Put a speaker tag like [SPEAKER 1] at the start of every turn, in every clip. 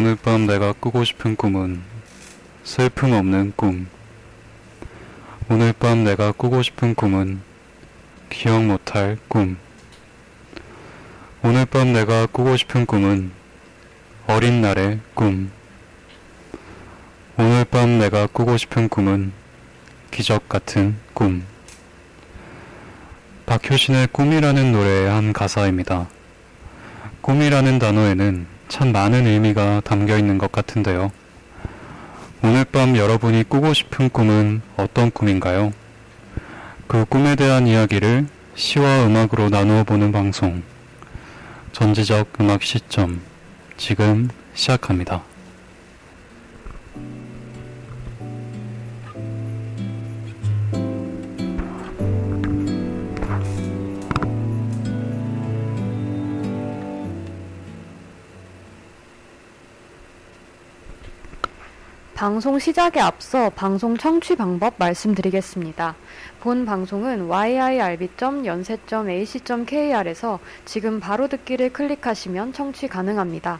[SPEAKER 1] 오늘 밤 내가 꾸고 싶은 꿈은 슬픔 없는 꿈. 오늘 밤 내가 꾸고 싶은 꿈은 기억 못할 꿈. 오늘 밤 내가 꾸고 싶은 꿈은 어린 날의 꿈. 오늘 밤 내가 꾸고 싶은 꿈은 기적 같은 꿈. 박효신의 꿈이라는 노래의 한 가사입니다. 꿈이라는 단어에는 참 많은 의미가 담겨 있는 것 같은데요. 오늘 밤 여러분이 꾸고 싶은 꿈은 어떤 꿈인가요? 그 꿈에 대한 이야기를 시와 음악으로 나누어 보는 방송. 전지적 음악 시점. 지금 시작합니다.
[SPEAKER 2] 방송 시작에 앞서 방송 청취 방법 말씀드리겠습니다. 본 방송은 yirb.yonsei.ac.kr에서 지금 바로 듣기를 클릭하시면 청취 가능합니다.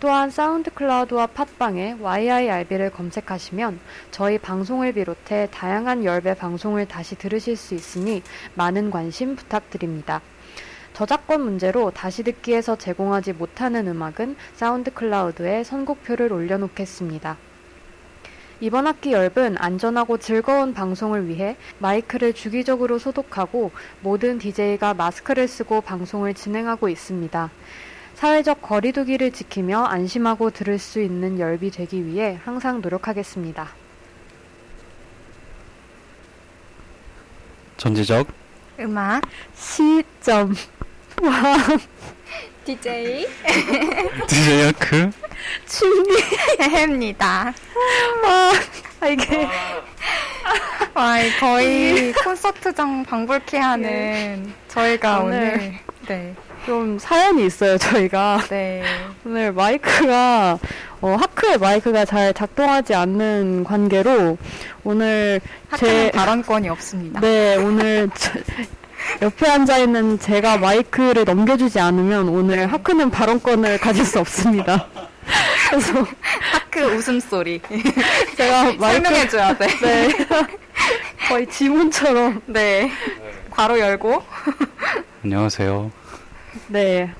[SPEAKER 2] 또한 사운드 클라우드와 팟빵에 yirb를 검색하시면 저희 방송을 비롯해 다양한 열배 방송을 다시 들으실 수 있으니 많은 관심 부탁드립니다. 저작권 문제로 다시 듣기에서 제공하지 못하는 음악은 사운드 클라우드에 선곡표를 올려놓겠습니다. 이번 학기 열분 안전하고 즐거운 방송을 위해 마이크를 주기적으로 소독하고 모든 DJ가 마스크를 쓰고 방송을 진행하고 있습니다. 사회적 거리두기를 지키며 안심하고 들을 수 있는 열비 되기 위해 항상 노력하겠습니다.
[SPEAKER 1] 전지적
[SPEAKER 3] 음악
[SPEAKER 2] 시점 와
[SPEAKER 3] DJ
[SPEAKER 1] DJ 아크
[SPEAKER 2] 춤이
[SPEAKER 3] 해입니다.
[SPEAKER 2] 와 아, 이게
[SPEAKER 3] 와, 거의 콘서트장 방불케 하는 저희가
[SPEAKER 2] 오늘
[SPEAKER 3] 오늘 네.
[SPEAKER 2] 좀 사연이 있어요 저희가
[SPEAKER 3] 네.
[SPEAKER 2] 오늘 마이크가 어, 하크의 마이크가 잘 작동하지 않는 관계로 오늘
[SPEAKER 3] 학교는 발언권이 없습니다.
[SPEAKER 2] 네 오늘 저, 옆에 앉아 있는 제가 마이크를 넘겨주지 않으면 오늘 하크는 발언권을 가질 수 없습니다. 그래서
[SPEAKER 3] 하크 웃음소리.
[SPEAKER 2] 제가 마이크
[SPEAKER 3] 설명해줘야 돼.
[SPEAKER 2] 네 거의 지문처럼
[SPEAKER 3] 네. 괄호 열고.
[SPEAKER 1] 안녕하세요.
[SPEAKER 2] 네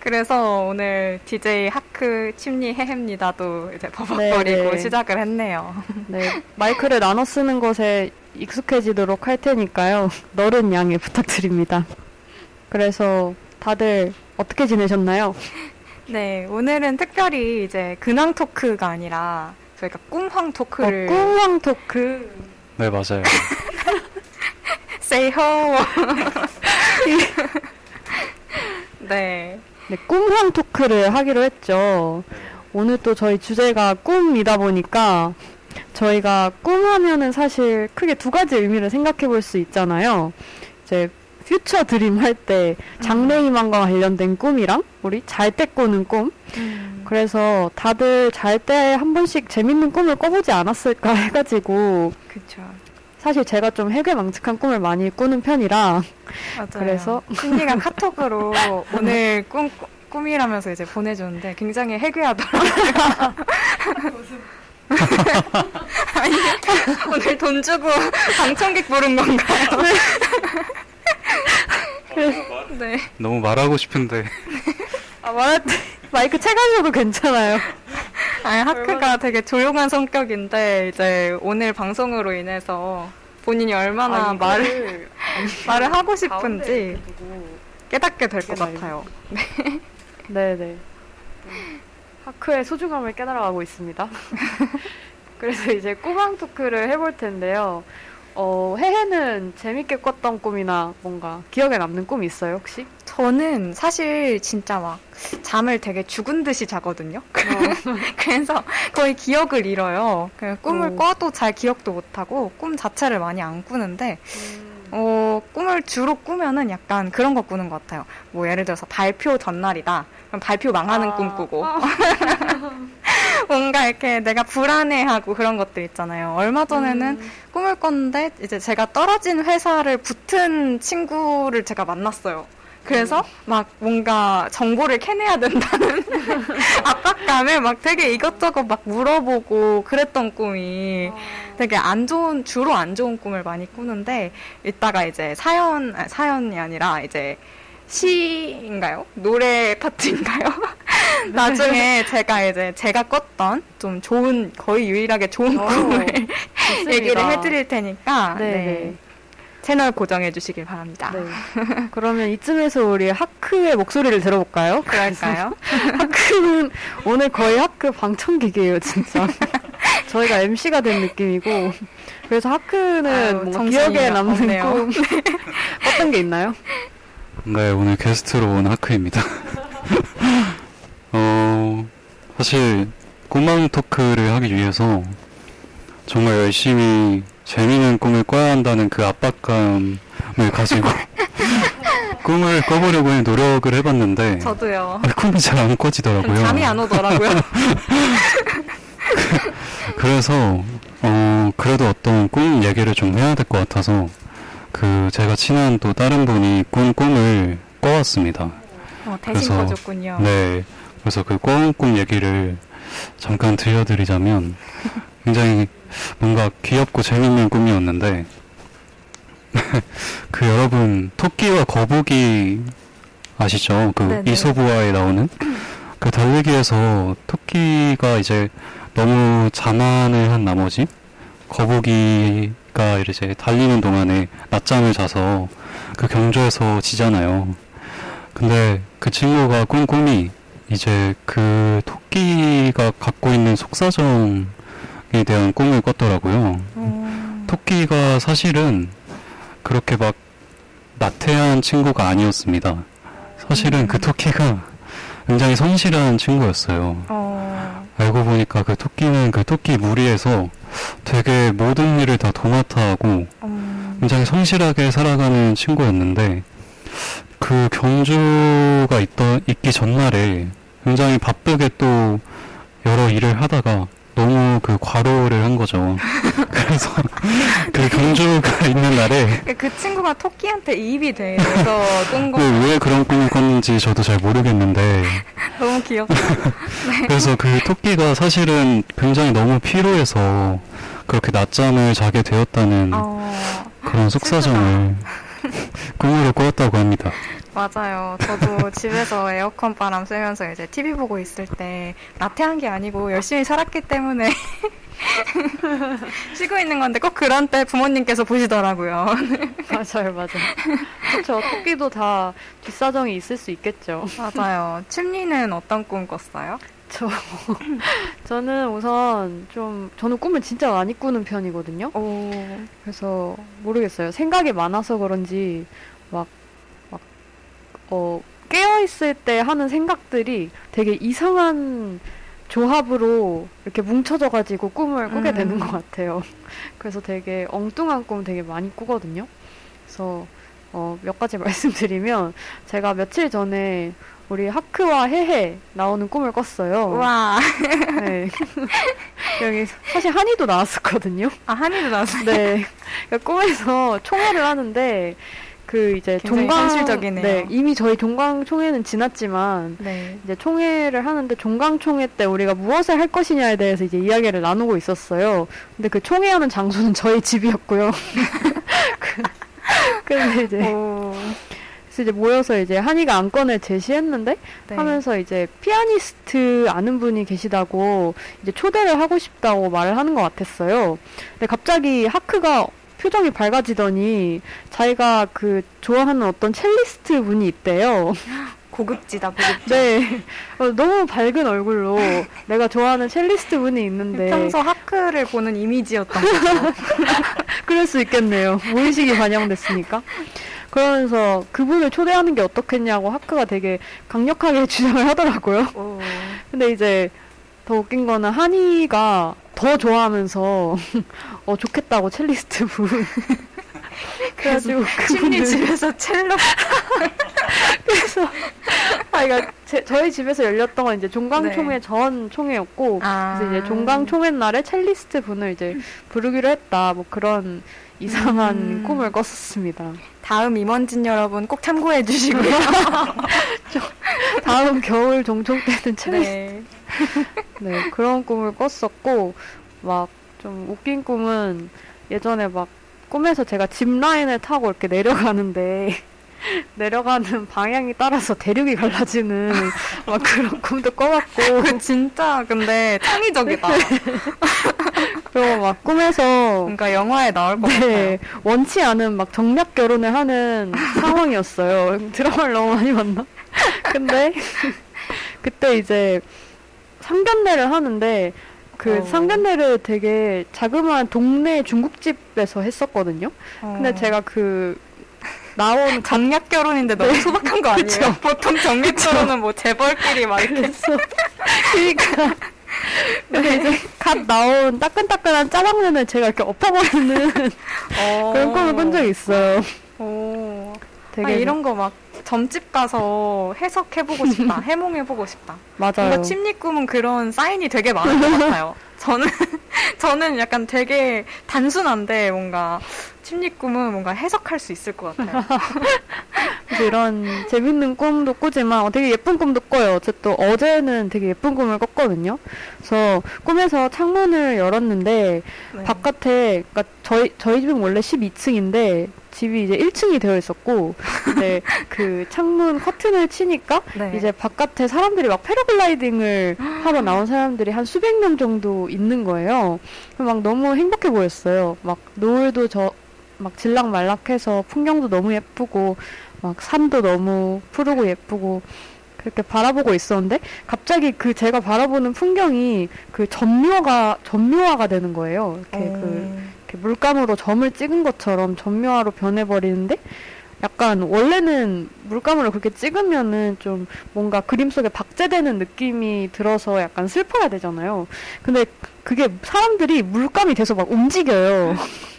[SPEAKER 3] 그래서 오늘 DJ 하크 침리 해입니다도 이제 버벅거리고
[SPEAKER 2] 네, 네.
[SPEAKER 3] 시작을 했네요.
[SPEAKER 2] 네, 마이크를 나눠 쓰는 것에 익숙해지도록 할 테니까요. 너른 양해 부탁드립니다. 그래서 다들 어떻게 지내셨나요?
[SPEAKER 3] 네, 오늘은 특별히 이제 근황 토크가 아니라 저희가 꿈황
[SPEAKER 2] 어,
[SPEAKER 3] 토크를
[SPEAKER 2] 꿈왕 토크.
[SPEAKER 1] 네, 맞아요.
[SPEAKER 3] say ho. 네.
[SPEAKER 2] 네, 꿈황 토크를 하기로 했죠. 오늘 또 저희 주제가 꿈이다 보니까 저희가 꿈하면은 사실 크게 두 가지 의미를 생각해 볼 수 있잖아요. 이제 퓨처 드림 할 때 장래희망과 관련된 꿈이랑 우리 잘 때 꾸는 꿈. 그래서 다들 잘 때 한 번씩 재밌는 꿈을 꿔보지 않았을까 해가지고
[SPEAKER 3] 그쵸.
[SPEAKER 2] 사실 제가 좀 해괴망측한 꿈을 많이 꾸는 편이라
[SPEAKER 3] 맞아요.
[SPEAKER 2] 그래서?
[SPEAKER 3] 신디가 카톡으로 오늘 꿈, 꿈이라면서 이제 보내줬는데 굉장히 해괴하더라고요. 아니, 오늘 돈 주고 방청객 부른 건가요? 네.
[SPEAKER 1] 너무 말하고 싶은데
[SPEAKER 2] 아, 말할 때 마이크 채가셔도 괜찮아요.
[SPEAKER 3] 아니, 하크가 되게 조용한 성격인데, 이제 오늘 방송으로 인해서 본인이 얼마나
[SPEAKER 2] 아,
[SPEAKER 3] 말을, 말을 하고 싶은지 깨닫게 될 것. 같아요.
[SPEAKER 2] 네 네. 하크의 소중함을 깨달아가고 있습니다. 그래서 이제 꾸망 토크를 해볼 텐데요. 어, 해해는 재밌게 꿨던 꿈이나 뭔가 기억에 남는 꿈 있어요, 혹시?
[SPEAKER 3] 저는 사실 진짜 막 잠을 되게 죽은 듯이 자거든요. 그래서 거의 기억을 잃어요. 그 꿈을
[SPEAKER 2] 오.
[SPEAKER 3] 꿔도 잘 기억도 못하고 꿈 자체를 많이 안 꾸는데 어, 꿈을 주로 꾸면은 약간 그런 거 꾸는 것 같아요. 뭐 예를 들어서 발표 전날이다. 발표 망하는
[SPEAKER 2] 아,
[SPEAKER 3] 꿈 꾸고
[SPEAKER 2] 아.
[SPEAKER 3] 뭔가 이렇게 내가 불안해하고 그런 것들 있잖아요. 얼마 전에는
[SPEAKER 2] 음.
[SPEAKER 3] 꿈을 꿨는데 이제 제가 떨어진 회사를 붙은 친구를 제가 만났어요. 그래서 막 뭔가 정보를 캐내야 된다는 압박감에 막 되게 이것저것 막 물어보고 그랬던 꿈이 되게 안 좋은, 주로 안 좋은 꿈을 많이 꾸는데, 이따가 이제 사연, 아, 사연이 아니라 이제 시인가요? 노래 파트인가요? 나중에 제가 이제 제가 꿨던 좀 좋은, 거의 유일하게 좋은
[SPEAKER 2] 오,
[SPEAKER 3] 꿈을. 얘기를 해드릴 테니까,
[SPEAKER 2] 네,
[SPEAKER 3] 네.
[SPEAKER 2] 네.
[SPEAKER 3] 채널 고정해 주시길 바랍니다.
[SPEAKER 2] 네. 그러면 이쯤에서 우리 하크의 목소리를 들어볼까요?
[SPEAKER 3] 그럴까요?
[SPEAKER 2] 하크는 오늘 거의 하크 방청객이에요, 진짜. 저희가 MC가 된 느낌이고. 그래서 하크는
[SPEAKER 3] 아유,
[SPEAKER 2] 기억에 남는
[SPEAKER 3] 없네요.
[SPEAKER 2] 꿈 어떤 게 있나요?
[SPEAKER 1] 네, 오늘 게스트로 온 하크입니다. 어, 사실, 꿈망 토크를 하기 위해서 정말 열심히 재미있는 꿈을 꿔야 한다는 그 압박감을 가지고 꿈을 꿔보려고 노력을 해봤는데,
[SPEAKER 3] 저도요.
[SPEAKER 1] 아, 꿈이 잘 안 꿔지더라고요.
[SPEAKER 3] 잠이 안 오더라고요.
[SPEAKER 1] 그래서 어 그래도 어떤 꿈 얘기를 좀 해야 될 것 같아서 그 제가 친한 또 다른 분이 꾼 꿈을 꿔왔습니다.
[SPEAKER 3] 어, 대신
[SPEAKER 1] 그래서-
[SPEAKER 3] 거줬군요.
[SPEAKER 1] 네. 그래서 그 꿔온 꿈 얘기를 잠깐 들려드리자면 굉장히 뭔가 귀엽고 재밌는 꿈이었는데 그 여러분 토끼와 거북이 아시죠? 그
[SPEAKER 3] 네네.
[SPEAKER 1] 이소부화에 나오는 그 달리기에서 토끼가 이제 너무 자만을 한 나머지 거북이 가 이제 달리는 동안에 낮잠을 자서 그 경주에서 지잖아요. 근데 그 친구가 꾼 꿈이 이제 그 토끼가 갖고 있는 속사정에 대한 꿈을 꿨더라고요.
[SPEAKER 3] 음,
[SPEAKER 1] 토끼가 사실은 그렇게 막 나태한 친구가 아니었습니다. 사실은 그 토끼가 굉장히 성실한 친구였어요.
[SPEAKER 3] 어,
[SPEAKER 1] 알고 보니까 그 토끼는 그 토끼 무리에서 되게 모든 일을 다 도맡아 하고
[SPEAKER 3] 음,
[SPEAKER 1] 굉장히 성실하게 살아가는 친구였는데 그 경주가 있던 있기 전날에 굉장히 바쁘게 또 여러 일을 하다가 너무 그 과로를 한 거죠. 그래서 그 경주가 있는 날에
[SPEAKER 3] 그 친구가 토끼한테 이입이 돼서 꾼 거.
[SPEAKER 1] 그왜 그런 꿈을 꿨는지 저도 잘 모르겠는데
[SPEAKER 3] 너무 귀엽다.
[SPEAKER 1] 그래서 그 토끼가 사실은 굉장히 너무 피로해서 그렇게 낮잠을 자게 되었다는
[SPEAKER 3] 어,
[SPEAKER 1] 그런 속사정을 꿈으로 꾸었다고 합니다.
[SPEAKER 3] 맞아요. 저도 집에서 에어컨 바람 쐬면서 이제 TV 보고 있을 때 나태 한 게 아니고 열심히 살았기 때문에 쉬고 있는 건데 꼭 그런 때 부모님께서 보시더라고요.
[SPEAKER 2] 맞아요, 맞아요. 그렇죠. 토끼도 다 뒷사정이 있을 수 있겠죠.
[SPEAKER 3] 맞아요. 침리는 어떤 꿈 꿨어요?
[SPEAKER 2] 저 저는 우선 좀 저는 꿈을 진짜 많이 꾸는 편이거든요.
[SPEAKER 3] 오,
[SPEAKER 2] 그래서 모르겠어요. 생각이 많아서 그런지 막막 어 깨어 있을 때 하는 생각들이 되게 이상한 조합으로 이렇게 뭉쳐져 가지고 꿈을 꾸게
[SPEAKER 3] 음.
[SPEAKER 2] 되는 것 같아요. 그래서 되게 엉뚱한 꿈 되게 많이 꾸거든요. 그래서 어, 몇 가지 말씀드리면 제가 며칠 전에 우리 하크와 해해 나오는 꿈을 꿨어요.
[SPEAKER 3] 우와.
[SPEAKER 2] 네. 여기 사실 한이도 나왔었거든요.
[SPEAKER 3] 아, 한이도 나왔어요.
[SPEAKER 2] 네. 그러니까 꿈에서 총회를 하는데 그 이제 종강
[SPEAKER 3] 현실적이네요.
[SPEAKER 2] 네, 이미 저희 종강 총회는 지났지만
[SPEAKER 3] 네.
[SPEAKER 2] 이제 총회를 하는데 종강 총회 때 우리가 무엇을 할 것이냐에 대해서 이제 이야기를 나누고 있었어요. 근데 그 총회하는 장소는 저희 집이었고요. 그- 근데 이제
[SPEAKER 3] 오,
[SPEAKER 2] 그래서 이제 모여서 이제 한이가 안건을 제시했는데
[SPEAKER 3] 네.
[SPEAKER 2] 하면서 이제 피아니스트 아는 분이 계시다고 이제 초대를 하고 싶다고 말을 하는 것 같았어요. 근데 갑자기 하크가 표정이 밝아지더니 자기가 그 좋아하는 어떤 첼리스트 분이 있대요.
[SPEAKER 3] 고급지다, 고급지.
[SPEAKER 2] 네. 어, 너무 밝은 얼굴로 내가 좋아하는 첼리스트 분이 있는데
[SPEAKER 3] 평소 하크를 보는 이미지였던 거죠.
[SPEAKER 2] 그럴 수 있겠네요. 무의식이 반영됐으니까. 그러면서 그분을 초대하는 게 어떻겠냐고 하크가 되게 강력하게 주장을 하더라고요.
[SPEAKER 3] 오.
[SPEAKER 2] 근데 이제 더 웃긴 거는 한이가 더 좋아하면서 어 좋겠다고 첼리스트 분 그래가지고 그분을
[SPEAKER 3] 집에서 첼로.
[SPEAKER 2] 그래서 아, 그러니까 제, 저희 집에서 열렸던 건 이제 종강총회
[SPEAKER 3] 네.
[SPEAKER 2] 전 총회였고
[SPEAKER 3] 아.
[SPEAKER 2] 그래서 이제 종강총회 날에 첼리스트 분을 이제 부르기로 했다. 뭐 그런 이상한
[SPEAKER 3] 음.
[SPEAKER 2] 꿈을 꿨었습니다.
[SPEAKER 3] 다음 임원진 여러분 꼭 참고해 주시고요.
[SPEAKER 2] 다음 겨울 종총 때는 첼리스트
[SPEAKER 3] 네.
[SPEAKER 2] 네, 그런 꿈을 꿨었고, 막, 좀 웃긴 꿈은 예전에 막, 꿈에서 제가 짚 라인을 타고 이렇게 내려가는데, 내려가는 방향이 따라서 대륙이 갈라지는 막 그런 꿈도 꿔봤고,
[SPEAKER 3] 그 진짜 근데 창의적이다.
[SPEAKER 2] 그리고 막 꿈에서,
[SPEAKER 3] 뭔가 영화에 나올 것
[SPEAKER 2] 네, 원치 않은 막 정략 결혼을 하는 상황이었어요. 드라마를 너무 많이 봤나? 근데, 그때 이제 상견례를 하는데, 그
[SPEAKER 3] 어.
[SPEAKER 2] 상견례를 되게 자그마한 동네 중국집에서 했었거든요.
[SPEAKER 3] 같아요.
[SPEAKER 2] 근데
[SPEAKER 3] 어.
[SPEAKER 2] 제가 그 나온
[SPEAKER 3] 정략 결혼인데 너무 소박한 거 아니에요? 보통 정략 결혼은 뭐 재벌끼리 막 이렇게
[SPEAKER 2] 그래서 그러니까 근데 이제 갓 나온 따끈따끈한 짜장면을 제가 이렇게 엎어버리는 그런 꿈을 꾼 적이 있어요.
[SPEAKER 3] 오.
[SPEAKER 2] 되게
[SPEAKER 3] 아, 이런 거 막 점집 가서 해석해보고 싶다. 해몽해보고 싶다.
[SPEAKER 2] 맞아요.
[SPEAKER 3] 뭔가 침리 꿈은 그런 사인이 되게 많은 것 같아요. 저는 저는 약간 되게 단순한데 뭔가 침리 꿈은 뭔가 해석할 수 있을 것 같아요.
[SPEAKER 2] 그래서 이런 재밌는 꿈도 꾸지만 어, 되게 예쁜 꿈도 꿔요. 어쨌든 어제는 되게 예쁜 꿈을 꿨거든요. 그래서 꿈에서 창문을 열었는데
[SPEAKER 3] 네.
[SPEAKER 2] 바깥에 그러니까 저희 저희 집은 원래 12층인데 집이 이제 1층이 되어 있었고 근데 그 창문 커튼을 치니까
[SPEAKER 3] 네.
[SPEAKER 2] 이제 바깥에 사람들이 막 패러글라이딩을 하러 나온 사람들이 한 수백 명 정도 있는 거예요. 막 너무 행복해 보였어요. 막 노을도 저 막 질락말락해서 풍경도 너무 예쁘고 막 산도 너무 푸르고 예쁘고 그렇게 바라보고 있었는데 갑자기 그 제가 바라보는 풍경이 그 점묘가 점묘화가 되는 거예요. 이렇게 그
[SPEAKER 3] 음.
[SPEAKER 2] 이렇게 물감으로 점을 찍은 것처럼 점묘화로 변해버리는데 약간 원래는 물감으로 그렇게 찍으면은 좀 뭔가 그림 속에 박제되는 느낌이 들어서 약간 슬퍼야 되잖아요. 근데 그게 사람들이 물감이 돼서 막 움직여요.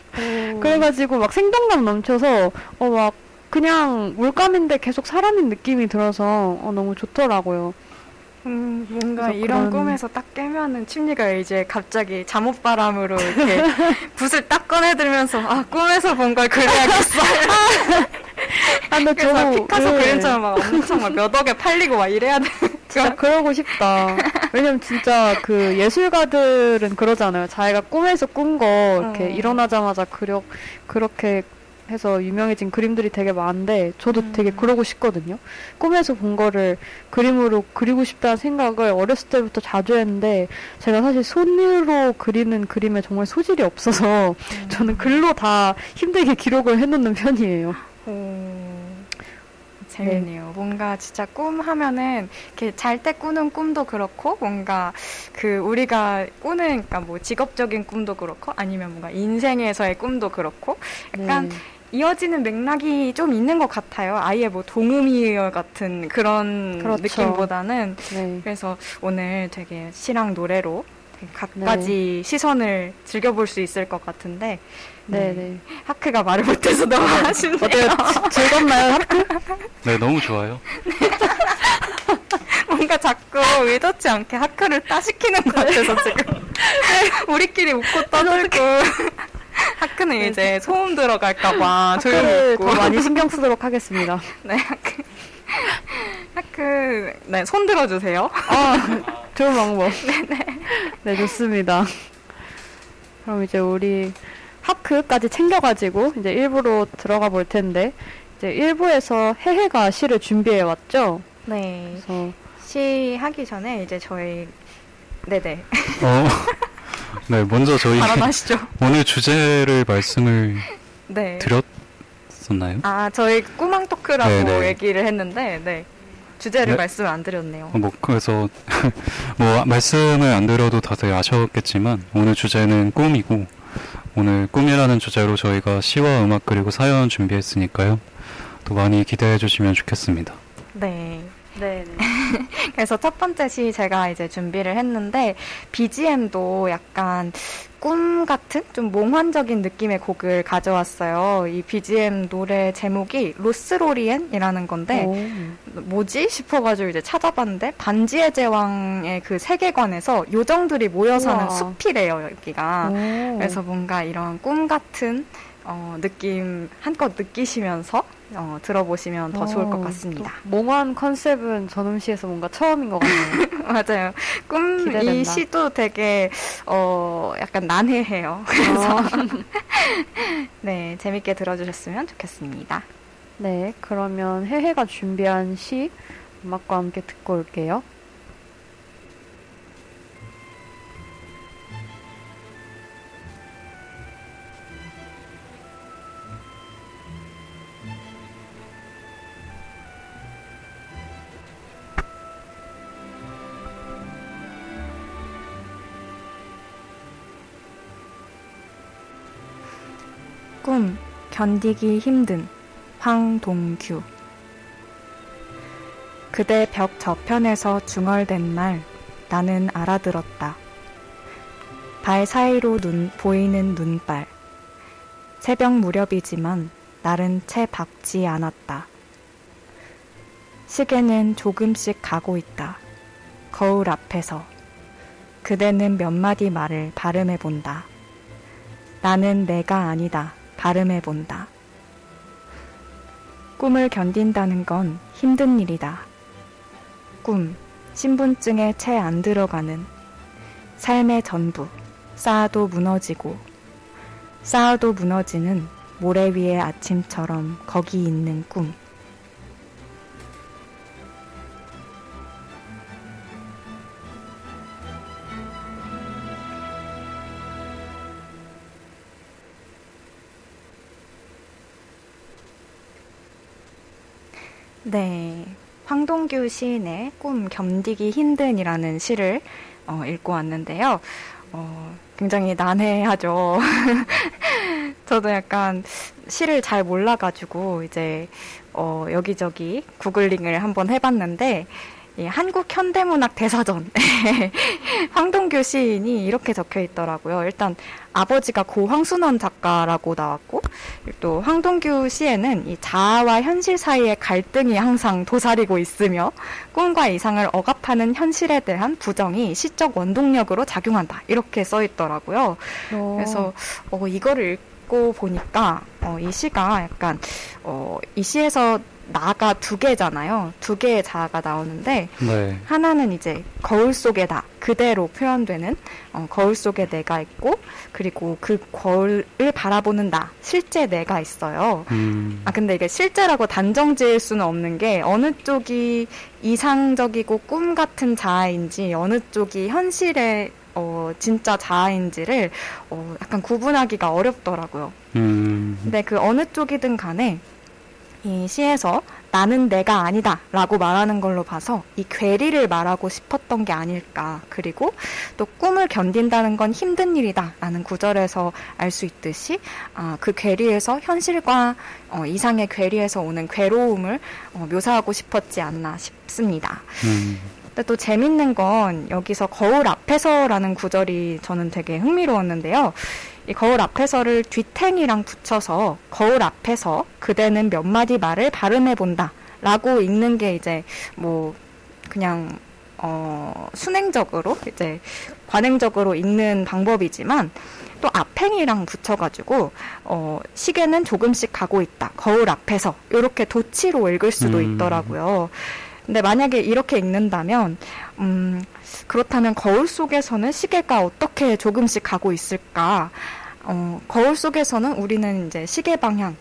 [SPEAKER 2] 그래가지고 막 생동감 넘쳐서 어 막 그냥 물감인데 계속 사람인 느낌이 들어서 어 너무 좋더라고요.
[SPEAKER 3] 음, 뭔가 이런
[SPEAKER 2] 그런-
[SPEAKER 3] 꿈에서 딱 깨면은 침리가 이제 갑자기 잠옷바람으로 이렇게 붓을 딱 꺼내들면서 아 꿈에서 본 걸 그려야겠어.
[SPEAKER 2] 아, 근데
[SPEAKER 3] 그래서
[SPEAKER 2] 저도
[SPEAKER 3] 피카소
[SPEAKER 2] 네.
[SPEAKER 3] 그림처럼 막 엄청 막 몇 억에 팔리고 막 이래야 돼.
[SPEAKER 2] 진짜 그러고 싶다. 왜냐면 진짜 그 예술가들은 그러잖아요. 자기가 꿈에서 꾼 거 이렇게
[SPEAKER 3] 어.
[SPEAKER 2] 일어나자마자 그려 그렇게 해서 유명해진 그림들이 되게 많은데 저도
[SPEAKER 3] 음.
[SPEAKER 2] 되게 그러고 싶거든요. 꿈에서 본 거를 그림으로 그리고 싶다는 생각을 어렸을 때부터 자주 했는데 제가 사실 손으로 그리는 그림에 정말 소질이 없어서 저는 글로 다 힘들게 기록을 해놓는 편이에요.
[SPEAKER 3] 오, 재밌네요. 뭔가 진짜 꿈 하면은 이렇게 잘 때 꾸는 꿈도 그렇고 뭔가 그 우리가 꾸는 그러니까 뭐 직업적인 꿈도 그렇고 아니면 뭔가 인생에서의 꿈도 그렇고 약간
[SPEAKER 2] 네.
[SPEAKER 3] 이어지는 맥락이 좀 있는 것 같아요. 아예 뭐 동음이어 같은 그런
[SPEAKER 2] 그렇죠.
[SPEAKER 3] 느낌보다는
[SPEAKER 2] 네.
[SPEAKER 3] 그래서 오늘 되게 시랑 노래로 되게 각가지 시선을 즐겨볼 수 있을 것 같은데
[SPEAKER 2] 네, 네.
[SPEAKER 3] 하크가 말을 못해서 너무 아쉽네요.
[SPEAKER 2] 어때요? 지- 즐겁나요? 하트?
[SPEAKER 1] 네, 너무 좋아요.
[SPEAKER 3] 뭔가 자꾸 의도치 않게 하크를 따시키는 것 같아서 지금 우리끼리 웃고 떠들고 하크는 이제 소음 들어갈까봐 조용히 웃고
[SPEAKER 2] 더 많이 신경 쓰도록 하겠습니다.
[SPEAKER 3] 네 하크 하크 네 손 들어주세요.
[SPEAKER 2] 아, 좋은 방법. 네, 좋습니다. 그럼 이제 우리 하크까지 챙겨가지고 이제 일부로 들어가 볼 텐데 이제 일부에서 해해가 시를 준비해 왔죠.
[SPEAKER 3] 네
[SPEAKER 2] 그래서
[SPEAKER 3] 시 하기 전에 이제 저희 네네
[SPEAKER 1] 어, 네, 먼저 저희
[SPEAKER 3] 발언하시죠.
[SPEAKER 1] 오늘 주제를 말씀을
[SPEAKER 3] 네.
[SPEAKER 1] 드렸었나요?
[SPEAKER 3] 아 저희 꾸망 토크라고
[SPEAKER 1] 네네.
[SPEAKER 3] 얘기를 했는데 네 주제를
[SPEAKER 1] 네.
[SPEAKER 3] 말씀 안 드렸네요.
[SPEAKER 1] 어, 뭐 그래서 뭐 말씀을 안 드려도 다들 아셨겠지만 오늘 주제는 꿈이고 오늘 꿈이라는 주제로 저희가 시와 음악 그리고 사연 준비했으니까요. 또 많이 기대해 주시면 좋겠습니다.
[SPEAKER 3] 네.
[SPEAKER 2] 네. 네.
[SPEAKER 3] 그래서 첫 번째 시 제가 이제 준비를 했는데 BGM도 약간 꿈 같은 좀 몽환적인 느낌의 곡을 가져왔어요. 이 BGM 노래 제목이 로스로리엔이라는 건데
[SPEAKER 2] 오.
[SPEAKER 3] 뭐지 싶어가지고 이제 찾아봤는데 반지의 제왕의 그 세계관에서 요정들이 모여 사는. 숲이래요 여기가.
[SPEAKER 2] 오.
[SPEAKER 3] 그래서 뭔가 이런 꿈 같은 어, 느낌 한껏 느끼시면서 어, 들어보시면 더 좋을 것
[SPEAKER 2] 어,
[SPEAKER 3] 같습니다.
[SPEAKER 2] 또 몽환 컨셉은 전음시에서 뭔가 처음인 것 같네요.
[SPEAKER 3] 맞아요. 꿈 이. 시도 되게 어 약간 난해해요. 그래서
[SPEAKER 2] 어.
[SPEAKER 3] 네 재밌게 들어주셨으면 좋겠습니다.
[SPEAKER 2] 네, 그러면 해해가 준비한 시 음악과 함께 듣고 올게요.
[SPEAKER 3] 꿈 견디기 힘든 황동규 그대 벽 저편에서 중얼댄 말 나는 알아들었다. 발 사이로 눈 보이는 눈발 새벽 무렵이지만 날은 채 밝지 않았다. 시계는 조금씩 가고 있다. 거울 앞에서 그대는 몇 마디 말을 발음해 본다. 나는 내가 아니다. 발음해 본다. 꿈을 견딘다는 건 힘든 일이다. 꿈, 신분증에 채 안 들어가는 삶의 전부, 쌓아도 무너지고, 쌓아도 무너지는 모래 위의 아침처럼 거기 있는 꿈. 네. 황동규 시인의 꿈 견디기 힘든이라는 시를 어, 읽고 왔는데요. 어, 굉장히 난해하죠. 저도 약간 시를 잘 몰라가지고 이제 어, 여기저기 구글링을 한번 해봤는데 이 한국 현대문학 대사전 황동규 시인이 이렇게 적혀 있더라고요. 일단 아버지가 고 황순원 작가라고 나왔고 또 황동규 시에는 이 자아와 현실 사이의 갈등이 항상 도사리고 있으며 꿈과 이상을 억압하는 현실에 대한 부정이 시적 원동력으로 작용한다 이렇게 써 있더라고요.
[SPEAKER 2] 어,
[SPEAKER 3] 그래서 어, 이거를 읽고 보니까 어, 이 시가 약간 어, 이 시에서 나가 두 개잖아요. 두 개의 자아가 나오는데
[SPEAKER 1] 네.
[SPEAKER 3] 하나는 이제 거울 속에 다 그대로 표현되는 어, 거울 속에 내가 있고 그리고 그 거울을 바라보는 나 실제 내가 있어요.
[SPEAKER 1] 음,
[SPEAKER 3] 아 근데 이게 실제라고 단정 지을 수는 없는 게 어느 쪽이 이상적이고 꿈 같은 자아인지 어느 쪽이 현실의 어, 진짜 자아인지를 어, 약간 구분하기가 어렵더라고요.
[SPEAKER 1] 음,
[SPEAKER 3] 근데 그 어느 쪽이든 간에 이 시에서 나는 내가 아니다 라고 말하는 걸로 봐서 이 괴리를 말하고 싶었던 게 아닐까. 그리고 또 꿈을 견딘다는 건 힘든 일이다 라는 구절에서 알 수 있듯이 아, 그 괴리에서 현실과 어, 이상의 괴리에서 오는 괴로움을 어, 묘사하고 싶었지 않나 싶습니다.
[SPEAKER 1] 음,
[SPEAKER 3] 근데 또 재밌는 건 여기서 거울 앞에서라는 구절이 저는 되게 흥미로웠는데요. 이 거울 앞에서를 뒤탱이랑 붙여서 거울 앞에서 그대는 몇 마디 말을 발음해 본다. 라고 읽는 게 이제 뭐 그냥 어 순행적으로 이제 관행적으로 읽는 방법이지만 또 앞행이랑 붙여가지고 어 시계는 조금씩 가고 있다 거울 앞에서 이렇게 도치로 읽을 수도
[SPEAKER 1] 음.
[SPEAKER 3] 있더라고요. 근데 만약에 이렇게 읽는다면 음 그렇다면 거울 속에서는 시계가 어떻게 조금씩 가고 있을까? 어, 거울 속에서는 우리는 이제 시계 방향,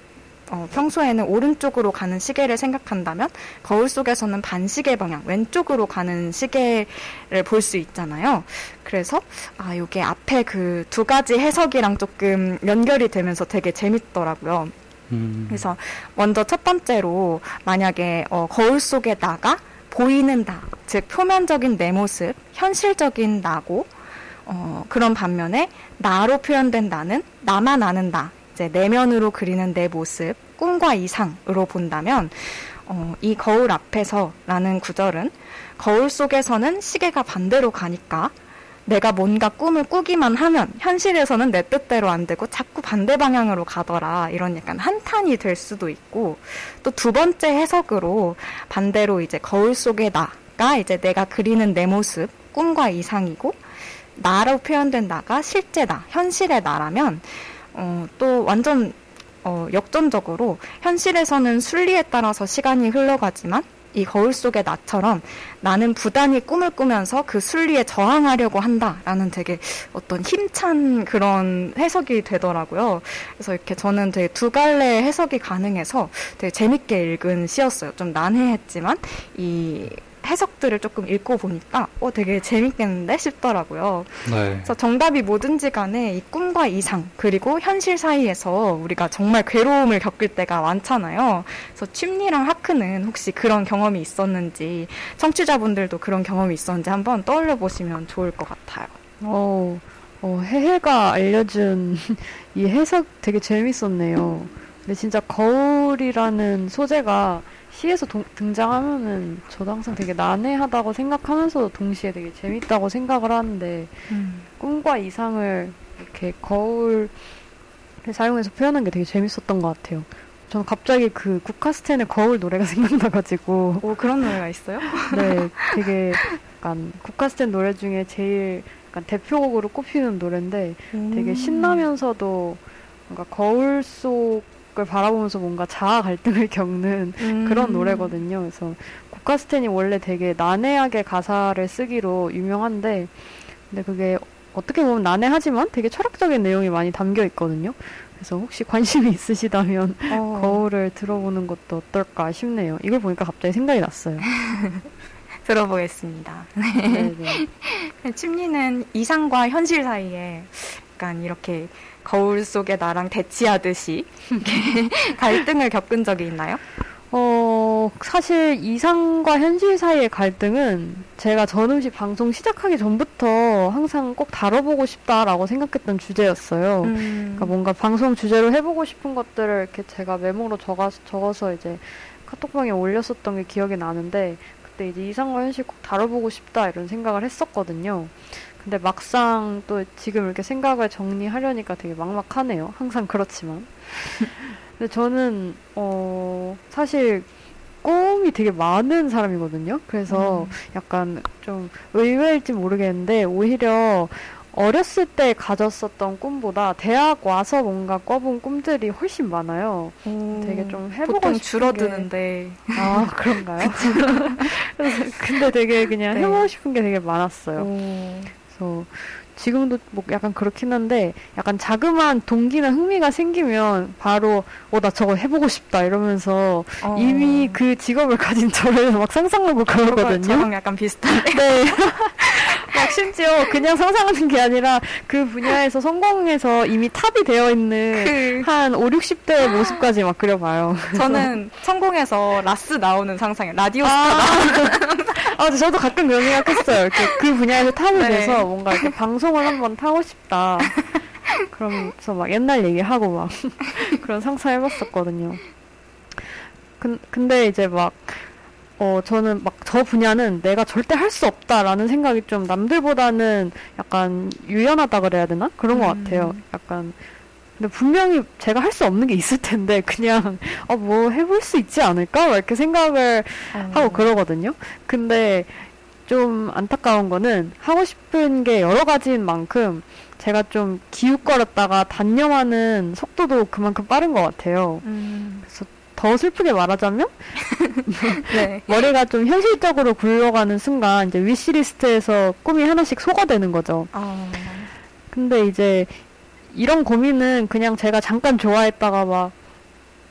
[SPEAKER 3] 어, 평소에는 오른쪽으로 가는 시계를 생각한다면 거울 속에서는 반시계 방향, 왼쪽으로 가는 시계를 볼 수 있잖아요. 그래서 아, 요게 앞에 그 두 가지 해석이랑 조금 연결이 되면서 되게 재밌더라고요.
[SPEAKER 1] 음,
[SPEAKER 3] 그래서 먼저 첫 번째로 만약에 어, 거울 속에 나가 보이는 나, 즉 표면적인 내 모습, 현실적인 나고 어, 그런 반면에 나로 표현된 나는 나만 아는 나, 이제 내면으로 그리는 내 모습, 꿈과 이상으로 본다면 어, 이 거울 앞에서라는 구절은 거울 속에서는 시계가 반대로 가니까 내가 뭔가 꿈을 꾸기만 하면 현실에서는 내 뜻대로 안 되고 자꾸 반대 방향으로 가더라. 이런 약간 한탄이 될 수도 있고 또 두 번째 해석으로 반대로 이제 거울 속의 나가 이제 내가 그리는 내 모습, 꿈과 이상이고 나로 표현된 나가 실제 나, 현실의 나라면 어, 또 완전 어, 역전적으로 현실에서는 순리에 따라서 시간이 흘러가지만 이 거울 속의 나처럼 나는 부단히 꿈을 꾸면서 그 순리에 저항하려고 한다라는 되게 어떤 힘찬 그런 해석이 되더라고요. 그래서 이렇게 저는 되게 두 갈래 해석이 가능해서 되게 재밌게 읽은 시였어요. 좀 난해했지만 이 해석들을 조금 읽고 보니까 어 되게 재밌겠는데 싶더라고요.
[SPEAKER 1] 네.
[SPEAKER 3] 그래서 정답이 뭐든지 간에 이 꿈과 이상 그리고 현실 사이에서 우리가 정말 괴로움을 겪을 때가 많잖아요. 그래서 취미랑 하크는 혹시 그런 경험이 있었는지 청취자분들도 그런 경험이 있었는지 한번 떠올려 보시면 좋을 것 같아요.
[SPEAKER 2] 어, 어, 해해가 알려준 이 해석 되게 재밌었네요. 근데 진짜 거울이라는 소재가 시에서 동, 등장하면은 저도 항상 되게 난해하다고 생각하면서도 동시에 되게 재밌다고 생각을 하는데 꿈과 이상을 이렇게 거울을 사용해서 표현한 게 되게 재밌었던 것 같아요. 저는 갑자기 그 국카스텐의 거울 노래가 생각나가지고
[SPEAKER 3] 오 그런 노래가 있어요?
[SPEAKER 2] 네 되게 약간 국카스텐 노래 중에 제일 약간 대표곡으로 꼽히는 노래인데 되게 신나면서도 뭔가 거울 속 을 바라보면서 뭔가 자아 갈등을 겪는
[SPEAKER 3] 음.
[SPEAKER 2] 그런 노래거든요. 그래서 국카스텐이 원래 되게 난해하게 가사를 쓰기로 유명한데, 근데 그게 어떻게 보면 난해하지만 되게 철학적인 내용이 많이 담겨 있거든요. 그래서 혹시 관심이 있으시다면
[SPEAKER 3] 어.
[SPEAKER 2] 거울을 들어보는 것도 어떨까 싶네요. 이걸 보니까 갑자기 생각이 났어요.
[SPEAKER 3] 들어보겠습니다.
[SPEAKER 2] 네, 네.
[SPEAKER 3] 침리는 이상과 현실 사이에 약간 이렇게 거울 속에 나랑 대치하듯이 갈등을 겪은 적이 있나요?
[SPEAKER 2] 어, 사실 이상과 현실 사이의 갈등은 제가 전음식 방송 시작하기 전부터 항상 꼭 다뤄보고 싶다라고 생각했던 주제였어요.
[SPEAKER 3] 음.
[SPEAKER 2] 그러니까 뭔가 방송 주제로 해보고 싶은 것들을 이렇게 제가 메모로 적어서, 적어서 이제 카톡방에 올렸었던 게 기억이 나는데 그때 이제 이상과 현실 꼭 다뤄보고 싶다 이런 생각을 했었거든요. 근데 막상 또 지금 이렇게 생각을 정리하려니까 되게 막막하네요. 항상 그렇지만. 근데 저는 어 사실 꿈이 되게 많은 사람이거든요. 그래서
[SPEAKER 3] 음.
[SPEAKER 2] 약간 좀 의외일지 모르겠는데 오히려 어렸을 때 가졌었던 꿈보다 대학 와서 뭔가 꿔본 꿈들이 훨씬 많아요. 되게 좀 해보고 싶은
[SPEAKER 3] 줄어드는데
[SPEAKER 2] 아 그런가요? 근데 되게 그냥
[SPEAKER 3] 네.
[SPEAKER 2] 해보고 싶은 게 되게 많았어요.
[SPEAKER 3] 오.
[SPEAKER 2] 그래서 지금도 뭐 약간 그렇긴 한데 약간 자그마한 동기나 흥미가 생기면 바로 어 나 저거 해보고 싶다 이러면서
[SPEAKER 3] 어.
[SPEAKER 2] 이미 그 직업을 가진 저를 막 상상하고 그러거든요.
[SPEAKER 3] 저랑 약간 비슷한데
[SPEAKER 2] 네. 막 심지어 그냥 상상하는 게 아니라 그 분야에서 성공해서 이미 top이 되어 있는
[SPEAKER 3] 그
[SPEAKER 2] 한 5, 60대의 모습까지 막 그려봐요.
[SPEAKER 3] 저는 성공해서 라스 나오는 상상이에요. 라디오 스타
[SPEAKER 2] 아,
[SPEAKER 3] 나오는
[SPEAKER 2] 아, 저도 가끔 그런 생각했어요. 이렇게 그 분야에서 탑이
[SPEAKER 3] 네.
[SPEAKER 2] 돼서 뭔가 이렇게 방송을 한번 타고 싶다. 그러면서 막 옛날 얘기하고 막 그런 상상해봤었거든요. 근, 근데 이제 막, 어, 저는 막 저 분야는 내가 절대 할 수 없다라는 생각이 좀 남들보다는 약간 유연하다 그래야 되나? 그런 것
[SPEAKER 3] 음.
[SPEAKER 2] 같아요. 약간. 근데 분명히 제가 할 수 없는 게 있을 텐데 그냥 어뭐 해볼 수 있지 않을까? 막 이렇게 생각을 하고 그러거든요. 근데 좀 안타까운 거는 하고 싶은 게 여러 가지인 만큼 제가 좀 기웃거렸다가 단념하는 속도도 그만큼 빠른 것 같아요.
[SPEAKER 3] 음.
[SPEAKER 2] 더 슬프게 말하자면
[SPEAKER 3] 네.
[SPEAKER 2] 머리가 좀 현실적으로 굴러가는 순간 이제 위시리스트에서 꿈이 하나씩 소거되는 거죠.
[SPEAKER 3] 어.
[SPEAKER 2] 근데 이제 이런 고민은 그냥 제가 잠깐 좋아했다가 막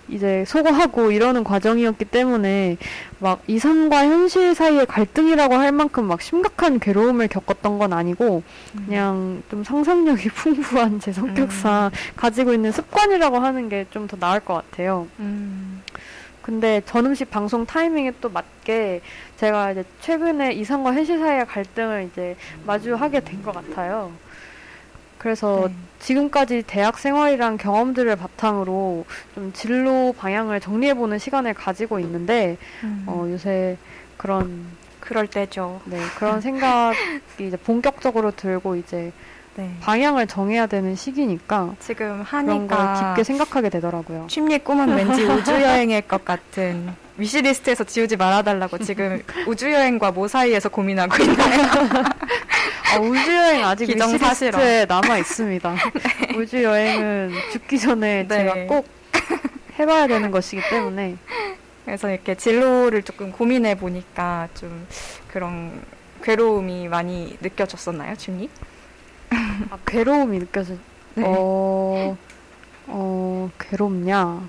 [SPEAKER 2] 이제 소거하고 이러는 과정이었기 때문에 막 이상과 현실 사이의 갈등이라고 할 만큼 막 심각한 괴로움을 겪었던 건 아니고 그냥 좀 상상력이 풍부한 제 성격상 가지고 있는 습관이라고 하는 게 좀 더 나을 것 같아요.
[SPEAKER 3] 음.
[SPEAKER 2] 근데 전음식 방송 타이밍에 또 맞게 제가 이제 최근에 이상과 현실 사이의 갈등을 이제 마주하게 된 것 같아요. 그래서
[SPEAKER 3] 네.
[SPEAKER 2] 지금까지 대학 생활이란 경험들을 바탕으로 좀 진로 방향을 정리해보는 시간을 가지고 있는데,
[SPEAKER 3] 음,
[SPEAKER 2] 어, 요새 그런,
[SPEAKER 3] 그럴 때죠.
[SPEAKER 2] 네, 그런 생각이 이제 본격적으로 들고 이제
[SPEAKER 3] 네.
[SPEAKER 2] 방향을 정해야 되는 시기니까
[SPEAKER 3] 지금 하니까
[SPEAKER 2] 깊게 생각하게 되더라고요.
[SPEAKER 3] 취미 꿈은 왠지 우주 여행일 것 같은 위시리스트에서 지우지 말아달라고 지금 우주 여행과 뭐 사이에서 고민하고 있나요?
[SPEAKER 2] 아, 우주 여행 아직
[SPEAKER 3] 기정사실화.
[SPEAKER 2] 위시리스트에 남아 있습니다. 우주 여행은 죽기 전에
[SPEAKER 3] 네.
[SPEAKER 2] 제가 꼭 해봐야 되는 것이기 때문에
[SPEAKER 3] 그래서 이렇게 진로를 조금 고민해 보니까 좀 그런 괴로움이 많이 느껴졌었나요, 춘님?
[SPEAKER 2] 아, 괴로움이 느껴져.
[SPEAKER 3] 네.
[SPEAKER 2] 어, 어, 괴롭냐.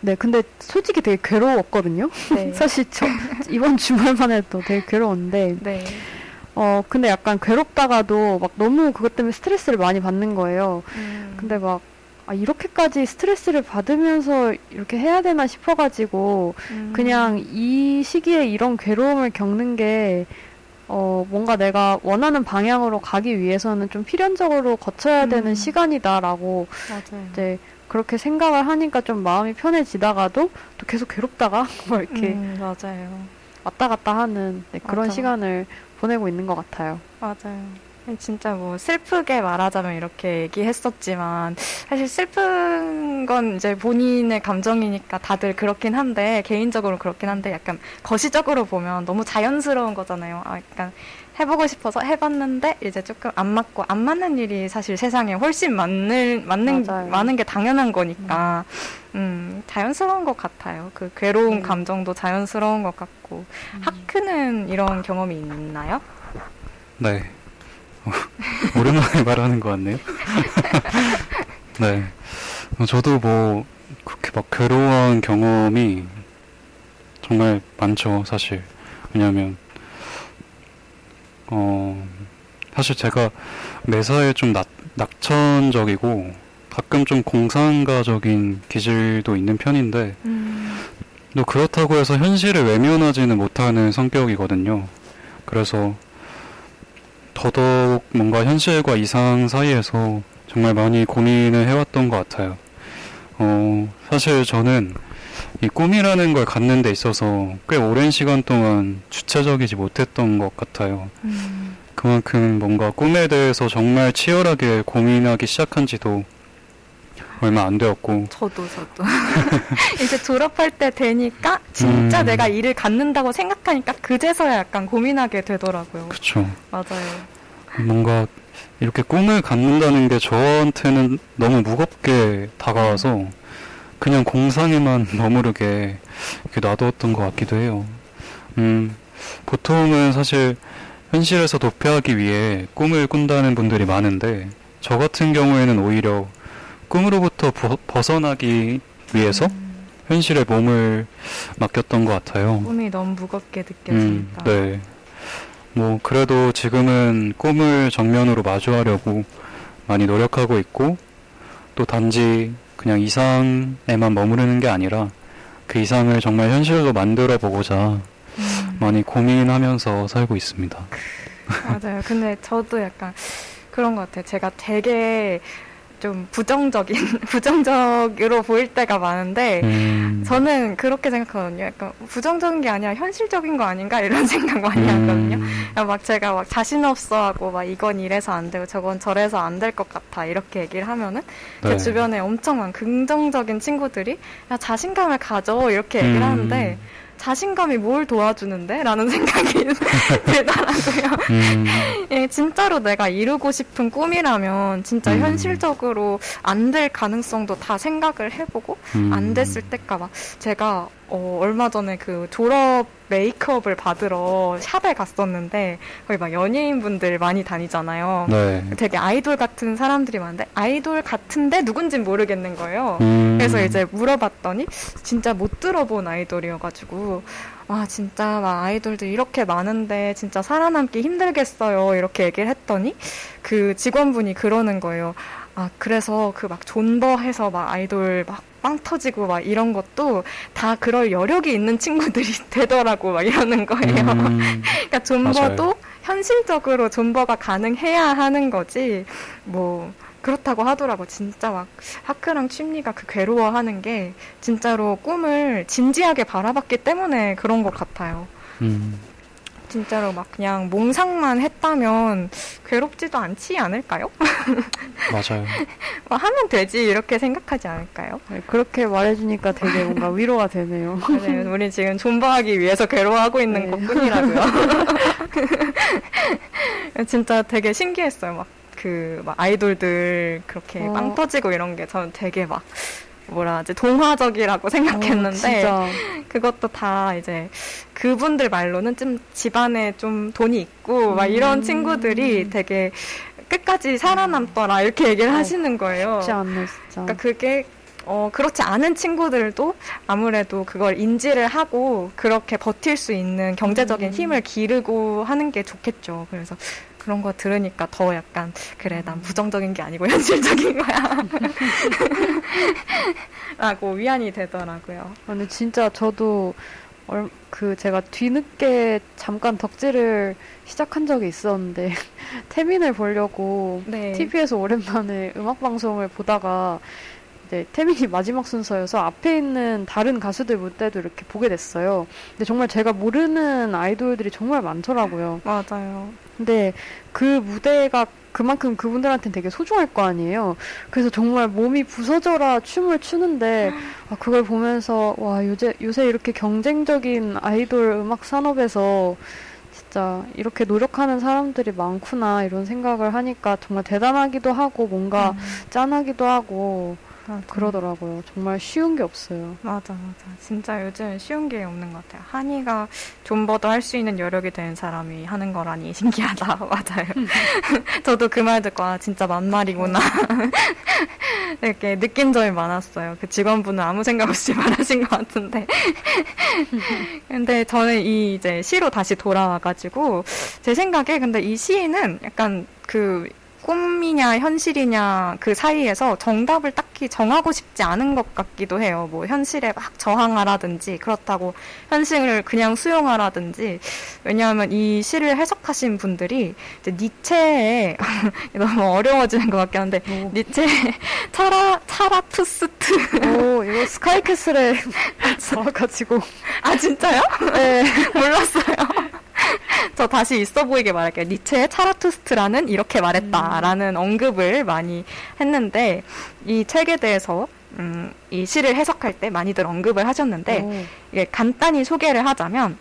[SPEAKER 2] 네, 근데 솔직히 되게 괴로웠거든요.
[SPEAKER 3] 네.
[SPEAKER 2] 사실 저 이번 주말만 해도 되게 괴로웠는데,
[SPEAKER 3] 네.
[SPEAKER 2] 어, 근데 약간 괴롭다가도 막 너무 그것 때문에 스트레스를 많이 받는 거예요.
[SPEAKER 3] 음,
[SPEAKER 2] 근데 막, 아, 이렇게까지 스트레스를 받으면서 이렇게 해야 되나 싶어가지고,
[SPEAKER 3] 음,
[SPEAKER 2] 그냥 이 시기에 이런 괴로움을 겪는 게, 어, 뭔가 내가 원하는 방향으로 가기 위해서는 좀 필연적으로 거쳐야 되는
[SPEAKER 3] 음.
[SPEAKER 2] 시간이다라고
[SPEAKER 3] 맞아요.
[SPEAKER 2] 이제 그렇게 생각을 하니까 좀 마음이 편해지다가도 또 계속 괴롭다가 뭐 이렇게
[SPEAKER 3] 음, 맞아요.
[SPEAKER 2] 왔다 갔다 하는 네, 그런
[SPEAKER 3] 맞아.
[SPEAKER 2] 시간을 보내고 있는 것 같아요.
[SPEAKER 3] 맞아요. 진짜 뭐 슬프게 말하자면 이렇게 얘기했었지만 사실 슬픈 건 이제 본인의 감정이니까 다들 그렇긴 한데 개인적으로 그렇긴 한데 약간 거시적으로 보면 너무 자연스러운 거잖아요. 아, 약간 해보고 싶어서 해봤는데 이제 조금 안 맞고 안 맞는 일이 사실 세상에 훨씬 많는 맞는
[SPEAKER 2] 맞아요.
[SPEAKER 3] 많은 게 당연한 거니까 음 자연스러운 것 같아요. 그 괴로운
[SPEAKER 2] 음.
[SPEAKER 3] 감정도 자연스러운 것 같고 하크는 이런 경험이 있나요?
[SPEAKER 1] 네. 어, 오랜만에 말하는 것 같네요. 네. 어, 저도 뭐, 그렇게 막 괴로워한 경험이 정말 많죠, 사실. 왜냐면, 어, 사실 제가 매사에 좀 낙, 낙천적이고, 가끔 좀 공상가적인 기질도 있는 편인데,
[SPEAKER 3] 음.
[SPEAKER 1] 또 그렇다고 해서 현실을 외면하지는 못하는 성격이거든요. 그래서 더더욱 뭔가 현실과 이상 사이에서 정말 많이 고민을 해왔던 것 같아요. 어, 사실 저는 이 꿈이라는 걸 갖는 데 있어서 꽤 오랜 시간 동안 주체적이지 못했던 것 같아요.
[SPEAKER 3] 음.
[SPEAKER 1] 그만큼 뭔가 꿈에 대해서 정말 치열하게 고민하기 시작한 지도 얼마 안 되었고,
[SPEAKER 3] 저도 저도 이제 졸업할 때 되니까 진짜
[SPEAKER 1] 음.
[SPEAKER 3] 내가 일을 갖는다고 생각하니까 그제서야 약간 고민하게 되더라고요.
[SPEAKER 1] 그쵸.
[SPEAKER 3] 맞아요.
[SPEAKER 1] 뭔가 이렇게 꿈을 갖는다는 게 저한테는 너무 무겁게 다가와서 그냥 공상에만 머무르게 이렇게 놔두었던 것 같기도 해요. 음, 보통은 사실 현실에서 도피하기 위해 꿈을 꾼다는 분들이 많은데 저 같은 경우에는 오히려 꿈으로부터 버- 벗어나기 위해서
[SPEAKER 3] 음,
[SPEAKER 1] 현실에 몸을 맡겼던 것 같아요.
[SPEAKER 3] 꿈이 너무 무겁게
[SPEAKER 1] 음,
[SPEAKER 3] 느껴지니까.
[SPEAKER 1] 네. 뭐, 그래도 지금은 꿈을 정면으로 마주하려고 많이 노력하고 있고, 또 단지 그냥 이상에만 머무르는 게 아니라 그 이상을 정말 현실로 만들어 보고자
[SPEAKER 3] 음,
[SPEAKER 1] 많이 고민하면서 살고 있습니다.
[SPEAKER 3] 맞아요. 근데 저도 약간 그런 것 같아요. 제가 되게 좀 부정적인 부정적으로 보일 때가 많은데
[SPEAKER 1] 음,
[SPEAKER 3] 저는 그렇게 생각하거든요. 약간 부정적인 게 아니라 현실적인 거 아닌가 이런 생각 많이 하거든요.
[SPEAKER 1] 음,
[SPEAKER 3] 야, 막 제가 막 자신 없어 하고 막 이건 이래서 안 되고 저건 저래서 안 될 것 같아 이렇게 얘기를 하면은 제
[SPEAKER 1] 네.
[SPEAKER 3] 주변에 엄청 많은 긍정적인 친구들이 야 자신감을 가져 이렇게 얘기를
[SPEAKER 1] 음,
[SPEAKER 3] 하는데 자신감이 뭘 도와주는데? 라는 생각이 들더라고요.
[SPEAKER 1] 음,
[SPEAKER 3] 예, 진짜로 내가 이루고 싶은 꿈이라면 진짜
[SPEAKER 1] 음.
[SPEAKER 3] 현실적으로 안 될 가능성도 다 생각을 해보고
[SPEAKER 1] 음,
[SPEAKER 3] 안 됐을 때까 막 제가 어, 얼마 전에 그 졸업 메이크업을 받으러 샵에 갔었는데 거기 막 연예인분들 많이 다니잖아요.
[SPEAKER 1] 네.
[SPEAKER 3] 되게 아이돌 같은 사람들이 많은데 아이돌 같은데 누군진 모르겠는 거예요.
[SPEAKER 1] 음,
[SPEAKER 3] 그래서 이제 물어봤더니 진짜 못 들어본 아이돌이어가지고 와 진짜 막 아이돌들 이렇게 많은데 진짜 살아남기 힘들겠어요 이렇게 얘기를 했더니 그 직원분이 그러는 거예요. 아 그래서 그 막 존버해서 막 아이돌 막 빵 터지고 막 이런 것도 다 그럴 여력이 있는 친구들이 되더라고 막 이러는 거예요.
[SPEAKER 1] 음,
[SPEAKER 3] 그러니까 존버도 현실적으로 존버가 가능해야 하는 거지 뭐 그렇다고 하더라고 진짜 막 하크랑 취미가 그 괴로워하는 게 진짜로 꿈을 진지하게 바라봤기 때문에 그런 것 같아요. 음. 진짜로 막 그냥 몽상만 했다면 괴롭지도 않지 않을까요?
[SPEAKER 1] 맞아요.
[SPEAKER 3] 뭐 하면 되지 이렇게 생각하지 않을까요?
[SPEAKER 2] 네, 그렇게 말해주니까 되게 뭔가 위로가 되네요.
[SPEAKER 3] 네, 우리 지금 존버하기 위해서 괴로워하고 있는 네. 것뿐이라고요. 진짜 되게 신기했어요. 막 그, 막 아이돌들 그렇게 어. 빵 터지고 이런 게 저는 되게 막 뭐라 하지 동화적이라고 생각했는데 어, 그것도 다 이제 그분들 말로는 좀 집안에 좀 돈이 있고 막 이런 음. 친구들이 되게 끝까지 살아남더라 이렇게 얘기를 어, 하시는 거예요.
[SPEAKER 2] 쉽지 않네 진짜.
[SPEAKER 3] 그러니까 그게 어, 그렇지 않은 친구들도 아무래도 그걸 인지를 하고 그렇게 버틸 수 있는 경제적인 음. 힘을 기르고 하는 게 좋겠죠. 그래서 그런 거 들으니까 더 약간 그래 난 부정적인 게 아니고 현실적인 거야 라고 위안이 되더라고요.
[SPEAKER 2] 아니 진짜 저도 얼, 그 제가 뒤늦게 잠깐 덕질을 시작한 적이 있었는데 태민을 보려고 네. TV에서 오랜만에 음악 방송을 보다가 이제 태민이 마지막 순서여서 앞에 있는 다른 가수들 무대도 이렇게 보게 됐어요. 근데 정말 제가 모르는 아이돌들이 정말 많더라고요.
[SPEAKER 3] 맞아요.
[SPEAKER 2] 근데 그 무대가 그만큼 그분들한테는 되게 소중할 거 아니에요. 그래서 정말 몸이 부서져라 춤을 추는데 아, 그걸 보면서 와 요새 요새 이렇게 경쟁적인 아이돌 음악 산업에서 진짜 이렇게 노력하는 사람들이 많구나 이런 생각을 하니까 정말 대단하기도 하고 뭔가 음. 짠하기도 하고 맞아. 그러더라고요. 정말 쉬운 게 없어요.
[SPEAKER 3] 맞아, 맞아. 진짜 요즘 쉬운 게 없는 것 같아요. 한이가 존버도 할 수 있는 여력이 된 사람이 하는 거라니 신기하다. 맞아요. 저도 그 말 듣고, 아, 진짜 만말이구나. 이렇게 느낀 점이 많았어요. 그 직원분은 아무 생각 없이 말하신 것 같은데. 근데 저는 이 이제 시로 다시 돌아와가지고, 제 생각에 근데 이 시인은 약간 그 꿈이냐 현실이냐 그 사이에서 정답을 딱히 정하고 싶지 않은 것 같기도 해요. 뭐 현실에 막 저항하라든지 그렇다고 현실을 그냥 수용하라든지 왜냐하면 이 시를 해석하신 분들이 이제 니체에 너무 어려워지는 것 같긴 한데 오. 니체 차라 차라투스트
[SPEAKER 2] 오 이거 스카이캐슬에 나와가지고
[SPEAKER 3] 아 진짜요?
[SPEAKER 2] 네
[SPEAKER 3] 몰랐어요. 저 다시 있어 보이게 말할게요. 니체의 차라투스트라는 이렇게 말했다라는 음. 언급을 많이 했는데 이 책에 대해서 음, 이 시를 해석할 때 많이들 언급을 하셨는데 이게 간단히 소개를 하자면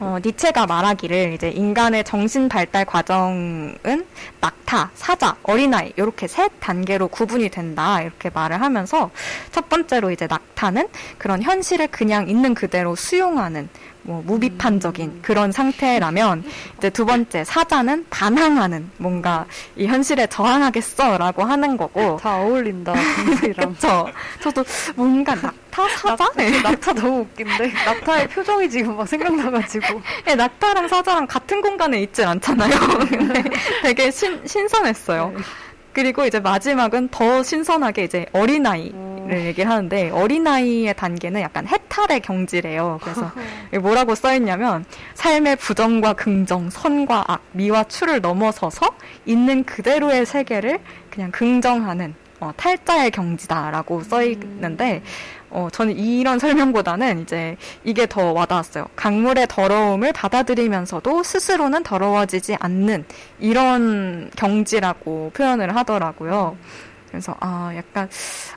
[SPEAKER 3] 어, 니체가 말하기를 이제 인간의 정신 발달 과정은 낙타, 사자, 어린아이 이렇게 세 단계로 구분이 된다 이렇게 말을 하면서 첫 번째로 이제 낙타는 그런 현실을 그냥 있는 그대로 수용하는 뭐 무비판적인 음. 그런 상태라면 이제 두 번째 사자는 반항하는 뭔가 이 현실에 저항하겠어라고 하는 거고
[SPEAKER 2] 다 어울린다
[SPEAKER 3] 그렇죠. 저도 뭔가 낙타 사자
[SPEAKER 2] 네. 낙타 너무 웃긴데 낙타의 표정이 지금 막 생각나가지고
[SPEAKER 3] 네, 낙타랑 사자랑 같은 공간에 있질 않잖아요. 근데 되게 신, 신선했어요. 네. 그리고 이제 마지막은 더 신선하게 이제 어린아이를 오. 얘기를 하는데 어린아이의 단계는 약간 해탈의 경지래요. 그래서 뭐라고 써있냐면 삶의 부정과 긍정, 선과 악, 미와 추를 넘어서서 있는 그대로의 세계를 그냥 긍정하는 어, 탈자의 경지다라고 써 있는데 음. 어, 저는 이런 설명보다는 이제 이게 더 와닿았어요. 강물의 더러움을 받아들이면서도 스스로는 더러워지지 않는 이런 경지라고 표현을 하더라고요. 그래서 아 약간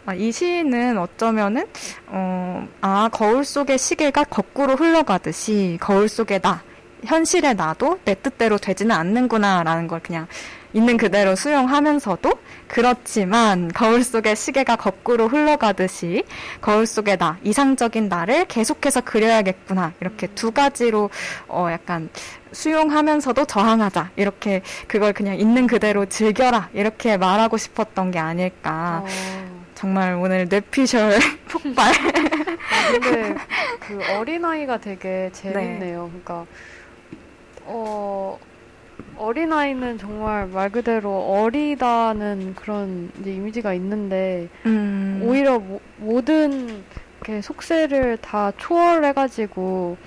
[SPEAKER 3] 아, 이 시는 어쩌면은 어, 아 거울 속의 시계가 거꾸로 흘러가듯이 거울 속에 나 현실의 나도 내 뜻대로 되지는 않는구나라는 걸 그냥 있는 그대로 수용하면서도 그렇지만 거울 속의 시계가 거꾸로 흘러가듯이 거울 속의 나, 이상적인 나를 계속해서 그려야겠구나. 이렇게 두 가지로 어 약간 수용하면서도 저항하자. 이렇게 그걸 그냥 있는 그대로 즐겨라. 이렇게 말하고 싶었던 게 아닐까. 어. 정말 오늘 뇌피셜 폭발. 아,
[SPEAKER 2] 근데 그 어린아이가 되게 재밌네요. 네. 그러니까 어 어린아이는 정말 말 그대로 어리다는 그런 이미지가 있는데 음. 오히려 모, 모든 속세를 다 초월해가지고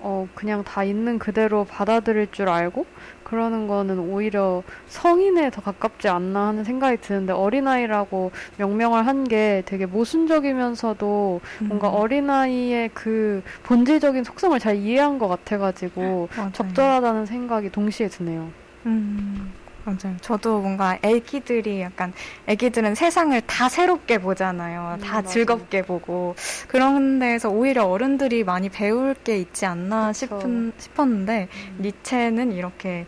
[SPEAKER 2] 어, 그냥 다 있는 그대로 받아들일 줄 알고 그러는 거는 오히려 성인에 더 가깝지 않나 하는 생각이 드는데 어린아이라고 명명을 한 게 되게 모순적이면서도 뭔가
[SPEAKER 3] 음.
[SPEAKER 2] 어린아이의 그 본질적인 속성을 잘 이해한 것 같아가지고. 적절하다는 생각이 동시에 드네요.
[SPEAKER 3] 음, 맞아요. 저도 뭔가 애기들이 약간, 애기들은 세상을 다 새롭게 보잖아요.
[SPEAKER 2] 음,
[SPEAKER 3] 다
[SPEAKER 2] 맞아요.
[SPEAKER 3] 즐겁게 보고. 그런 데서 오히려 어른들이 많이 배울 게 있지 않나
[SPEAKER 2] 그쵸.
[SPEAKER 3] 싶은, 싶었는데, 니체는 이렇게,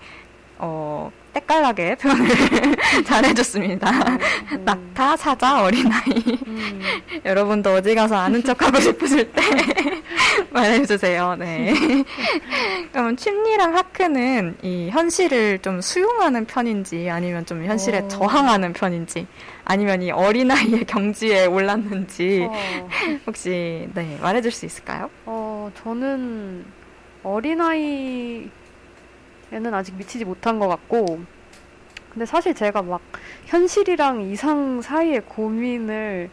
[SPEAKER 3] 어, 때깔나게 표현을 잘 해줬습니다.
[SPEAKER 2] 음.
[SPEAKER 3] 낙타, 사자, 어린아이.
[SPEAKER 2] 음.
[SPEAKER 3] 여러분도 어디 가서 아는 척 하고 싶으실 때 말해주세요. 네. 그러면 춘리랑 하크는 이 현실을 좀 수용하는 편인지 아니면 좀 현실에
[SPEAKER 2] 어.
[SPEAKER 3] 저항하는 편인지 아니면 이 어린아이의 경지에 올랐는지
[SPEAKER 2] 어.
[SPEAKER 3] 혹시 네 말해줄 수 있을까요?
[SPEAKER 2] 어, 저는 어린아이 에는 아직 미치지 못한 것 같고, 근데 사실 제가 막 현실이랑 이상 사이의 고민을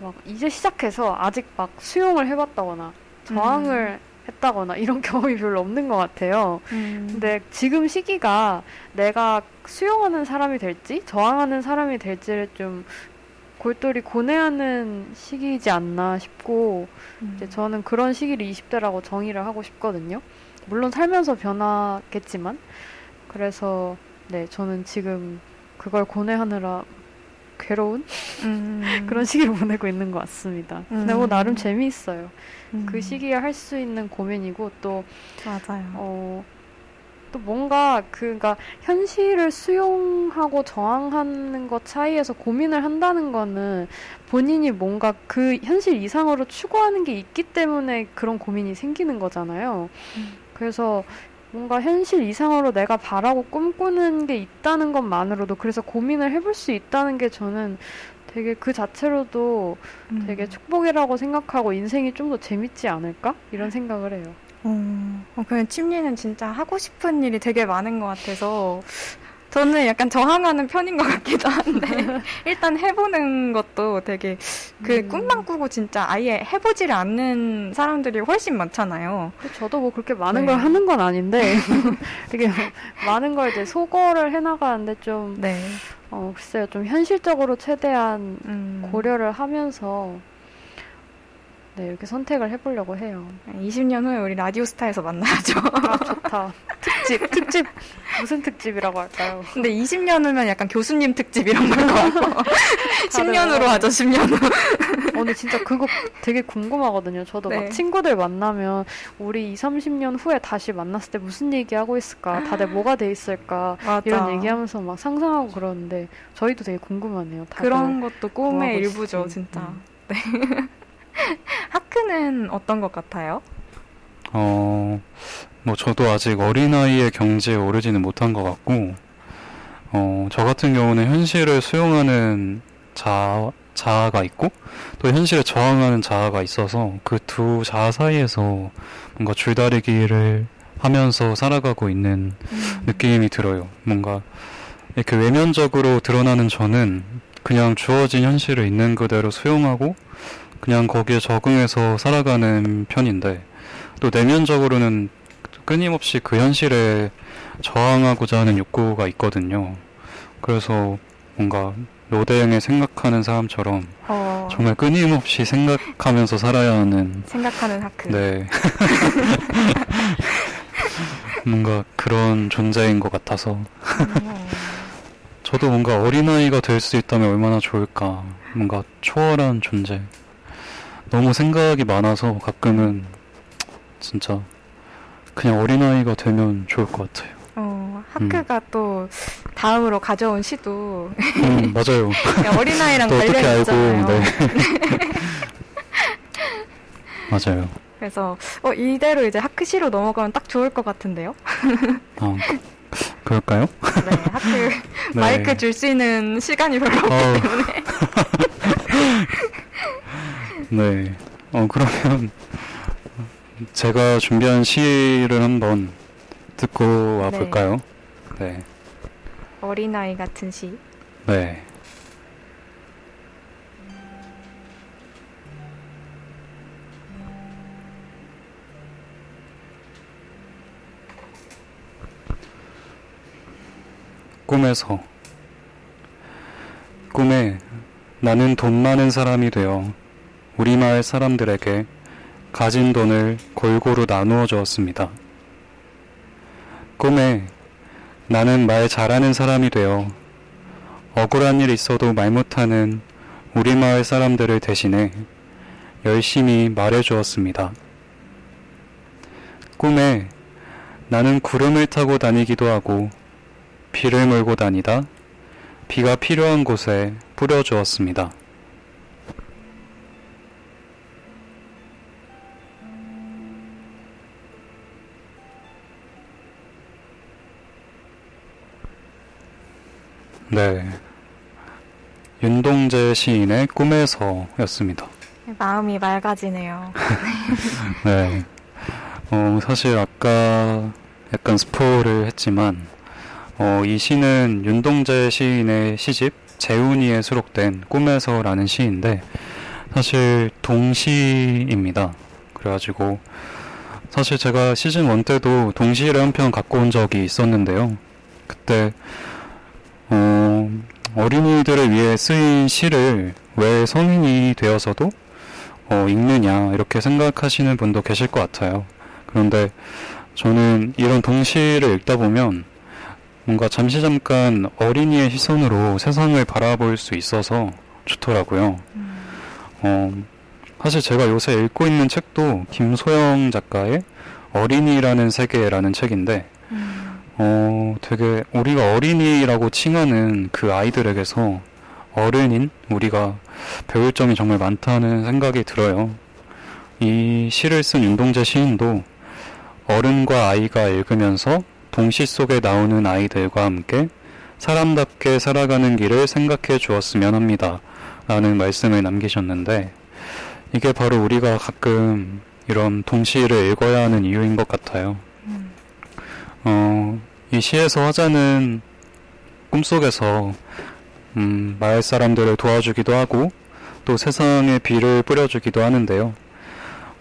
[SPEAKER 2] 막 이제 시작해서 아직 막 수용을 해봤다거나 저항을 했다거나 이런 경험이 별로 없는 것 같아요.
[SPEAKER 3] 음.
[SPEAKER 2] 근데 지금 시기가 내가 수용하는 사람이 될지 저항하는 사람이 될지를 좀 골똘히 고뇌하는 시기이지 않나 싶고
[SPEAKER 3] 음.
[SPEAKER 2] 이제 저는 그런 시기를 20대라고 정의를 하고 싶거든요. 물론 살면서 변하겠지만 그래서 네 저는 지금 그걸 고뇌하느라 괴로운
[SPEAKER 3] 음.
[SPEAKER 2] 그런 시기를 보내고 있는 것 같습니다. 근데 뭐
[SPEAKER 3] 음.
[SPEAKER 2] 나름 재미있어요.
[SPEAKER 3] 음.
[SPEAKER 2] 그 시기에 할 수 있는 고민이고 또
[SPEAKER 3] 맞아요.
[SPEAKER 2] 어, 또 뭔가 그가 현실을 수용하고 저항하는 것 사이에서 고민을 한다는 거는 본인이 뭔가 그 현실 이상으로 추구하는 게 있기 때문에 그런 고민이 생기는 거잖아요.
[SPEAKER 3] 음.
[SPEAKER 2] 그래서 뭔가 현실 이상으로 내가 바라고 꿈꾸는 게 있다는 것만으로도 그래서 고민을 해볼 수 있다는 게 저는 되게 그 자체로도
[SPEAKER 3] 음.
[SPEAKER 2] 되게 축복이라고 생각하고 인생이 좀 더 재밌지 않을까? 이런 생각을 해요.
[SPEAKER 3] 어, 어, 그냥 침리는 진짜 하고 싶은 일이 되게 많은 것 같아서 저는 약간 저항하는 편인 것 같기도 한데 일단 해보는 것도 되게 그
[SPEAKER 2] 음.
[SPEAKER 3] 꿈만 꾸고 진짜 아예 해보지를 않는 사람들이 훨씬 많잖아요.
[SPEAKER 2] 저도 뭐 그렇게 많은
[SPEAKER 3] 네.
[SPEAKER 2] 걸 하는 건 아닌데 되게 많은 걸 이제 소거를 해나가는데 좀
[SPEAKER 3] 네.
[SPEAKER 2] 어, 글쎄요 좀 현실적으로 최대한
[SPEAKER 3] 음,
[SPEAKER 2] 고려를 하면서 네 이렇게 선택을 해보려고 해요.
[SPEAKER 3] 20년 후에 우리 라디오스타에서 만나야죠.
[SPEAKER 2] 아 좋다 특집 특집 무슨 특집이라고 할까요?
[SPEAKER 3] 근데 20년 후면 약간 교수님 특집 이런 걸것 같고 10년 후로 하죠. 10년 후.
[SPEAKER 2] 어, 근데 진짜 그거 되게 궁금하거든요. 저도
[SPEAKER 3] 네.
[SPEAKER 2] 막 친구들 만나면 우리 20, 30년 후에 다시 만났을 때 무슨 얘기 하고 있을까? 다들 뭐가 돼 있을까?
[SPEAKER 3] 맞아.
[SPEAKER 2] 이런 얘기하면서 막 상상하고 그러는데 저희도 되게 궁금하네요.
[SPEAKER 3] 그런 것도
[SPEAKER 2] 뭐 하고
[SPEAKER 3] 꿈의 일부죠. 진짜.
[SPEAKER 2] 음.
[SPEAKER 3] 네. 하크는 어떤 것 같아요?
[SPEAKER 1] 어, 뭐 저도 아직 어린아이의 경지에 오르지는 못한 것 같고, 어, 저 같은 경우는 현실을 수용하는 자아, 자아가 있고, 또 현실에 저항하는 자아가 있어서 그 두 자아 사이에서 뭔가 줄다리기를 하면서 살아가고 있는 느낌이 들어요. 뭔가 이렇게 외면적으로 드러나는 저는 그냥 주어진 현실을 있는 그대로 수용하고 그냥 거기에 적응해서 살아가는 편인데 또 내면적으로는 끊임없이 그 현실에 저항하고자 하는 욕구가 있거든요. 그래서 뭔가 로데형에 생각하는 사람처럼
[SPEAKER 3] 어,
[SPEAKER 1] 정말 끊임없이 생각하면서 살아야 하는
[SPEAKER 3] 생각하는 하크.
[SPEAKER 1] 네. 뭔가 그런 존재인 것 같아서
[SPEAKER 3] 어.
[SPEAKER 1] 저도 뭔가 어린아이가 될 수 있다면 얼마나 좋을까. 뭔가 초월한 존재. 너무 생각이 많아서 가끔은 진짜 그냥 어린아이가 되면 좋을 것 같아요.
[SPEAKER 3] 어, 하크가 또 다음으로 가져온 시도
[SPEAKER 1] 음, 맞아요.
[SPEAKER 3] 어린아이랑
[SPEAKER 1] 또 어떻게
[SPEAKER 3] 관련이
[SPEAKER 1] 알고,
[SPEAKER 3] 있잖아요.
[SPEAKER 1] 네. 맞아요.
[SPEAKER 3] 그래서 어, 이대로 이제 하크시로 넘어가면 딱 좋을 것 같은데요.
[SPEAKER 1] 어, 그럴까요?
[SPEAKER 3] 네, 하크
[SPEAKER 1] 네.
[SPEAKER 3] 마이크 줄 수 있는 시간이 별로 없기
[SPEAKER 1] 어,
[SPEAKER 3] 때문에.
[SPEAKER 1] 네. 어, 그러면 제가 준비한 시를 한번 듣고 와 볼까요? 네. 네.
[SPEAKER 3] 어린아이 같은 시.
[SPEAKER 1] 네. 꿈에서 꿈에 나는 돈 많은 사람이 되어 우리 마을 사람들에게 가진 돈을 골고루 나누어 주었습니다. 꿈에 나는 말 잘하는 사람이 되어 억울한 일 있어도 말 못하는 우리 마을 사람들을 대신해 열심히 말해 주었습니다. 꿈에 나는 구름을 타고 다니기도 하고 비를 몰고 다니다 비가 필요한 곳에 뿌려 주었습니다. 네. 윤동재 시인의 꿈에서였습니다.
[SPEAKER 3] 마음이 맑아지네요.
[SPEAKER 1] 네. 어, 사실 아까 약간 스포를 했지만, 어, 이 시는 윤동재 시인의 시집, 재훈이에 수록된 꿈에서라는 시인데, 사실 동시입니다. 그래가지고, 사실 제가 시즌 1 때도 동시를 한 편 갖고 온 적이 있었는데요. 그때, 어, 어린이들을 위해 쓰인 시를 왜 성인이 되어서도 어, 읽느냐 이렇게 생각하시는 분도 계실 것 같아요. 그런데 저는 이런 동시를 읽다 보면 뭔가 잠시 잠깐 어린이의 시선으로 세상을 바라볼 수 있어서 좋더라고요. 어, 사실 제가 요새 읽고 있는 책도 김소영 작가의 어린이라는 세계라는 책인데 어, 되게 우리가 어린이라고 칭하는 그 아이들에게서 어른인 우리가 배울 점이 정말 많다는 생각이 들어요. 이 시를 쓴 윤동재 시인도 어른과 아이가 읽으면서 동시 속에 나오는 아이들과 함께 사람답게 살아가는 길을 생각해 주었으면 합니다. 라는 말씀을 남기셨는데 이게 바로 우리가 가끔 이런 동시를 읽어야 하는 이유인 것 같아요. 어, 이 시에서 화자는 꿈속에서 음, 마을 사람들을 도와주기도 하고 또 세상에 비를 뿌려주기도 하는데요.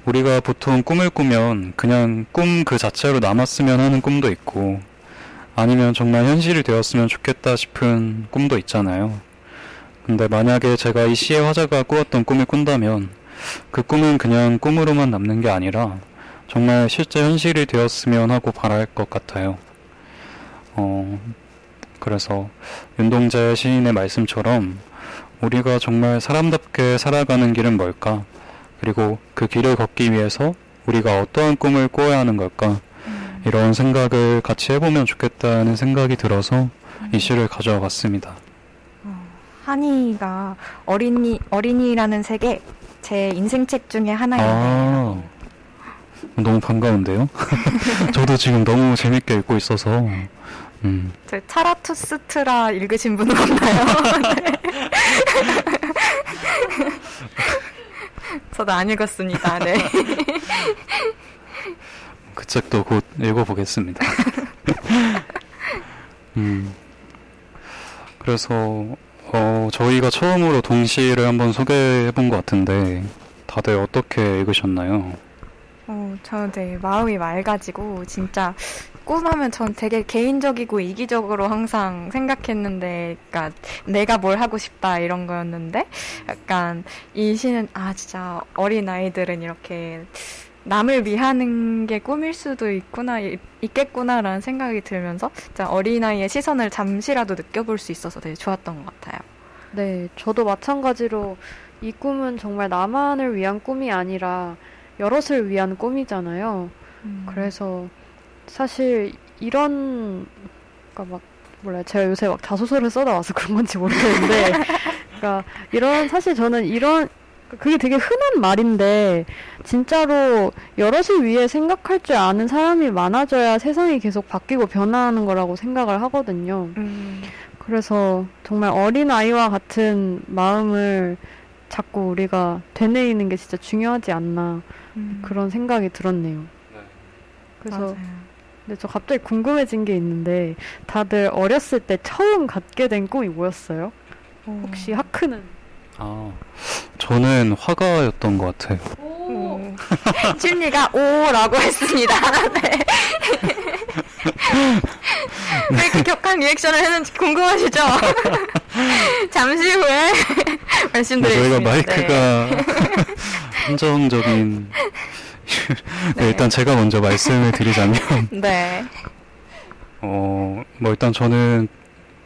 [SPEAKER 1] 우리가 보통 꿈을 꾸면 그냥 꿈 그 자체로 남았으면 하는 꿈도 있고 아니면 정말 현실이 되었으면 좋겠다 싶은 꿈도 있잖아요. 근데 만약에 제가 이 시의 화자가 꾸었던 꿈을 꾼다면 그 꿈은 그냥 꿈으로만 남는 게 아니라 정말 실제 현실이 되었으면 하고 바랄 것 같아요. 어, 그래서 윤동재 시인의 말씀처럼 우리가 정말 사람답게 살아가는 길은 뭘까? 그리고 그 길을 걷기 위해서 우리가 어떠한 꿈을 꾸어야 하는 걸까? 이런 생각을 같이 해보면 좋겠다는 생각이 들어서 이 시를 가져와 봤습니다.
[SPEAKER 3] 한이가 어린이 어린이라는 세계 제 인생책 중에 하나인데
[SPEAKER 1] 아, 너무 반가운데요? 저도 지금 너무 재밌게 읽고 있어서 음.
[SPEAKER 3] 저 차라투스트라 읽으신 분은 없나요? 네. 저도 안 읽었습니다. 네.
[SPEAKER 1] 그 책도 곧 읽어보겠습니다. 음. 그래서 어, 저희가 처음으로 동시를 한번 소개해 본 것 같은데 다들 어떻게 읽으셨나요?
[SPEAKER 3] 어, 저는 되게 마음이 맑아지고 진짜 꿈하면 전 되게 개인적이고 이기적으로 항상 생각했는데, 그러니까 내가 뭘 하고 싶다 이런 거였는데, 약간 이 시는 아 진짜 어린 아이들은 이렇게 남을 위하는 게 꿈일 수도 있구나 있겠구나라는 생각이 들면서 진짜 어린아이의 시선을 잠시라도 느껴볼 수 있어서 되게 좋았던 것 같아요.
[SPEAKER 2] 네, 저도 마찬가지로 이 꿈은 정말 나만을 위한 꿈이 아니라 여럿을 위한 꿈이잖아요. 음. 그래서 사실 이런 그러니까 막 몰라요. 제가 요새 막 자소서를 써다 와서 그런 건지 모르겠는데 그러니까 이런 사실 저는 이런 그게 되게 흔한 말인데 진짜로 여럿을 위해 생각할 줄 아는 사람이 많아져야 세상이 계속 바뀌고 변화하는 거라고 생각을 하거든요. 음. 그래서 정말 어린 아이와 같은 마음을 자꾸 우리가 되뇌이는 게 진짜 중요하지 않나 음. 그런 생각이 들었네요. 네. 그래서 맞아요. 근데 저 갑자기 궁금해진 게 있는데 다들 어렸을 때 처음 갖게 된 꿈이 뭐였어요? 어. 혹시 하크는?
[SPEAKER 1] 아 저는 화가였던 것 같아요.
[SPEAKER 3] 심리가 오라고 했습니다. 네. 왜 이렇게 격한 리액션을 했는지 궁금하시죠? 잠시 후에 말씀드리겠습니다.
[SPEAKER 1] 저희가 마이크가 한정적인 네, 일단 제가 먼저 말씀을 드리자면
[SPEAKER 3] 네.
[SPEAKER 1] 어, 뭐 일단 저는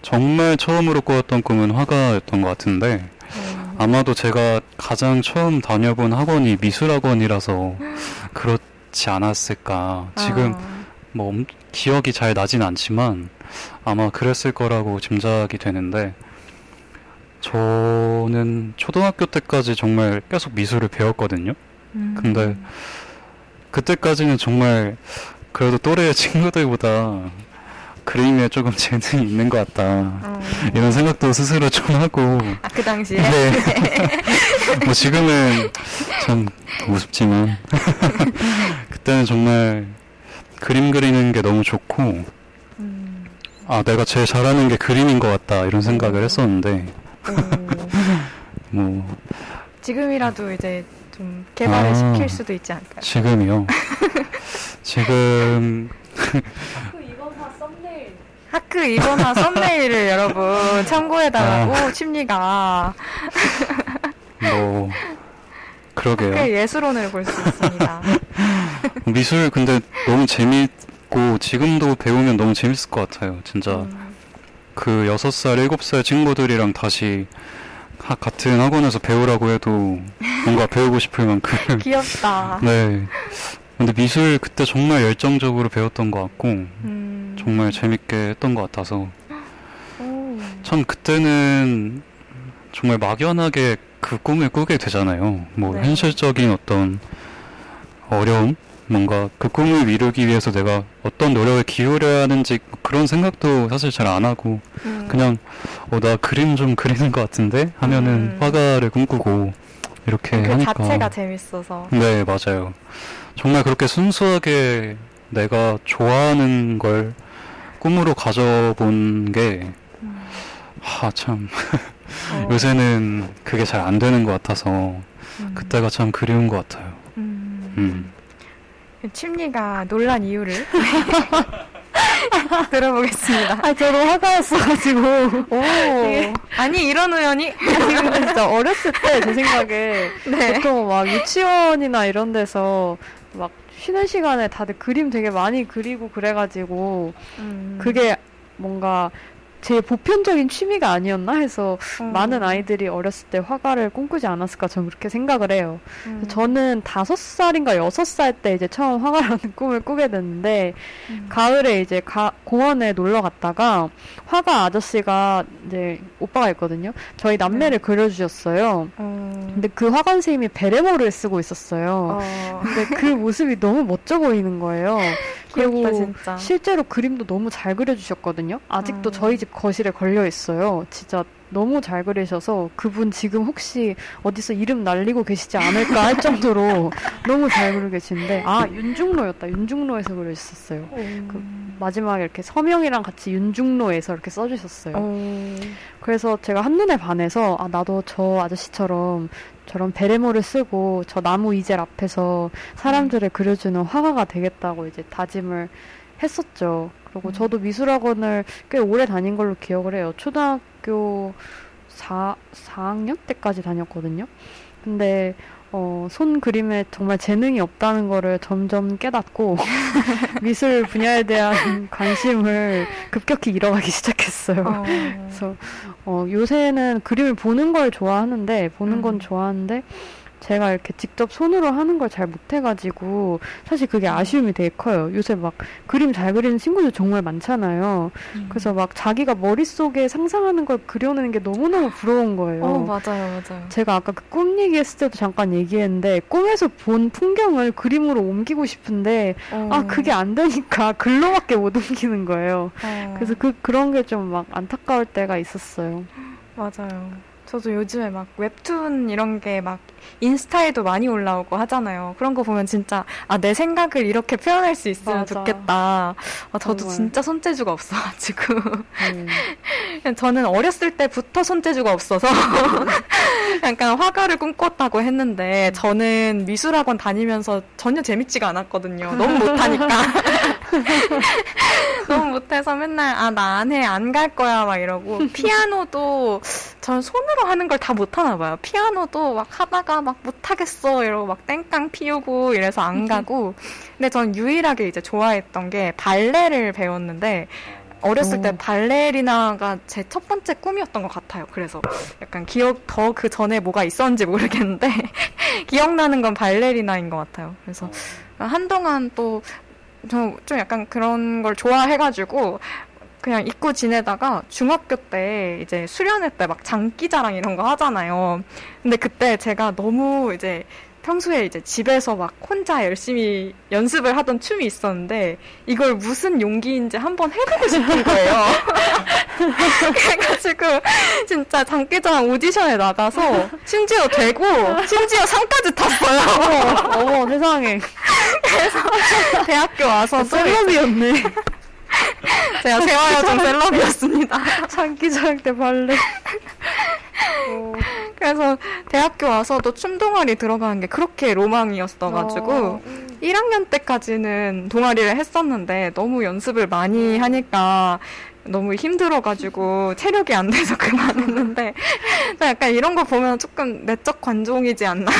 [SPEAKER 1] 정말 처음으로 꾸었던 꿈은 화가였던 것 같은데
[SPEAKER 3] 음.
[SPEAKER 1] 아마도 제가 가장 처음 다녀본 학원이 미술학원이라서 그렇지 않았을까. 지금
[SPEAKER 3] 아,
[SPEAKER 1] 뭐 엄- 기억이 잘 나진 않지만 아마 그랬을 거라고 짐작이 되는데 저는 초등학교 때까지 정말 계속 미술을 배웠거든요.
[SPEAKER 3] 음.
[SPEAKER 1] 근데 그때까지는 정말 그래도 또래 친구들보다 그림에 조금 재능이 있는 것 같다.
[SPEAKER 3] 어.
[SPEAKER 1] 이런 생각도 스스로 좀 하고
[SPEAKER 3] 아, 그 당시에?
[SPEAKER 1] 네. 뭐 지금은 참 우습지만 그때는 정말 그림 그리는 게 너무 좋고
[SPEAKER 3] 음.
[SPEAKER 1] 아 내가 제일 잘하는 게 그림인 것 같다 이런 생각을 했었는데
[SPEAKER 3] 오.
[SPEAKER 1] 뭐
[SPEAKER 3] 지금이라도 이제 좀 개발을
[SPEAKER 1] 아.
[SPEAKER 3] 시킬 수도 있지 않을까요?
[SPEAKER 1] 지금이요 지금
[SPEAKER 3] 하크 이거나 썸네일을 여러분 참고해달라고
[SPEAKER 1] 아.
[SPEAKER 3] 심리가
[SPEAKER 1] 뭐 그러게요
[SPEAKER 3] 꽤 예술원을 볼 수 있습니다.
[SPEAKER 1] 미술 근데 너무 재밌고 지금도 배우면 너무 재밌을 것 같아요 진짜
[SPEAKER 3] 음.
[SPEAKER 1] 그 여섯 살 일곱 살 친구들이랑 다시 하- 같은 학원에서 배우라고 해도 뭔가 배우고 싶을 만큼
[SPEAKER 3] 귀엽다.
[SPEAKER 1] 네 근데 미술 그때 정말 열정적으로 배웠던 것 같고
[SPEAKER 3] 음.
[SPEAKER 1] 정말 재밌게 했던 것 같아서
[SPEAKER 3] 오.
[SPEAKER 1] 참 그때는 정말 막연하게 그 꿈을 꾸게 되잖아요. 뭐
[SPEAKER 3] 네.
[SPEAKER 1] 현실적인 어떤 어려움, 뭔가 그 꿈을 이루기 위해서 내가 어떤 노력을 기울여야 하는지 그런 생각도 사실 잘 안 하고
[SPEAKER 3] 음.
[SPEAKER 1] 그냥 어 나 그림 좀 그리는 것 같은데 하면은
[SPEAKER 3] 음.
[SPEAKER 1] 화가를 꿈꾸고 이렇게
[SPEAKER 3] 그
[SPEAKER 1] 하니까
[SPEAKER 3] 자체가 재밌어서.
[SPEAKER 1] 네 맞아요. 정말 그렇게 순수하게 내가 좋아하는 걸 꿈으로 가져본 게
[SPEAKER 3] 음.
[SPEAKER 1] 하, 참,
[SPEAKER 3] 어.
[SPEAKER 1] 요새는 그게 잘 안 되는 것 같아서,
[SPEAKER 3] 음.
[SPEAKER 1] 그때가 참 그리운 것 같아요.
[SPEAKER 3] 음.
[SPEAKER 1] 음.
[SPEAKER 3] 침리가 놀란 이유를 들어보겠습니다.
[SPEAKER 2] 아, 저도 화가였어가지고.
[SPEAKER 3] 오. 아니 이런 우연이?
[SPEAKER 2] 지금 진짜 어렸을 때 제 생각에
[SPEAKER 3] 네.
[SPEAKER 2] 보통 막 유치원이나 이런 데서 막 쉬는 시간에 다들 그림 되게 많이 그리고 그래가지고
[SPEAKER 3] 음.
[SPEAKER 2] 그게 뭔가 제 보편적인 취미가 아니었나 해서
[SPEAKER 3] 음.
[SPEAKER 2] 많은 아이들이 어렸을 때 화가를 꿈꾸지 않았을까 저는 그렇게 생각을 해요.
[SPEAKER 3] 음.
[SPEAKER 2] 저는 다섯 살인가 여섯 살 때 이제 처음 화가라는 꿈을 꾸게 됐는데
[SPEAKER 3] 음.
[SPEAKER 2] 가을에 이제 가- 공원에 놀러 갔다가 화가 아저씨가 이제 오빠가 있거든요. 저희 남매를 그려주셨어요.
[SPEAKER 3] 어.
[SPEAKER 2] 근데 그 화가 선생님이 베레모를 쓰고 있었어요.
[SPEAKER 3] 어.
[SPEAKER 2] 근데 그 모습이 너무 멋져 보이는 거예요. 그리고
[SPEAKER 3] 진짜.
[SPEAKER 2] 실제로 그림도 너무 잘 그려주셨거든요. 아직도
[SPEAKER 3] 음.
[SPEAKER 2] 저희 집 거실에 걸려 있어요. 진짜 너무 잘 그리셔서 그분 지금 혹시 어디서 이름 날리고 계시지 않을까 할 정도로 너무 잘 그리고 계시는데 아 윤중로였다. 윤중로에서 그려주셨어요. 그 마지막에 이렇게 서명이랑 같이 윤중로에서 이렇게 써주셨어요.
[SPEAKER 3] 어.
[SPEAKER 2] 그래서 제가 한눈에 반해서 아 나도 저 아저씨처럼 저런 베레모를 쓰고 저 나무 이젤 앞에서 사람들을 그려주는 화가가 되겠다고 이제 다짐을 했었죠. 그리고
[SPEAKER 3] 음.
[SPEAKER 2] 저도 미술학원을 꽤 오래 다닌 걸로 기억을 해요. 초등학교 4, 4학년 때까지 다녔거든요. 근데 어, 손 그림에 정말 재능이 없다는 거를 점점 깨닫고 미술 분야에 대한 관심을 급격히 잃어가기 시작했어요.
[SPEAKER 3] 어.
[SPEAKER 2] 그래서 어, 요새는 그림을 보는 걸 좋아하는데 보는 건
[SPEAKER 3] 음.
[SPEAKER 2] 좋아하는데 제가 이렇게 직접 손으로 하는 걸 잘 못해가지고 사실 그게 아쉬움이 되게 커요. 요새 막 그림 잘 그리는 친구들 정말 많잖아요.
[SPEAKER 3] 음.
[SPEAKER 2] 그래서 막 자기가 머릿속에 상상하는 걸 그려내는 게 너무너무 부러운 거예요.
[SPEAKER 3] 어 맞아요 맞아요.
[SPEAKER 2] 제가 아까 그 꿈 얘기했을 때도 잠깐 얘기했는데 꿈에서 본 풍경을 그림으로 옮기고 싶은데
[SPEAKER 3] 어.
[SPEAKER 2] 아 그게 안 되니까 글로밖에 못 옮기는 거예요.
[SPEAKER 3] 어.
[SPEAKER 2] 그래서 그 그런 게 좀 막 안타까울 때가 있었어요.
[SPEAKER 3] 맞아요. 저도 요즘에 막 웹툰 이런 게 막 인스타에도 많이 올라오고 하잖아요. 그런 거 보면 진짜 아 내 생각을 이렇게 표현할 수 있으면
[SPEAKER 2] 맞아.
[SPEAKER 3] 좋겠다. 아, 저도
[SPEAKER 2] 정말.
[SPEAKER 3] 진짜 손재주가 없어가지고
[SPEAKER 2] 네.
[SPEAKER 3] 저는 어렸을 때부터 손재주가 없어서 약간 화가를 꿈꿨다고 했는데 저는 미술학원 다니면서 전혀 재밌지가 않았거든요. 너무 못하니까. 너무 못해서 맨날 아 나 안 해 안 갈 거야 막 이러고 피아노도 전 손 으로 하는 걸 다 못하나 봐요. 피아노도 막 하다가 막 못하겠어 이러고 막 땡깡 피우고 이래서 안 가고 근데 전 유일하게 이제 좋아했던 게 발레를 배웠는데 어렸을 때 발레리나가 제 첫 번째 꿈이었던 것 같아요. 그래서 약간 기억 더 그 전에 뭐가 있었는지 모르겠는데 기억나는 건 발레리나인 것 같아요. 그래서 한동안 또 저 좀 약간 그런 걸 좋아해가지고 그냥 잊고 지내다가 중학교 때 이제 수련회 때 막 장기자랑 이런 거 하잖아요. 근데 그때 제가 너무 이제 평소에 이제 집에서 막 혼자 열심히 연습을 하던 춤이 있었는데 이걸 무슨 용기인지 한번 해보고 싶은 거예요. 그래가지고 진짜 장기자랑 오디션에 나가서 심지어 되고 심지어 상까지 탔어요.
[SPEAKER 2] 어머 세상에
[SPEAKER 3] 그래서 대학교 와서 또
[SPEAKER 2] 셀럽이었네.
[SPEAKER 3] 제가 재활여정 셀럽이었습니다.
[SPEAKER 2] 장기자랑 때 발레.
[SPEAKER 3] 그래서 대학교 와서도 춤 동아리 들어가는 게 그렇게 로망이었어가지고
[SPEAKER 2] 어.
[SPEAKER 3] 1학년 때까지는 동아리를 했었는데 너무 연습을 많이 하니까 너무 힘들어가지고 체력이 안 돼서 그만했는데 약간 이런 거 보면 조금 내적 관종이지 않나.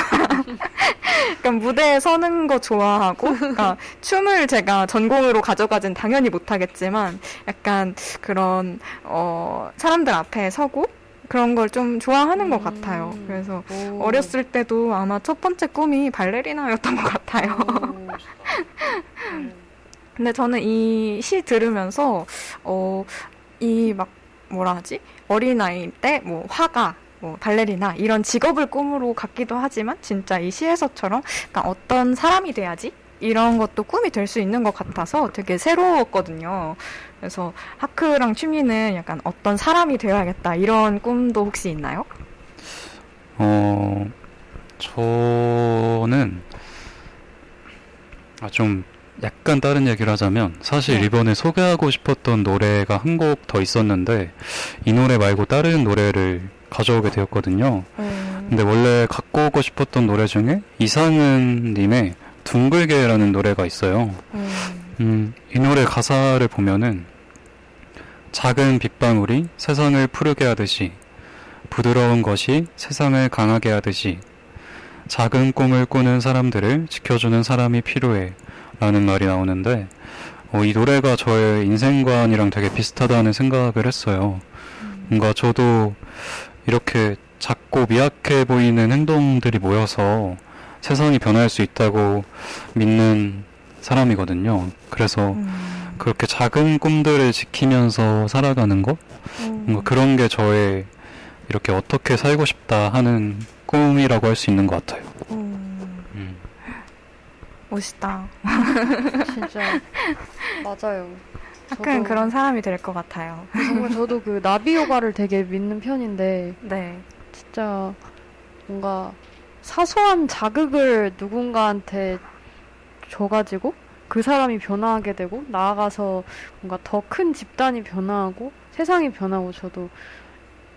[SPEAKER 3] 약간 무대에 서는 거 좋아하고, 그러니까 춤을 제가 전공으로 가져가진 당연히 못하겠지만, 약간 그런 어 사람들 앞에 서고 그런 걸 좀 좋아하는 것 같아요.
[SPEAKER 2] 음.
[SPEAKER 3] 그래서
[SPEAKER 2] 오.
[SPEAKER 3] 어렸을 때도 아마 첫 번째 꿈이 발레리나였던 것 같아요.
[SPEAKER 2] 오.
[SPEAKER 3] 근데 저는 이 시 들으면서 어 이 막 뭐라 하지 어린아이 때 뭐 화가 뭐 발레리나 이런 직업을 꿈으로 갖기도 하지만 진짜 이 시에서처럼 그러니까 어떤 사람이 돼야지 이런 것도 꿈이 될 수 있는 것 같아서 되게 새로웠거든요. 그래서 하크랑 취미는 약간 어떤 사람이 되어야겠다 이런 꿈도 혹시 있나요?
[SPEAKER 1] 어, 저는, 아, 좀, 약간 다른 얘기를 하자면, 사실
[SPEAKER 3] 네.
[SPEAKER 1] 이번에 소개하고 싶었던 노래가 한 곡 더 있었는데, 이 노래 말고 다른 노래를 가져오게 되었거든요. 근데 원래 갖고 오고 싶었던 노래 중에 이상은 님의 둥글게라는 노래가 있어요. 음, 이 노래 가사를 보면은 작은 빗방울이 세상을 푸르게 하듯이 부드러운 것이 세상을 강하게 하듯이 작은 꿈을 꾸는 사람들을 지켜주는 사람이 필요해 라는 말이 나오는데 어, 이 노래가 저의 인생관이랑 되게 비슷하다는 생각을 했어요. 뭔가 저도 이렇게 작고 미약해 보이는 행동들이 모여서 세상이 변할 수 있다고 믿는 사람이거든요. 그래서
[SPEAKER 3] 음.
[SPEAKER 1] 그렇게 작은 꿈들을 지키면서 살아가는 것? 뭔가 그런 게 저의 이렇게 어떻게 살고 싶다 하는 꿈이라고 할 수 있는 것 같아요.
[SPEAKER 3] 음.
[SPEAKER 1] 음.
[SPEAKER 3] 멋있다.
[SPEAKER 2] 진짜 맞아요. 저도-
[SPEAKER 3] 그런 사람이 될 것 같아요.
[SPEAKER 2] 정말 저도 그 나비 요가를 되게 믿는 편인데
[SPEAKER 3] 네.
[SPEAKER 2] 진짜 뭔가 사소한 자극을 누군가한테 줘가지고 그 사람이 변화하게 되고 나아가서 뭔가 더 큰 집단이 변화하고 세상이 변하고 저도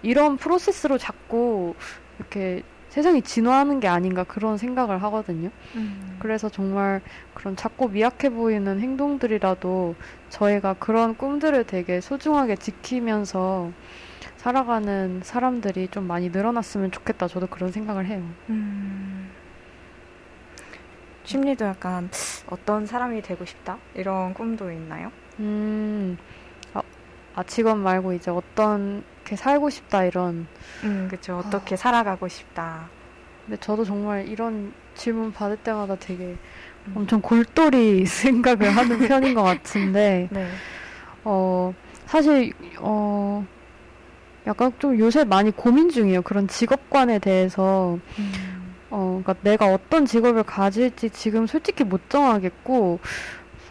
[SPEAKER 2] 이런 프로세스로 자꾸 이렇게 세상이 진화하는 게 아닌가 그런 생각을 하거든요.
[SPEAKER 3] 음.
[SPEAKER 2] 그래서 정말 그런 작고 미약해 보이는 행동들이라도 저희가 그런 꿈들을 되게 소중하게 지키면서 살아가는 사람들이 좀 많이 늘어났으면 좋겠다. 저도 그런 생각을 해요.
[SPEAKER 3] 음. 심리도 약간 어떤 사람이 되고 싶다 이런 꿈도 있나요?
[SPEAKER 2] 음, 아, 아 직업 말고 이제 어 떻게 살고 싶다 이런.
[SPEAKER 3] 음, 그렇죠. 어떻게 살아가고 싶다.
[SPEAKER 2] 근데 저도 정말 이런 질문 받을 때마다 되게
[SPEAKER 3] 음.
[SPEAKER 2] 엄청 골똘히 생각을 하는 편인 것 같은데.
[SPEAKER 3] 네.
[SPEAKER 2] 어, 사실, 어, 약간 좀 요새 많이 고민 중이에요. 그런 직업관에 대해서.
[SPEAKER 3] 음.
[SPEAKER 2] 어, 그러니까 내가 어떤 직업을 가질지 지금 솔직히 못 정하겠고,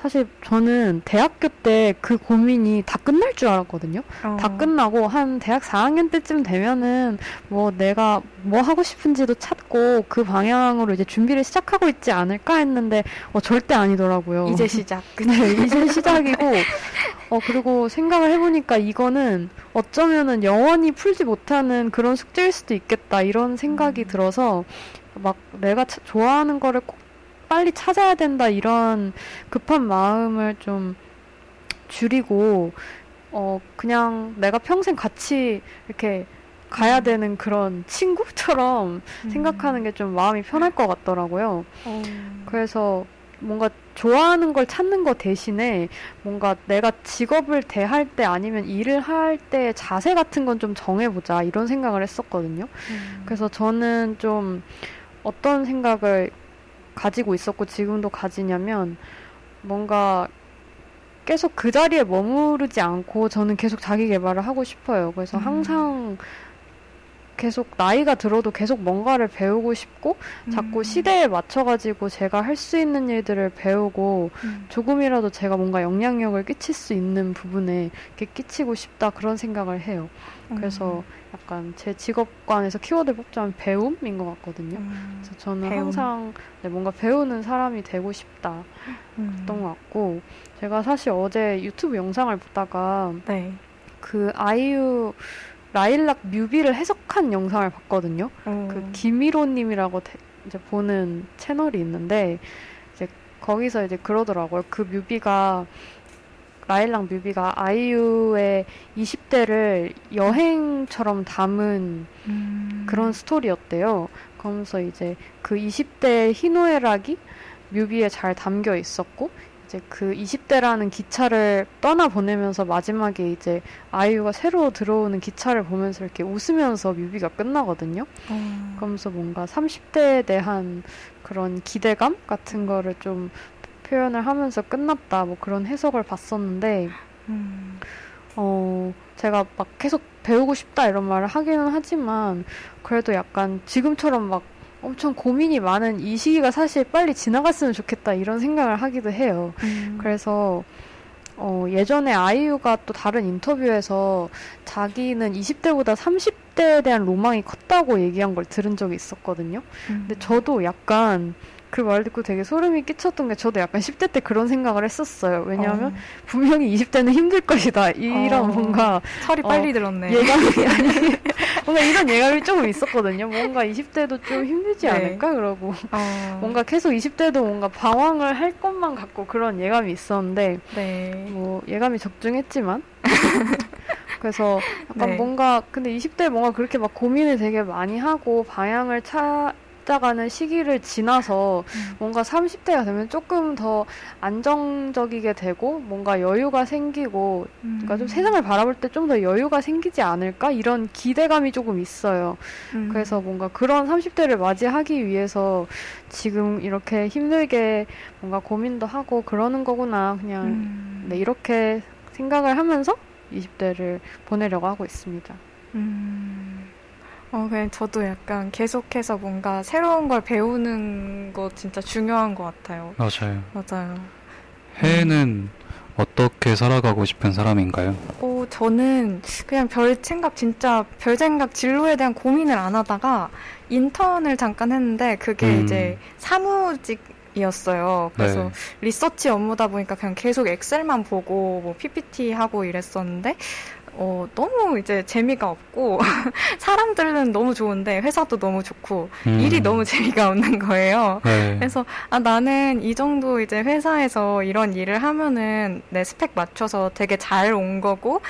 [SPEAKER 2] 사실 저는 대학교 때 그 고민이 다 끝날 줄 알았거든요.
[SPEAKER 3] 어.
[SPEAKER 2] 다 끝나고 한 대학 4학년 때쯤 되면은 뭐 내가 뭐 하고 싶은지도 찾고 그 방향으로 이제 준비를 시작하고 있지 않을까 했는데 어, 절대 아니더라고요.
[SPEAKER 3] 이제 시작.
[SPEAKER 2] 네, 이제 시작이고, 어, 그리고 생각을 해보니까 이거는 어쩌면은 영원히 풀지 못하는 그런 숙제일 수도 있겠다, 이런 생각이
[SPEAKER 3] 음.
[SPEAKER 2] 들어서 막 내가 차- 좋아하는 거를 꼭 빨리 찾아야 된다, 이런 급한 마음을 좀 줄이고, 어, 그냥 내가 평생 같이 이렇게 가야
[SPEAKER 3] 음.
[SPEAKER 2] 되는 그런 친구처럼 생각하는 게 좀 마음이 편할 것 같더라고요.
[SPEAKER 3] 어.
[SPEAKER 2] 그래서 뭔가 좋아하는 걸 찾는 거 대신에 뭔가 내가 직업을 대할 때 아니면 일을 할 때 자세 같은 건 좀 정해보자 이런 생각을 했었거든요.
[SPEAKER 3] 음.
[SPEAKER 2] 그래서 저는 좀 어떤 생각을 가지고 있었고 지금도 가지냐면 뭔가 계속 그 자리에 머무르지 않고 저는 계속 자기 개발을 하고 싶어요. 그래서
[SPEAKER 3] 음.
[SPEAKER 2] 항상 계속 나이가 들어도 계속 뭔가를 배우고 싶고 자꾸
[SPEAKER 3] 음.
[SPEAKER 2] 시대에 맞춰가지고 제가 할 수 있는 일들을 배우고
[SPEAKER 3] 음.
[SPEAKER 2] 조금이라도 제가 뭔가 영향력을 끼칠 수 있는 부분에 이렇게 끼치고 싶다 그런 생각을 해요. 그래서 약간 제 직업관에서 키워드 뽑자면 배움인 것 같거든요.
[SPEAKER 3] 음.
[SPEAKER 2] 그래서 저는
[SPEAKER 3] 배움.
[SPEAKER 2] 항상 네, 뭔가 배우는 사람이 되고 싶다
[SPEAKER 3] 음.
[SPEAKER 2] 했던 것 같고 제가 사실 어제 유튜브 영상을 보다가
[SPEAKER 3] 네.
[SPEAKER 2] 그 아이유 라일락 뮤비를 해석한 영상을 봤거든요.
[SPEAKER 3] 어.
[SPEAKER 2] 그 김일호님이라고 대- 이제 보는 채널이 있는데 이제 거기서 이제 그러더라고요. 그 뮤비가 라일락 뮤비가 아이유의 20대를 여행처럼 담은
[SPEAKER 3] 음.
[SPEAKER 2] 그런 스토리였대요. 그러면서 이제 그 20대 희노애락이 뮤비에 잘 담겨 있었고 이제 그 20대라는 기차를 떠나 보내면서 마지막에 이제 아이유가 새로 들어오는 기차를 보면서 이렇게 웃으면서 뮤비가 끝나거든요.
[SPEAKER 3] 어.
[SPEAKER 2] 그러면서 뭔가 30대에 대한 그런 기대감 같은 거를 좀 표현을 하면서 끝났다 뭐 그런 해석을 봤었는데
[SPEAKER 3] 음.
[SPEAKER 2] 어 제가 막 계속 배우고 싶다 이런 말을 하기는 하지만 그래도 약간 지금처럼 막 엄청 고민이 많은 이 시기가 사실 빨리 지나갔으면 좋겠다 이런 생각을 하기도 해요.
[SPEAKER 3] 음.
[SPEAKER 2] 그래서 어, 예전에 아이유가 또 다른 인터뷰에서 자기는 20대보다 30대에 대한 로망이 컸다고 얘기한 걸 들은 적이 있었거든요.
[SPEAKER 3] 음.
[SPEAKER 2] 근데 저도 약간 그 말 듣고 되게 소름이 끼쳤던 게 저도 약간 10대 때 그런 생각을 했었어요. 왜냐하면
[SPEAKER 3] 어.
[SPEAKER 2] 분명히 20대는 힘들 것이다. 이런
[SPEAKER 3] 어.
[SPEAKER 2] 뭔가
[SPEAKER 3] 철이
[SPEAKER 2] 어,
[SPEAKER 3] 빨리 들었네.
[SPEAKER 2] 예감이 아니 뭔가 이런 예감이 조금 있었거든요. 뭔가 20대도 좀 힘들지
[SPEAKER 3] 네.
[SPEAKER 2] 않을까? 그러고
[SPEAKER 3] 어.
[SPEAKER 2] 뭔가 계속 20대도 뭔가 방황을 할 것만 같고 그런 예감이 있었는데
[SPEAKER 3] 네.
[SPEAKER 2] 뭐 예감이 적중했지만 그래서 약간
[SPEAKER 3] 네.
[SPEAKER 2] 뭔가 근데 20대 뭔가 그렇게 막 고민을 되게 많이 하고 방향을 찾아가는 시기를 지나서
[SPEAKER 3] 음.
[SPEAKER 2] 뭔가 30대가 되면 조금 더 안정적이게 되고 뭔가 여유가 생기고 그러니까 좀 세상을 바라볼 때 좀 더 여유가 생기지 않을까 이런 기대감이 조금 있어요.
[SPEAKER 3] 음.
[SPEAKER 2] 그래서 뭔가 그런 30대를 맞이하기 위해서 지금 이렇게 힘들게 뭔가 고민도 하고 그러는 거구나. 그냥
[SPEAKER 3] 음.
[SPEAKER 2] 네, 이렇게 생각을 하면서 20대를 보내려고 하고 있습니다.
[SPEAKER 3] 음. 어, 그냥 저도 약간 계속해서 뭔가 새로운 걸 배우는 거 진짜 중요한 것 같아요.
[SPEAKER 1] 맞아요.
[SPEAKER 3] 맞아요.
[SPEAKER 1] 혜는 어떻게 살아가고 싶은 사람인가요?
[SPEAKER 3] 어, 저는 그냥 별 생각, 진짜 별 생각 진로에 대한 고민을 안 하다가 인턴을 잠깐 했는데 그게
[SPEAKER 1] 음.
[SPEAKER 3] 이제 사무직 이었어요. 그래서
[SPEAKER 1] 네.
[SPEAKER 3] 리서치 업무다 보니까 그냥 계속 엑셀만 보고 뭐 PPT 하고 이랬었는데 어, 너무 이제 재미가 없고 사람들은 너무 좋은데 회사도 너무 좋고
[SPEAKER 1] 음.
[SPEAKER 3] 일이 너무 재미가 없는 거예요.
[SPEAKER 1] 네.
[SPEAKER 3] 그래서 아 나는 이 정도 이제 회사에서 이런 일을 하면은 내 스펙 맞춰서 되게 잘 온 거고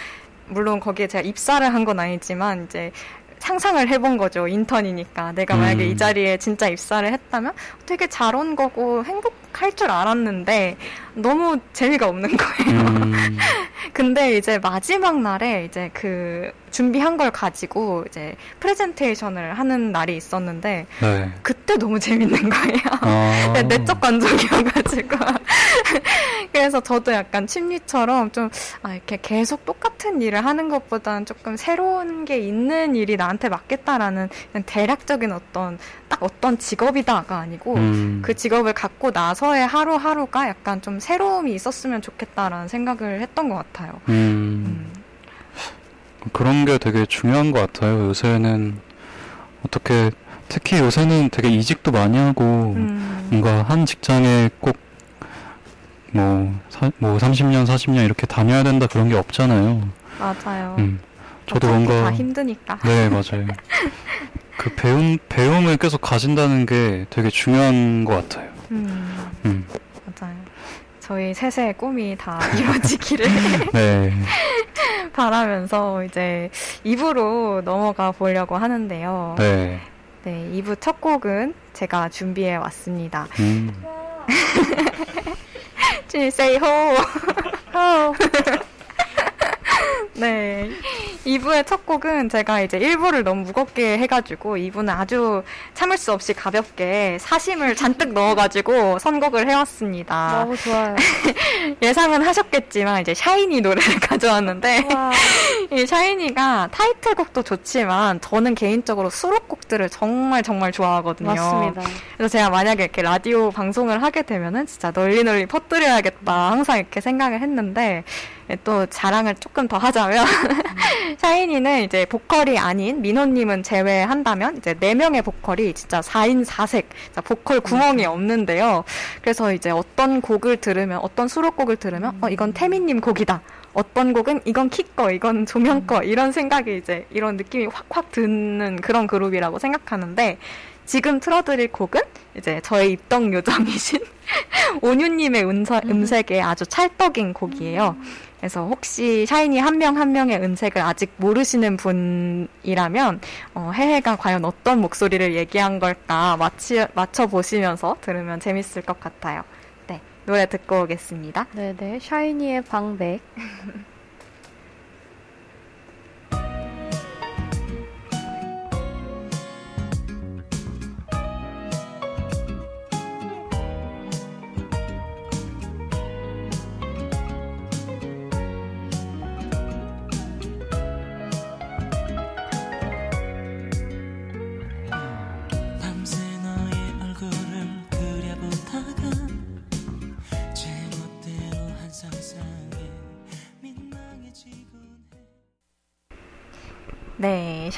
[SPEAKER 3] 물론 거기에 제가 입사를 한 건 아니지만 이제 상상을 해본 거죠 인턴이니까 내가 만약에
[SPEAKER 1] 음.
[SPEAKER 3] 이 자리에 진짜 입사를 했다면 되게 잘 온 거고 행복 할 줄 알았는데 너무 재미가 없는 거예요.
[SPEAKER 1] 음.
[SPEAKER 3] 근데 이제 마지막 날에 이제 그 준비한 걸 가지고 이제 프레젠테이션을 하는 날이 있었는데
[SPEAKER 1] 네.
[SPEAKER 3] 그때 너무 재밌는 거예요.
[SPEAKER 1] 아.
[SPEAKER 3] 네, 내적 관종이어가지고. 그래서 저도 약간 침리처럼 좀, 아, 이렇게 계속 똑같은 일을 하는 것보다는 조금 새로운 게 있는 일이 나한테 맞겠다라는 대략적인 어떤, 딱 어떤 직업이다가 아니고,
[SPEAKER 1] 음.
[SPEAKER 3] 그 직업을 갖고 나서의 하루하루가 약간 좀 새로움이 있었으면 좋겠다라는 생각을 했던 것 같아요.
[SPEAKER 1] 음.
[SPEAKER 3] 음.
[SPEAKER 1] 그런 게 되게 중요한 것 같아요. 요새는 어떻게 특히 요새는 되게 이직도 많이 하고
[SPEAKER 3] 음.
[SPEAKER 1] 뭔가 한 직장에 꼭 뭐, 사, 뭐 30년, 40년 이렇게 다녀야 된다 그런 게 없잖아요.
[SPEAKER 3] 맞아요.
[SPEAKER 1] 음. 저도 뭔가
[SPEAKER 3] 다 힘드니까.
[SPEAKER 1] 네, 맞아요. 그 배움 배움을 계속 가진다는 게 되게 중요한 것 같아요.
[SPEAKER 3] 음,
[SPEAKER 1] 음.
[SPEAKER 3] 맞아요. 저희 셋의 꿈이 다 이루어지기를
[SPEAKER 1] 네.
[SPEAKER 3] 바라면서 이제 2부로 넘어가 보려고 하는데요.
[SPEAKER 1] 네.
[SPEAKER 3] 네, 2부 첫 곡은 제가 준비해 왔습니다.
[SPEAKER 1] 음.
[SPEAKER 3] 진 say ho. 네. 2부의 첫 곡은 제가 이제 1부를 너무 무겁게 해가지고 2부는 아주 참을 수 없이 가볍게 사심을 잔뜩 넣어가지고 선곡을 해왔습니다.
[SPEAKER 2] 너무 좋아요.
[SPEAKER 3] 예상은 하셨겠지만 이제 샤이니 노래를 가져왔는데
[SPEAKER 2] 와,
[SPEAKER 3] 이 샤이니가 타이틀곡도 좋지만 저는 개인적으로 수록곡들을 정말 정말 좋아하거든요.
[SPEAKER 2] 맞습니다.
[SPEAKER 3] 그래서 제가 만약에 이렇게 라디오 방송을 하게 되면은 진짜 널리 널리 퍼뜨려야겠다 항상 이렇게 생각을 했는데 예, 또 자랑을 조금 더 하자면 샤이니는 이제 보컬이 아닌 민호님은 제외한다면 이제 네 명의 보컬이 진짜 4인 4색 보컬 구멍이 없는데요. 그래서 이제 어떤 곡을 들으면 어떤 수록곡을 들으면 어 이건 태민님 곡이다. 어떤 곡은 이건 키 거, 이건 조명 거 이런 생각이 이제 이런 느낌이 확확 드는 그런 그룹이라고 생각하는데 지금 틀어드릴 곡은 이제 저의 입덕 요정이신 온유님의 음색에 아주 찰떡인 곡이에요. 그래서 혹시 샤이니 한 명 한 명의 음색을 아직 모르시는 분이라면 어, 해해가 과연 어떤 목소리를 얘기한 걸까 맞히, 맞춰보시면서 들으면 재밌을 것 같아요. 네, 노래 듣고 오겠습니다.
[SPEAKER 2] 네네. 샤이니의 방백.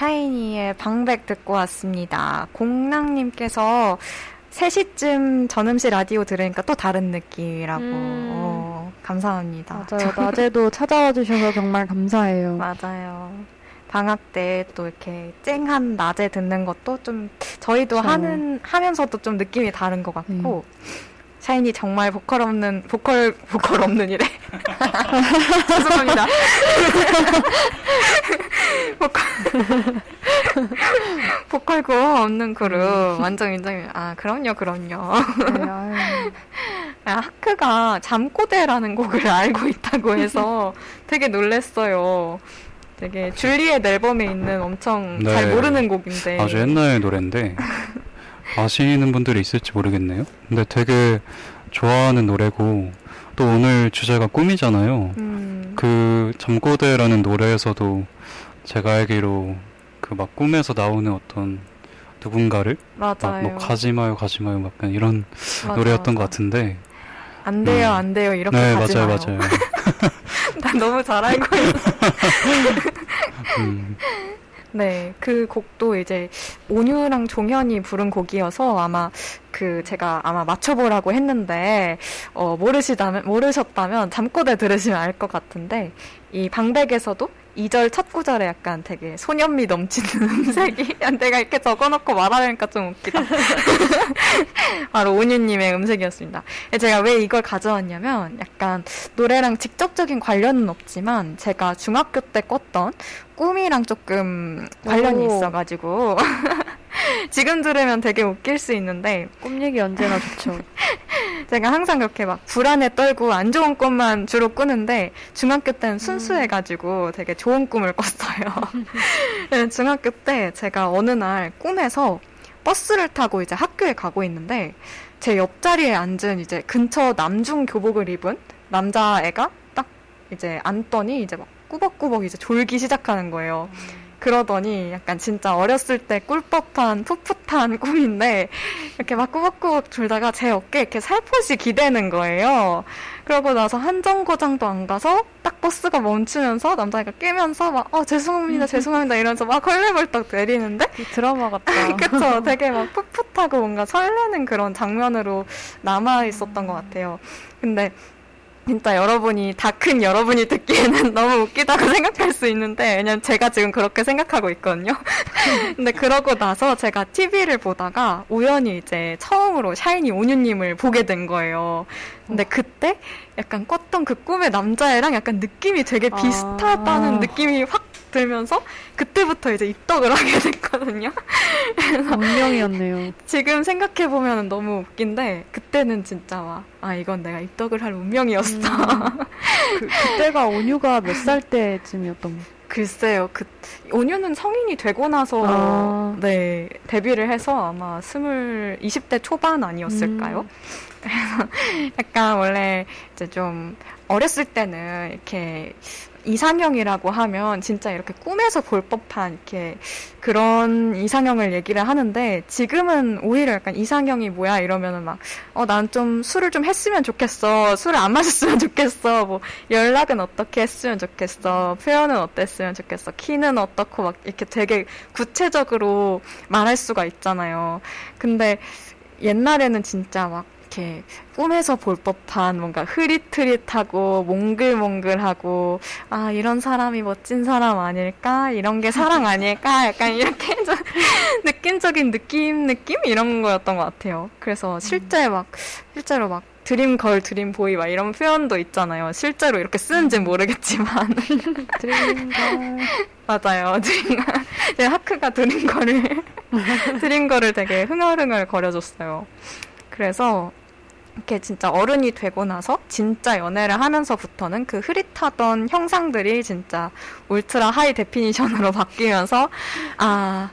[SPEAKER 3] 샤이니의 방백 듣고 왔습니다. 공랑님께서 3시쯤 전음시 라디오 들으니까 또 다른 느낌이라고.
[SPEAKER 2] 음.
[SPEAKER 3] 어, 감사합니다.
[SPEAKER 2] 맞아요. 낮에도 찾아와 주셔서 정말 감사해요.
[SPEAKER 3] 맞아요. 방학 때 또 이렇게 쨍한 낮에 듣는 것도 좀 저희도
[SPEAKER 2] 그쵸.
[SPEAKER 3] 하는 하면서도 좀 느낌이 다른 것 같고 샤이니 정말 보컬 없는 보컬 보컬 없는 이래 죄송합니다 보컬 보컬 구호 없는 그룹 완전 인정해요 아 그럼요 그럼요. 아, 하크가 잠꼬대라는 곡을 알고 있다고 해서 되게 놀랬어요. 되게 줄리엣 앨범에 있는 엄청
[SPEAKER 1] 네.
[SPEAKER 3] 잘 모르는 곡인데.
[SPEAKER 1] 아주 옛날 노래인데 아시는 분들이 있을지 모르겠네요. 근데 되게 좋아하는 노래고 또 오늘 주제가 꿈이잖아요.
[SPEAKER 3] 음,
[SPEAKER 1] 그 잠꼬대라는 노래에서도 제가 알기로 그 막 꿈에서 나오는 어떤 누군가를 막
[SPEAKER 3] 맞아요.
[SPEAKER 1] 뭐 가지 마요 가지 마요 막 약간 이런
[SPEAKER 3] 맞아,
[SPEAKER 1] 노래였던 것
[SPEAKER 3] 맞아.
[SPEAKER 1] 같은데
[SPEAKER 3] 안 돼요,
[SPEAKER 1] 음.
[SPEAKER 3] 안 돼요. 이렇게
[SPEAKER 1] 네
[SPEAKER 3] 가지
[SPEAKER 1] 맞아요
[SPEAKER 3] 마요.
[SPEAKER 1] 맞아요
[SPEAKER 3] 난 너무 잘 알고 있어.
[SPEAKER 1] 음,
[SPEAKER 3] 네, 그 곡도 이제 온유랑 종현이 부른 곡이어서 아마 그 제가 아마 맞춰보라고 했는데 어, 모르시다면 모르셨다면 잠꼬대 들으시면 알 것 같은데 이 방백에서도 2절 첫 구절에 약간 되게 소년미 넘치는 음색이 내가 이렇게 적어놓고 말하려니까 좀 웃기다. 바로 온유님의 음색이었습니다. 제가 왜 이걸 가져왔냐면 약간 노래랑 직접적인 관련은 없지만 제가 중학교 때 꿨던 꿈이랑 조금 관련이
[SPEAKER 2] 오.
[SPEAKER 3] 있어가지고 지금 들으면 되게 웃길 수 있는데
[SPEAKER 2] 꿈 얘기 언제나 좋죠.
[SPEAKER 3] 제가 항상 그렇게 막 불안에 떨고 안 좋은 꿈만 주로 꾸는데 중학교 때는 순수해가지고 되게 좋은 꿈을 꿨어요. 네, 중학교 때 제가 어느 날 꿈에서 버스를 타고 이제 학교에 가고 있는데 제 옆자리에 앉은 이제 근처 남중 교복을 입은 남자애가 딱 이제 앉더니 이제 막 꾸벅꾸벅 이제 졸기 시작하는 거예요. 그러더니 약간 진짜 어렸을 때 꿀 법한 풋풋한 꿈인데 이렇게 막 꾸벅꾸벅 졸다가 제 어깨에 이렇게 살포시 기대는 거예요. 그러고 나서 한 정거장도 안 가서 딱 버스가 멈추면서 남자애가 깨면서 막 어 죄송합니다 죄송합니다 이러면서 막 헐레벌떡 내리는데
[SPEAKER 2] 이 드라마 같다.
[SPEAKER 3] 그쵸 되게 막 풋풋하고 뭔가 설레는 그런 장면으로 남아 있었던 것 같아요. 근데 진짜 여러분이 다 큰 여러분이 듣기에는 너무 웃기다고 생각할 수 있는데 왜냐면 제가 지금 그렇게 생각하고 있거든요. 근데 그러고 나서 제가 TV를 보다가 우연히 이제 처음으로 샤이니 온유님을 보게 된 거예요. 근데 그때 약간 꿨던 그 꿈의 남자애랑 약간 느낌이 되게
[SPEAKER 2] 아.
[SPEAKER 3] 비슷하다는 느낌이 확 들면서 그때부터 이제 입덕을 하게 됐거든요.
[SPEAKER 2] 운명이었네요.
[SPEAKER 3] 지금 생각해 보면 너무 웃긴데 그때는 진짜 막 아 이건 내가 입덕을 할 운명이었어.
[SPEAKER 2] 그, 그때가 온유가 몇 살 때쯤이었던 거?
[SPEAKER 3] 글쎄요, 그 온유는 성인이 되고 나서
[SPEAKER 2] 아.
[SPEAKER 3] 네 데뷔를 해서 아마 스물 20대 초반 아니었을까요?
[SPEAKER 2] 음.
[SPEAKER 3] 약간 원래 이제 좀 어렸을 때는 이렇게 이상형이라고 하면 진짜 이렇게 꿈에서 볼 법한 이렇게 그런 이상형을 얘기를 하는데 지금은 오히려 약간 이상형이 뭐야 이러면은 막 어 난 좀 술을 좀 했으면 좋겠어. 술을 안 마셨으면 좋겠어. 뭐 연락은 어떻게 했으면 좋겠어. 표현은 어땠으면 좋겠어. 키는 어떻고 막 이렇게 되게 구체적으로 말할 수가 있잖아요. 근데 옛날에는 진짜 막 이렇게 꿈에서 볼 법한 뭔가 흐릿흐릿하고 몽글몽글하고 아 이런 사람이 멋진 사람 아닐까 이런 게 사랑 아닐까 약간 이렇게 좀 느낌적인 느낌 느낌 이런 거였던 것 같아요. 그래서 실제 막 실제로 막 드림걸 드림보이 막 이런 표현도 있잖아요. 실제로 이렇게 쓰는지 모르겠지만
[SPEAKER 2] 드림걸.
[SPEAKER 3] 맞아요. 드림걸 제 하크가 드림걸을 드림걸을 되게 흥얼흥얼 거려줬어요. 그래서 이렇게 진짜 어른이 되고 나서 진짜 연애를 하면서부터는 그 흐릿하던 형상들이 진짜 ultra high definition으로 바뀌면서 아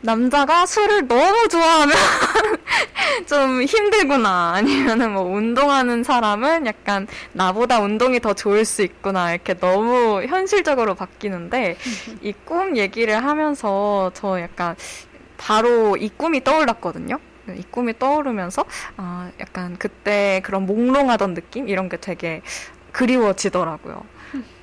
[SPEAKER 3] 남자가 술을 너무 좋아하면 좀 힘들구나 아니면은 뭐 운동하는 사람은 약간 나보다 운동이 더 좋을 수 있구나 이렇게 너무 현실적으로 바뀌는데 이 꿈 얘기를 하면서 저 약간 바로 이 꿈이 떠올랐거든요. 이 꿈이 떠오르면서 아 약간 그때 그런 몽롱하던 느낌 이런 게 되게 그리워지더라고요.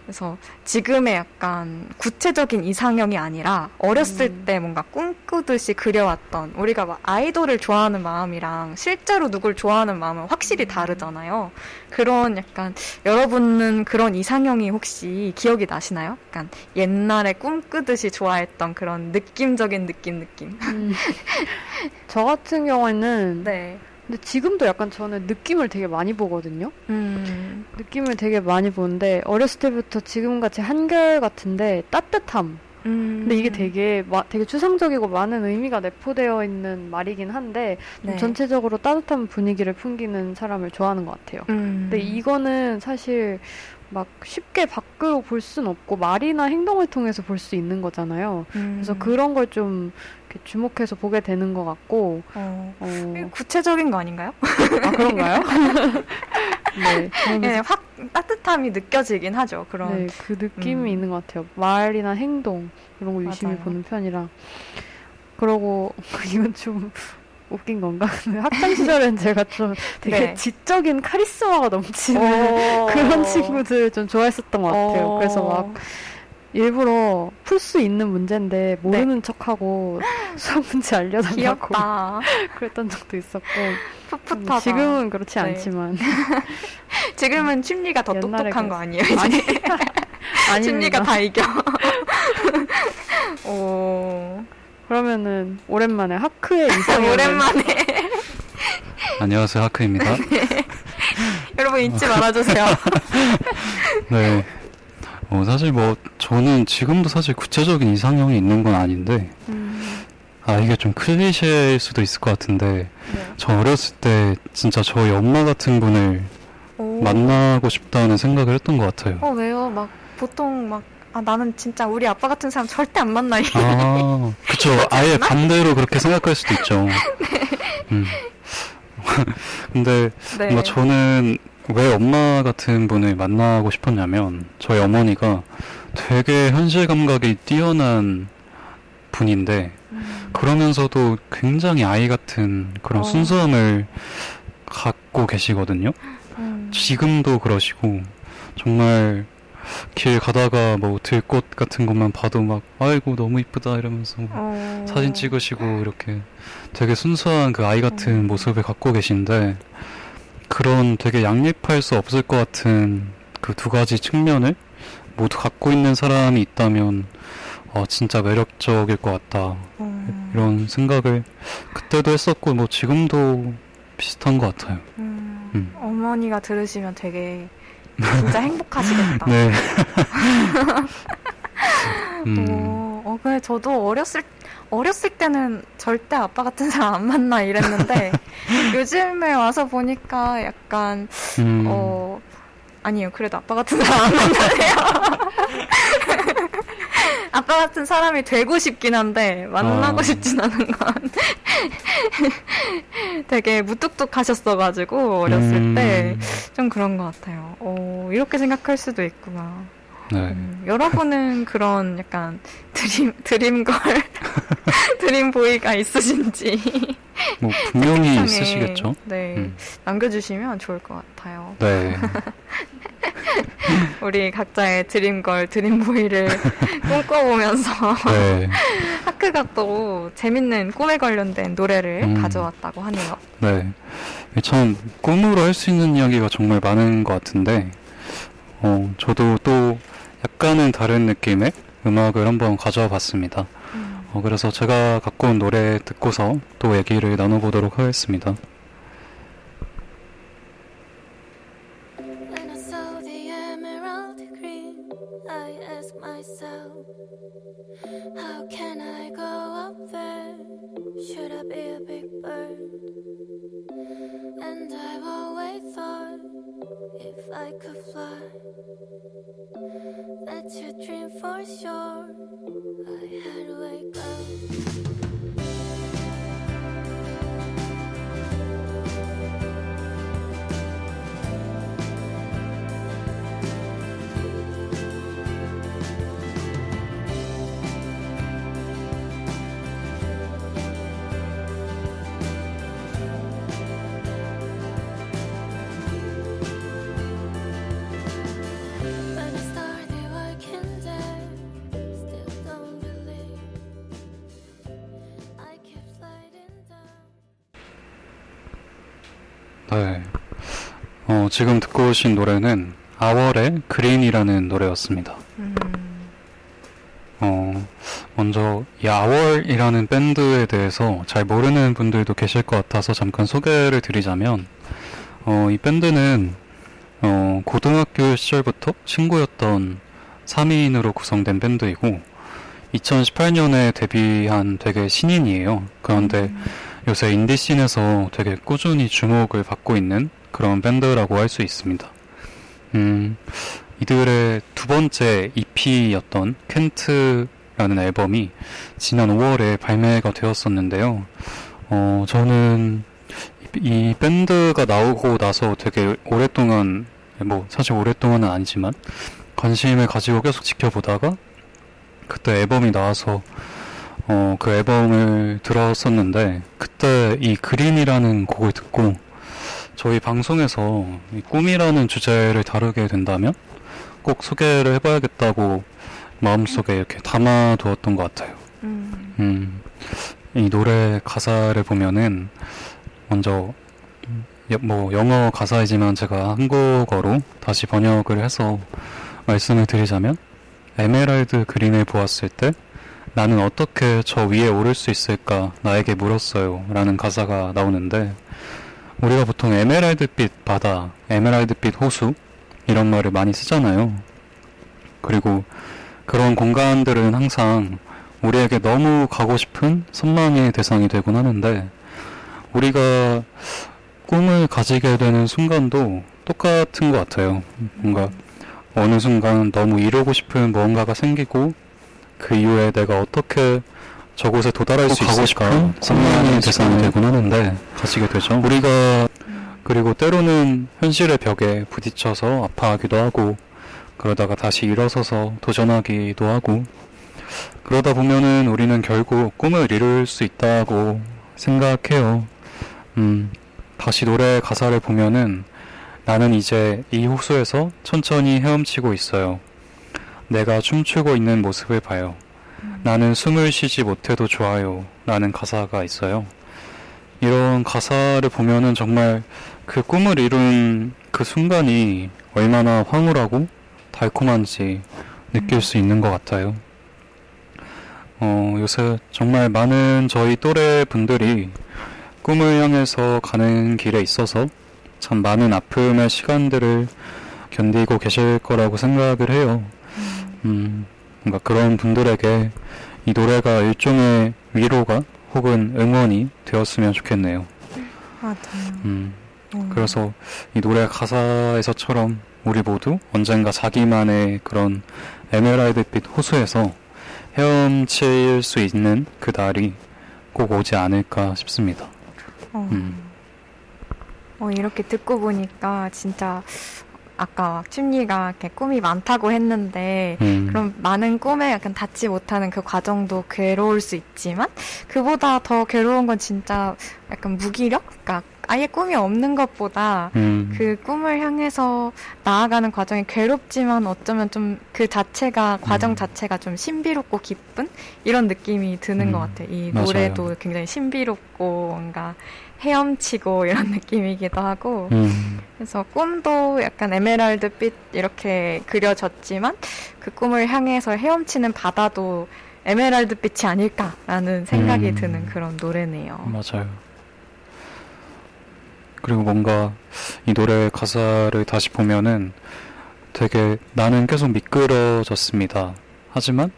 [SPEAKER 3] 그래서 지금의 약간 구체적인 이상형이 아니라 어렸을
[SPEAKER 2] 음.
[SPEAKER 3] 때 뭔가 꿈꾸듯이 그려왔던 우리가 막 아이돌을 좋아하는 마음이랑 실제로 누굴 좋아하는 마음은 확실히 다르잖아요. 그런 약간 여러분은 그런 이상형이 혹시 기억이 나시나요? 약간 옛날에 꿈꾸듯이 좋아했던 그런 느낌적인 느낌 느낌.
[SPEAKER 2] 음. 저 같은 경우에는
[SPEAKER 3] 네.
[SPEAKER 2] 근데 지금도 약간 저는 느낌을 되게 많이 보거든요.
[SPEAKER 3] 음.
[SPEAKER 2] 느낌을 되게 많이 보는데 어렸을 때부터 지금같이 한결 같은데 따뜻함.
[SPEAKER 3] 음.
[SPEAKER 2] 근데 이게 되게 마- 되게 추상적이고 많은 의미가 내포되어 있는 말이긴 한데 좀
[SPEAKER 3] 네.
[SPEAKER 2] 전체적으로 따뜻한 분위기를 풍기는 사람을 좋아하는 것 같아요.
[SPEAKER 3] 음.
[SPEAKER 2] 근데 이거는 사실 막 쉽게 밖으로 볼 순 없고 말이나 행동을 통해서 볼 수 있는 거잖아요.
[SPEAKER 3] 음.
[SPEAKER 2] 그래서 그런 걸 좀 주목해서 보게 되는 것 같고,
[SPEAKER 3] 어.
[SPEAKER 2] 어,
[SPEAKER 3] 구체적인 거 아닌가요?
[SPEAKER 2] 아 그런가요? 네,
[SPEAKER 3] 네, 확 따뜻함이 느껴지긴 하죠. 그런.
[SPEAKER 2] 네, 그 느낌이
[SPEAKER 3] 음.
[SPEAKER 2] 있는 것 같아요. 말이나 행동 이런 거 유심히
[SPEAKER 3] 맞아요.
[SPEAKER 2] 보는 편이라. 그러고 이건 좀 웃긴 건가? 학창 시절엔 제가 좀 되게
[SPEAKER 3] 네.
[SPEAKER 2] 지적인 카리스마가 넘치는
[SPEAKER 3] 오.
[SPEAKER 2] 그런 친구들 좀 좋아했었던 것 같아요.
[SPEAKER 3] 어.
[SPEAKER 2] 그래서 막 일부러 풀 수 있는 문제인데 모르는 척하고 수학 문제 알려달라고
[SPEAKER 3] 네. 귀엽다.
[SPEAKER 2] 그랬던 적도 있었고
[SPEAKER 3] 풋풋하다.
[SPEAKER 2] 지금은 그렇지
[SPEAKER 3] 네.
[SPEAKER 2] 않지만
[SPEAKER 3] 지금은 심리가 더 똑똑한
[SPEAKER 2] 그랬-
[SPEAKER 3] 거 아니에요? 이제? 심리가
[SPEAKER 2] 아닙니다.
[SPEAKER 3] 다 이겨. 오.
[SPEAKER 2] 그러면은 오랜만에 하크의 이상형을
[SPEAKER 3] 오랜만에.
[SPEAKER 1] 안녕하세요 하크입니다.
[SPEAKER 3] 여러분 잊지 말아주세요.
[SPEAKER 1] 네. 어, 사실 뭐 저는 지금도 사실 구체적인 이상형이 있는 건 아닌데
[SPEAKER 3] 음,
[SPEAKER 1] 아 이게 좀 클리셰일 수도 있을 것 같은데
[SPEAKER 3] 네.
[SPEAKER 1] 저 어렸을 때 진짜 저희 엄마 같은 분을
[SPEAKER 3] 오.
[SPEAKER 1] 만나고 싶다는 생각을 했던 것 같아요.
[SPEAKER 3] 어, 왜요? 막, 보통 막, 아, 나는 진짜 우리 아빠 같은 사람 절대 안 만나.
[SPEAKER 1] 아, 그쵸. 아예 반대로 그렇게 생각할 수도 있죠. 음. 근데
[SPEAKER 3] 네.
[SPEAKER 1] 뭔가 저는 왜 엄마 같은 분을 만나고 싶었냐면 저희 어머니가 되게 현실 감각이 뛰어난 분인데
[SPEAKER 3] 음.
[SPEAKER 1] 그러면서도 굉장히 아이 같은 그런
[SPEAKER 3] 어.
[SPEAKER 1] 순수함을 갖고 계시거든요.
[SPEAKER 3] 음.
[SPEAKER 1] 지금도 그러시고 정말 길 가다가 뭐 들꽃 같은 것만 봐도 막 아이고 너무 이쁘다 이러면서 막
[SPEAKER 3] 어.
[SPEAKER 1] 사진 찍으시고 이렇게 되게 순수한 그 아이 같은
[SPEAKER 3] 음.
[SPEAKER 1] 모습을 갖고 계신데 그런 되게 양립할 수 없을 것 같은 그 두 가지 측면을 모두 갖고 있는 사람이 있다면 어, 진짜 매력적일 것 같다.
[SPEAKER 3] 음,
[SPEAKER 1] 이런 생각을 그때도 했었고 뭐 지금도 비슷한 것 같아요.
[SPEAKER 3] 음,
[SPEAKER 1] 음.
[SPEAKER 3] 어머니가 들으시면 되게 진짜 행복하시겠다.
[SPEAKER 1] 네. 음,
[SPEAKER 3] 어, 어, 그래, 저도 어렸을, 어렸을 때는 절대 아빠 같은 사람 안 만나 이랬는데, 요즘에 와서 보니까 약간,
[SPEAKER 1] 음,
[SPEAKER 3] 어, 아니에요. 그래도 아빠 같은 사람 안 만나네요. 아빠 같은 사람이 되고 싶긴 한데, 만나고
[SPEAKER 1] 어.
[SPEAKER 3] 싶진 않은 건. 되게 무뚝뚝하셨어가지고, 어렸을
[SPEAKER 1] 음,
[SPEAKER 3] 때. 좀 그런 것 같아요. 어, 이렇게 생각할 수도 있구나.
[SPEAKER 1] 네.
[SPEAKER 3] 음, 여러분은 그런 약간 드림, 드림걸, 드림 보이가 있으신지.
[SPEAKER 1] 뭐 분명히 있으시겠죠.
[SPEAKER 3] 네.
[SPEAKER 1] 음.
[SPEAKER 3] 남겨주시면 좋을 것 같아요.
[SPEAKER 1] 네.
[SPEAKER 3] 우리 각자의 드림걸, 드림보이를 꿈꿔보면서
[SPEAKER 1] 네.
[SPEAKER 3] 하크가 또 재밌는 꿈에 관련된 노래를
[SPEAKER 1] 음.
[SPEAKER 3] 가져왔다고 하네요.
[SPEAKER 1] 네. 참, 꿈으로 할 수 있는 이야기가 정말 많은 것 같은데, 어, 저도 또 약간은 다른 느낌의 음악을 한번 가져와 봤습니다.
[SPEAKER 3] 음.
[SPEAKER 1] 어, 그래서 제가 갖고 온 노래 듣고서 또 얘기를 나눠보도록 하겠습니다.
[SPEAKER 4] When I saw the emerald green, I asked myself, How can I go up there? Should I be a big bird? And I've always thought, if I could fly, that's your dream for sure. I had to wake up.
[SPEAKER 1] 네. 어, 지금 듣고 오신 노래는 아월의 그린이라는 노래였습니다.
[SPEAKER 3] 음,
[SPEAKER 1] 어, 먼저 이 아월이라는 밴드에 대해서 잘 모르는 분들도 계실 것 같아서 잠깐 소개를 드리자면 어, 이 밴드는 어, 고등학교 시절부터 친구였던 3인으로 구성된 밴드이고 2018년에 데뷔한 되게 신인이에요. 그런데 요새 인디 scene에서 되게 꾸준히 주목을 받고 있는 그런 밴드라고 할 수 있습니다. 음, 이들의 두 번째 EP였던 켄트라는 앨범이 지난 5월에 발매가 되었었는데요. 어, 저는 이, 이 밴드가 나오고 나서 되게 오랫동안, 뭐, 사실 오랫동안은 아니지만, 관심을 가지고 계속 지켜보다가, 그때 앨범이 나와서, 어, 그 앨범을 들었었는데, 그때 이 그린이라는 곡을 듣고, 저희 방송에서 이 꿈이라는 주제를 다루게 된다면, 꼭 소개를 해봐야겠다고 마음속에 이렇게 담아두었던 것 같아요.
[SPEAKER 3] 음,
[SPEAKER 1] 음, 이 노래 가사를 보면은 먼저 뭐 영어 가사이지만 제가 한국어로 다시 번역을 해서 말씀을 드리자면 에메랄드 그린을 보았을 때 나는 어떻게 저 위에 오를 수 있을까 나에게 물었어요 라는 가사가 나오는데 우리가 보통 에메랄드빛 바다, 에메랄드빛 호수 이런 말을 많이 쓰잖아요. 그리고 그런 공간들은 항상 우리에게 너무 가고 싶은 선망의 대상이 되곤 하는데 우리가 꿈을 가지게 되는 순간도 똑같은 것 같아요. 뭔가 어느 순간 너무 이루고 싶은 무언가가 생기고 그 이후에 내가 어떻게 저곳에 도달할 수 있을까 선망의 대상이 되곤 하는데 가지게 되죠. 우리가 그리고 때로는 현실의 벽에 부딪혀서 아파하기도 하고 그러다가 다시 일어서서 도전하기도 하고 그러다 보면은 우리는 결국 꿈을 이룰 수 있다고 생각해요. 음, 다시 노래 가사를 보면은 나는 이제 이 호수에서 천천히 헤엄치고 있어요. 내가 춤추고 있는 모습을 봐요. 나는 숨을 쉬지 못해도 좋아요. 라는 가사가 있어요. 이런 가사를 보면은 정말 그 꿈을 이룬 그 순간이 얼마나 황홀하고 달콤한지 느낄 수 있는 것 같아요. 어, 요새 정말 많은 저희 또래 분들이 꿈을 향해서 가는 길에 있어서 참 많은 아픔의 시간들을 견디고 계실 거라고 생각을 해요. 음, 뭔가 그런 분들에게 이 노래가 일종의 위로가 혹은 응원이 되었으면 좋겠네요.
[SPEAKER 3] 맞아요.
[SPEAKER 1] 음,
[SPEAKER 3] 음.
[SPEAKER 1] 그래서 이 노래 가사에서처럼 우리 모두 언젠가 자기만의 그런 에메랄드빛 호수에서 헤엄칠 수 있는 그 날이 꼭 오지 않을까 싶습니다.
[SPEAKER 3] 어.
[SPEAKER 1] 음.
[SPEAKER 3] 어, 이렇게 듣고 보니까 진짜 아까 막 춤리가 이렇게 꿈이 많다고 했는데
[SPEAKER 1] 음,
[SPEAKER 3] 그럼 많은 꿈에 약간 닿지 못하는 그 과정도 괴로울 수 있지만 그보다 더 괴로운 건 진짜 약간 무기력? 그러니까 아예 꿈이 없는 것보다
[SPEAKER 1] 음,
[SPEAKER 3] 그 꿈을 향해서 나아가는 과정이 괴롭지만 어쩌면 좀 그 자체가 과정
[SPEAKER 1] 음.
[SPEAKER 3] 자체가 좀 신비롭고 기쁜 이런 느낌이 드는
[SPEAKER 1] 음,
[SPEAKER 3] 것 같아요. 이
[SPEAKER 1] 맞아요.
[SPEAKER 3] 노래도 굉장히 신비롭고 뭔가 헤엄치고 이런 느낌이기도 하고
[SPEAKER 1] 음,
[SPEAKER 3] 그래서 꿈도 약간 에메랄드빛 이렇게 그려졌지만 그 꿈을 향해서 헤엄치는 바다도 에메랄드빛이 아닐까라는 생각이
[SPEAKER 1] 음.
[SPEAKER 3] 드는 그런 노래네요.
[SPEAKER 1] 맞아요. 그리고 뭔가 이 노래 가사를 다시 보면은 되게 나는 계속 미끄러졌습니다. 하지만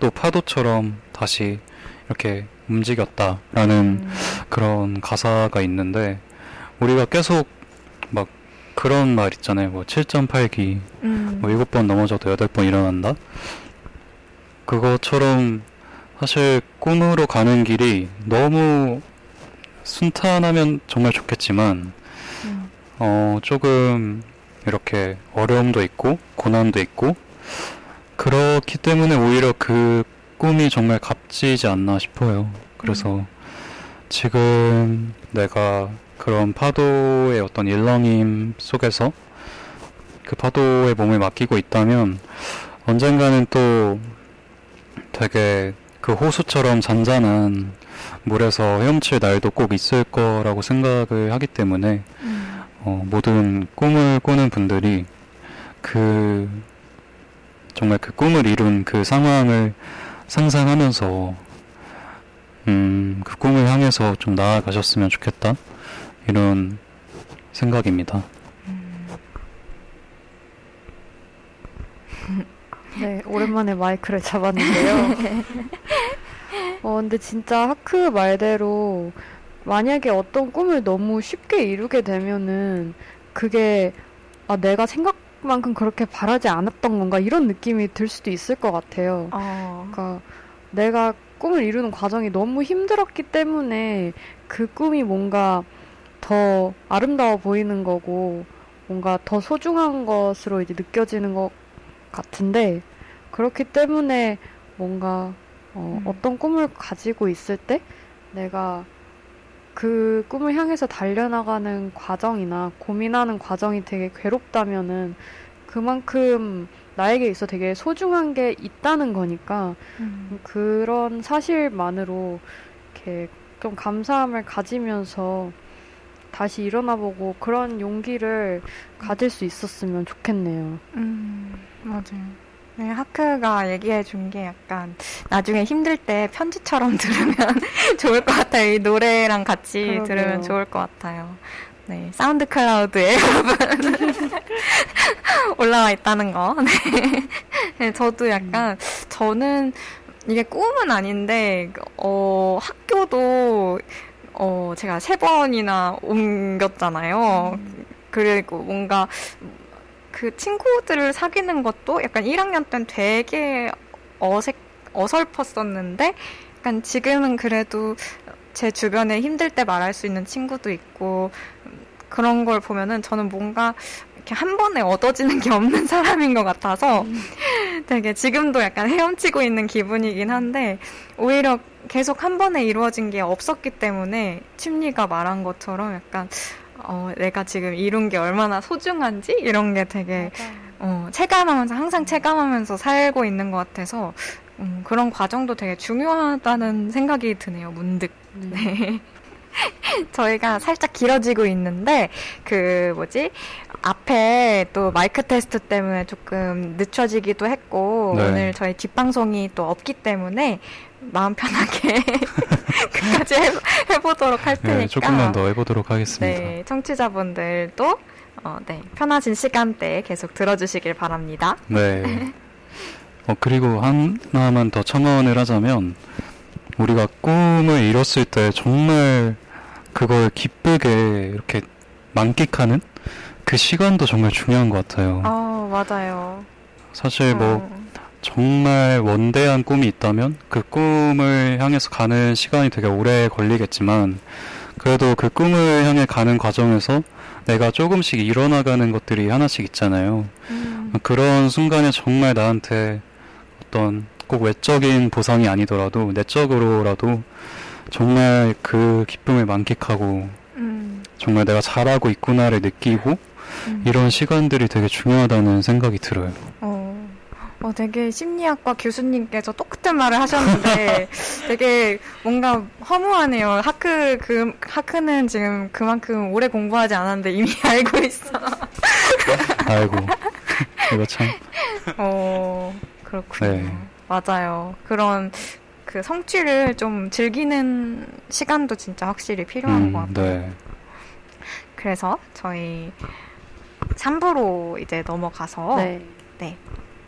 [SPEAKER 1] 또 파도처럼 다시 이렇게 움직였다라는
[SPEAKER 3] 음.
[SPEAKER 1] 그런 가사가 있는데 우리가 계속 막 그런 말 있잖아요. 뭐 7.8기
[SPEAKER 3] 음.
[SPEAKER 1] 뭐 7번 넘어져도 8번 일어난다. 그것처럼 사실 꿈으로 가는 길이 너무 순탄하면 정말 좋겠지만
[SPEAKER 3] 음.
[SPEAKER 1] 어 조금 이렇게 어려움도 있고 고난도 있고 그렇기 때문에 오히려 그 꿈이 정말 값지지 않나 싶어요. 그래서 지금 내가 그런 파도의 어떤 일렁임 속에서 그 파도에 몸을 맡기고 있다면 언젠가는 또 되게 그 호수처럼 잔잔한 물에서 헤엄칠 날도 꼭 있을 거라고 생각을 하기 때문에
[SPEAKER 3] 음.
[SPEAKER 1] 어, 모든 꿈을 꾸는 분들이 그 정말 그 꿈을 이룬 그 상황을 상상하면서 음, 그 꿈을 향해서 좀 나아가셨으면 좋겠다 이런 생각입니다.
[SPEAKER 2] 네, 오랜만에 마이크를 잡았는데요. 어, 근데 진짜 하크 말대로 만약에 어떤 꿈을 너무 쉽게 이루게 되면은 그게 아, 내가 생각 만큼 그렇게 바라지 않았던 건가 이런 느낌이 들 수도 있을 것 같아요.
[SPEAKER 3] 어.
[SPEAKER 2] 그러니까 내가 꿈을 이루는 과정이 너무 힘들었기 때문에 그 꿈이 뭔가 더 아름다워 보이는 거고 뭔가 더 소중한 것으로 이제 느껴지는 것 같은데 그렇기 때문에 뭔가 어,
[SPEAKER 3] 음.
[SPEAKER 2] 어떤 꿈을 가지고 있을 때 내가 그 꿈을 향해서 달려나가는 과정이나 고민하는 과정이 되게 괴롭다면은 그만큼 나에게 있어 되게 소중한 게 있다는 거니까
[SPEAKER 3] 음.
[SPEAKER 2] 그런 사실만으로 이렇게 좀 감사함을 가지면서 다시 일어나보고 그런 용기를 가질 수 있었으면 좋겠네요.
[SPEAKER 3] 음, 맞아요. 네, 하크가 얘기해 준 게 약간 나중에 힘들 때 편지처럼 들으면 좋을 것 같아요. 이 노래랑 같이
[SPEAKER 2] 그러게요.
[SPEAKER 3] 들으면 좋을 것 같아요. 네, 사운드 클라우드에 여러분 올라와 있다는 거. 네. 네, 저도 약간 저는 이게 꿈은 아닌데 어 학교도 어 제가 세 번이나 옮겼잖아요. 그리고 뭔가 그 친구들을 사귀는 것도 약간 1학년 때는 되게 어색 어설펐었는데 약간 지금은 그래도 제 주변에 힘들 때 말할 수 있는 친구도 있고 그런 걸 보면은 저는 뭔가 이렇게 한 번에 얻어지는 게 없는 사람인 것 같아서 되게 지금도 약간 헤엄치고 있는 기분이긴 한데 오히려 계속 한 번에 이루어진 게 없었기 때문에 침리가 말한 것처럼 약간 어, 내가 지금 이룬 게 얼마나 소중한지 이런 게 되게 어, 체감하면서 항상 체감하면서 살고 있는 것 같아서 음, 그런 과정도 되게 중요하다는 생각이 드네요. 문득. 네. 저희가 살짝 길어지고 있는데 그 뭐지 앞에 또 마이크 테스트 때문에 조금 늦춰지기도 했고
[SPEAKER 1] 네.
[SPEAKER 3] 오늘 저희 뒷방송이 또 없기 때문에 마음 편하게 끝까지 해, 해보도록 할 테니까
[SPEAKER 1] 네, 조금만 더 해보도록 하겠습니다.
[SPEAKER 3] 네, 청취자분들도 어, 네, 편하신 시간대에 계속 들어주시길 바랍니다.
[SPEAKER 1] 네. 어, 그리고 하나만 더 첨언을 하자면, 우리가 꿈을 이뤘을 때 정말 그걸 기쁘게 이렇게 만끽하는 그 시간도 정말 중요한 것 같아요.
[SPEAKER 3] 어, 맞아요.
[SPEAKER 1] 사실 뭐,
[SPEAKER 3] 어,
[SPEAKER 1] 정말 원대한 꿈이 있다면 그 꿈을 향해서 가는 시간이 되게 오래 걸리겠지만, 그래도 그 꿈을 향해 가는 과정에서 내가 조금씩 일어나가는 것들이 하나씩 있잖아요.
[SPEAKER 3] 음,
[SPEAKER 1] 그런 순간에 정말 나한테 어떤 꼭 외적인 보상이 아니더라도 내적으로라도 정말 그 기쁨을 만끽하고
[SPEAKER 3] 음,
[SPEAKER 1] 정말 내가 잘하고 있구나를 느끼고
[SPEAKER 3] 음.
[SPEAKER 1] 이런 시간들이 되게 중요하다는 생각이 들어요.
[SPEAKER 3] 어, 어, 되게 심리학과 교수님께서 똑같은 말을 하셨는데 되게 뭔가 허무하네요. 하크, 그, 하크는 지금 그만큼 오래 공부하지 않았는데 이미 알고 있어.
[SPEAKER 1] 아이고 이거 참
[SPEAKER 3] 어, 그렇군요.
[SPEAKER 1] 네.
[SPEAKER 3] 맞아요. 그런 그 성취를 좀 즐기는 시간도 진짜 확실히 필요한 것
[SPEAKER 1] 음,
[SPEAKER 3] 같아요.
[SPEAKER 1] 네.
[SPEAKER 3] 그래서 저희 3부로 이제 넘어가서
[SPEAKER 2] 네.
[SPEAKER 3] 네.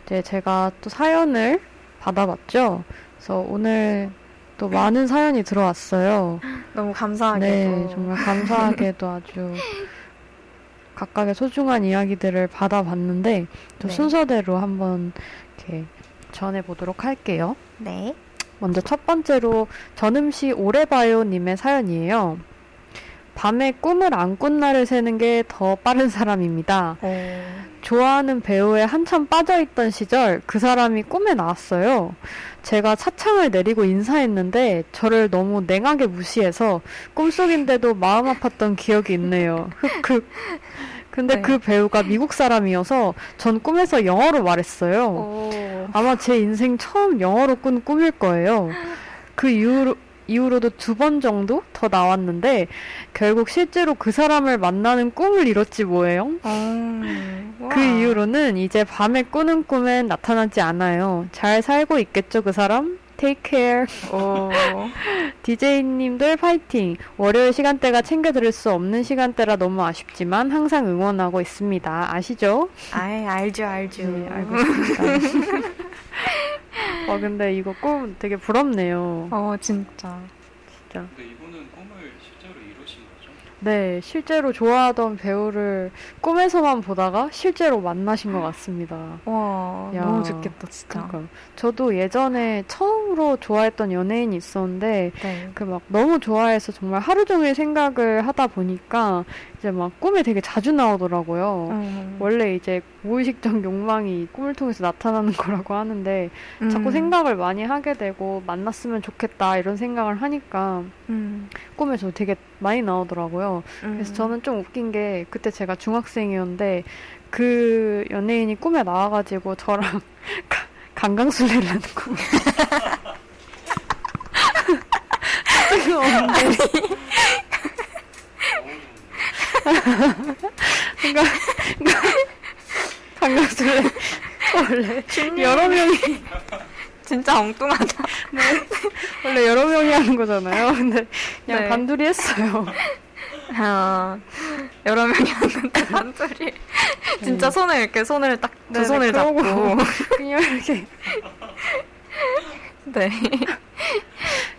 [SPEAKER 2] 이제 제가 또 사연을 받아봤죠. 그래서 오늘 또 많은 사연이 들어왔어요.
[SPEAKER 3] 너무 감사하게도
[SPEAKER 2] 네, 정말 감사하게도 아주 각각의 소중한 이야기들을 받아봤는데 또
[SPEAKER 3] 네.
[SPEAKER 2] 순서대로 한번 이렇게 전해보도록 할게요.
[SPEAKER 3] 네.
[SPEAKER 2] 먼저 첫 번째로 전음시 오래봐요님의 사연이에요. 밤에 꿈을 안 꾼 날을 새는 게 더 빠른 사람입니다.
[SPEAKER 3] 어,
[SPEAKER 2] 좋아하는 배우에 한참 빠져있던 시절 그 사람이 꿈에 나왔어요. 제가 차창을 내리고 인사했는데 저를 너무 냉하게 무시해서 꿈속인데도 마음 아팠던 기억이 있네요. 흑흑. 근데
[SPEAKER 3] 네.
[SPEAKER 2] 그 배우가 미국 사람이어서 전 꿈에서 영어로 말했어요.
[SPEAKER 3] 오.
[SPEAKER 2] 아마 제 인생 처음 영어로 꾼 꿈일 거예요. 그 이후로, 이후로도 두 번 정도 더 나왔는데 결국 실제로 그 사람을 만나는 꿈을 이뤘지 뭐예요.
[SPEAKER 3] 음,
[SPEAKER 2] 그. 이후로는 이제 밤에 꾸는 꿈엔 나타나지 않아요. 잘 살고 있겠죠, 그 사람? Take care.
[SPEAKER 3] 오.
[SPEAKER 2] DJ님들 파이팅. 월요일 시간대가 챙겨 들을 수 없는 시간대라 너무 아쉽지만 항상 응원하고 있습니다. 아시죠?
[SPEAKER 3] 아이, 알죠, 알죠.
[SPEAKER 2] 네, 알고 있습니다. 와, 근데 이거 꿈 되게 부럽네요.
[SPEAKER 3] 어, 진짜.
[SPEAKER 2] 진짜.
[SPEAKER 1] 근데 이분은 꿈을 실제로 이루신 거죠?
[SPEAKER 2] 네, 실제로 좋아하던 배우를 꿈에서만 보다가 실제로 만나신 것 같습니다.
[SPEAKER 3] 와,
[SPEAKER 2] 야.
[SPEAKER 3] 너무 좋겠다, 진짜.
[SPEAKER 2] 그러니까 저도 예전에 처음으로 좋아했던 연예인이 있었는데
[SPEAKER 3] 네.
[SPEAKER 2] 그막 너무 좋아해서 정말 하루 종일 생각을 하다 보니까 이제 막 꿈에 되게 자주 나오더라고요.
[SPEAKER 3] 음.
[SPEAKER 2] 원래 이제 무의식적 욕망이 꿈을 통해서 나타나는 거라고 하는데 자꾸
[SPEAKER 3] 음.
[SPEAKER 2] 생각을 많이 하게 되고 만났으면 좋겠다 이런 생각을 하니까
[SPEAKER 3] 음.
[SPEAKER 2] 꿈에 저 되게 많이 나오더라고요. 그래서
[SPEAKER 3] 음.
[SPEAKER 2] 저는 좀 웃긴 게 그때 제가 중학생이었는데 그 연예인이 꿈에 나와가지고 저랑 가- 강강술래를 하는 꿈. 그러니까 그러니까 강강술래 원래 여러 명이
[SPEAKER 3] 진짜 엉뚱하다.
[SPEAKER 2] 원래 여러 명이 하는 거잖아요. 근데 그냥
[SPEAKER 3] 네.
[SPEAKER 2] 단둘이 했어요.
[SPEAKER 3] 아, 여러 명이 왔는데 단둘이 진짜 손을 이렇게 손을 딱두
[SPEAKER 2] 네네,
[SPEAKER 3] 손을 잡고.
[SPEAKER 2] 그냥 이렇게
[SPEAKER 3] 네.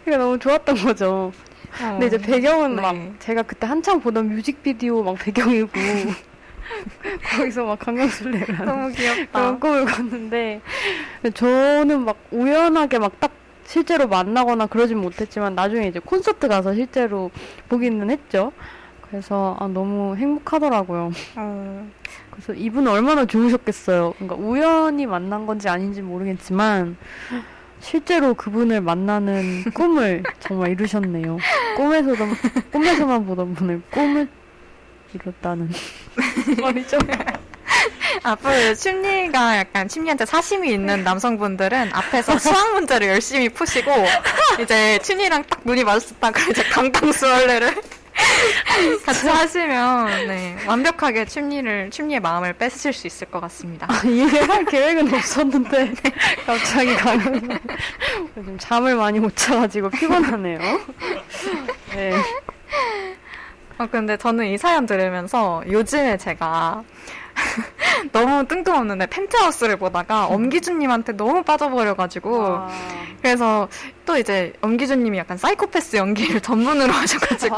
[SPEAKER 2] 그게 너무 좋았던 거죠. 근데 이제 배경은
[SPEAKER 3] 네.
[SPEAKER 2] 막 제가 그때 한참 보던 뮤직비디오 막 배경이고 거기서 막 강강술래를 하는
[SPEAKER 3] 너무 귀엽다.
[SPEAKER 2] 그런 꿈을 꿨는데 저는 막 우연하게 막 딱 실제로 만나거나 그러진 못했지만 나중에 이제 콘서트 가서 실제로 보기는 했죠. 그래서 아, 너무 행복하더라고요.
[SPEAKER 3] 어,
[SPEAKER 2] 그래서 이분은 얼마나 좋으셨겠어요. 그러니까 우연히 만난 건지 아닌지 모르겠지만 실제로 그분을 만나는 꿈을 정말 이루셨네요. 꿈에서도 꿈에서만 보던 분을 꿈을 이뤘다는 말이죠.
[SPEAKER 3] 앞으로 심리가 약간 심리한테 사심이 있는 남성분들은 앞에서 수학 문제를 열심히 푸시고 이제 춘이랑 딱 눈이 마주쳤다 그럼 이제 강강수월래를 같이 하시면 네, 완벽하게 춤리를 춤리의 마음을 뺏으실 수 있을 것 같습니다.
[SPEAKER 2] 이해할 계획은 없었는데 갑자기 가는 요즘 잠을 많이 못 자가지고 피곤하네요. 네.
[SPEAKER 3] 어, 근데 저는 이 사연 들으면서 요즘에 제가 너무 뜬금없는데 펜트하우스를 보다가 엄기준님한테 너무 빠져버려가지고
[SPEAKER 2] 아,
[SPEAKER 3] 그래서 또 이제 엄기준님이 약간 사이코패스 연기를 전문으로 하셔가지고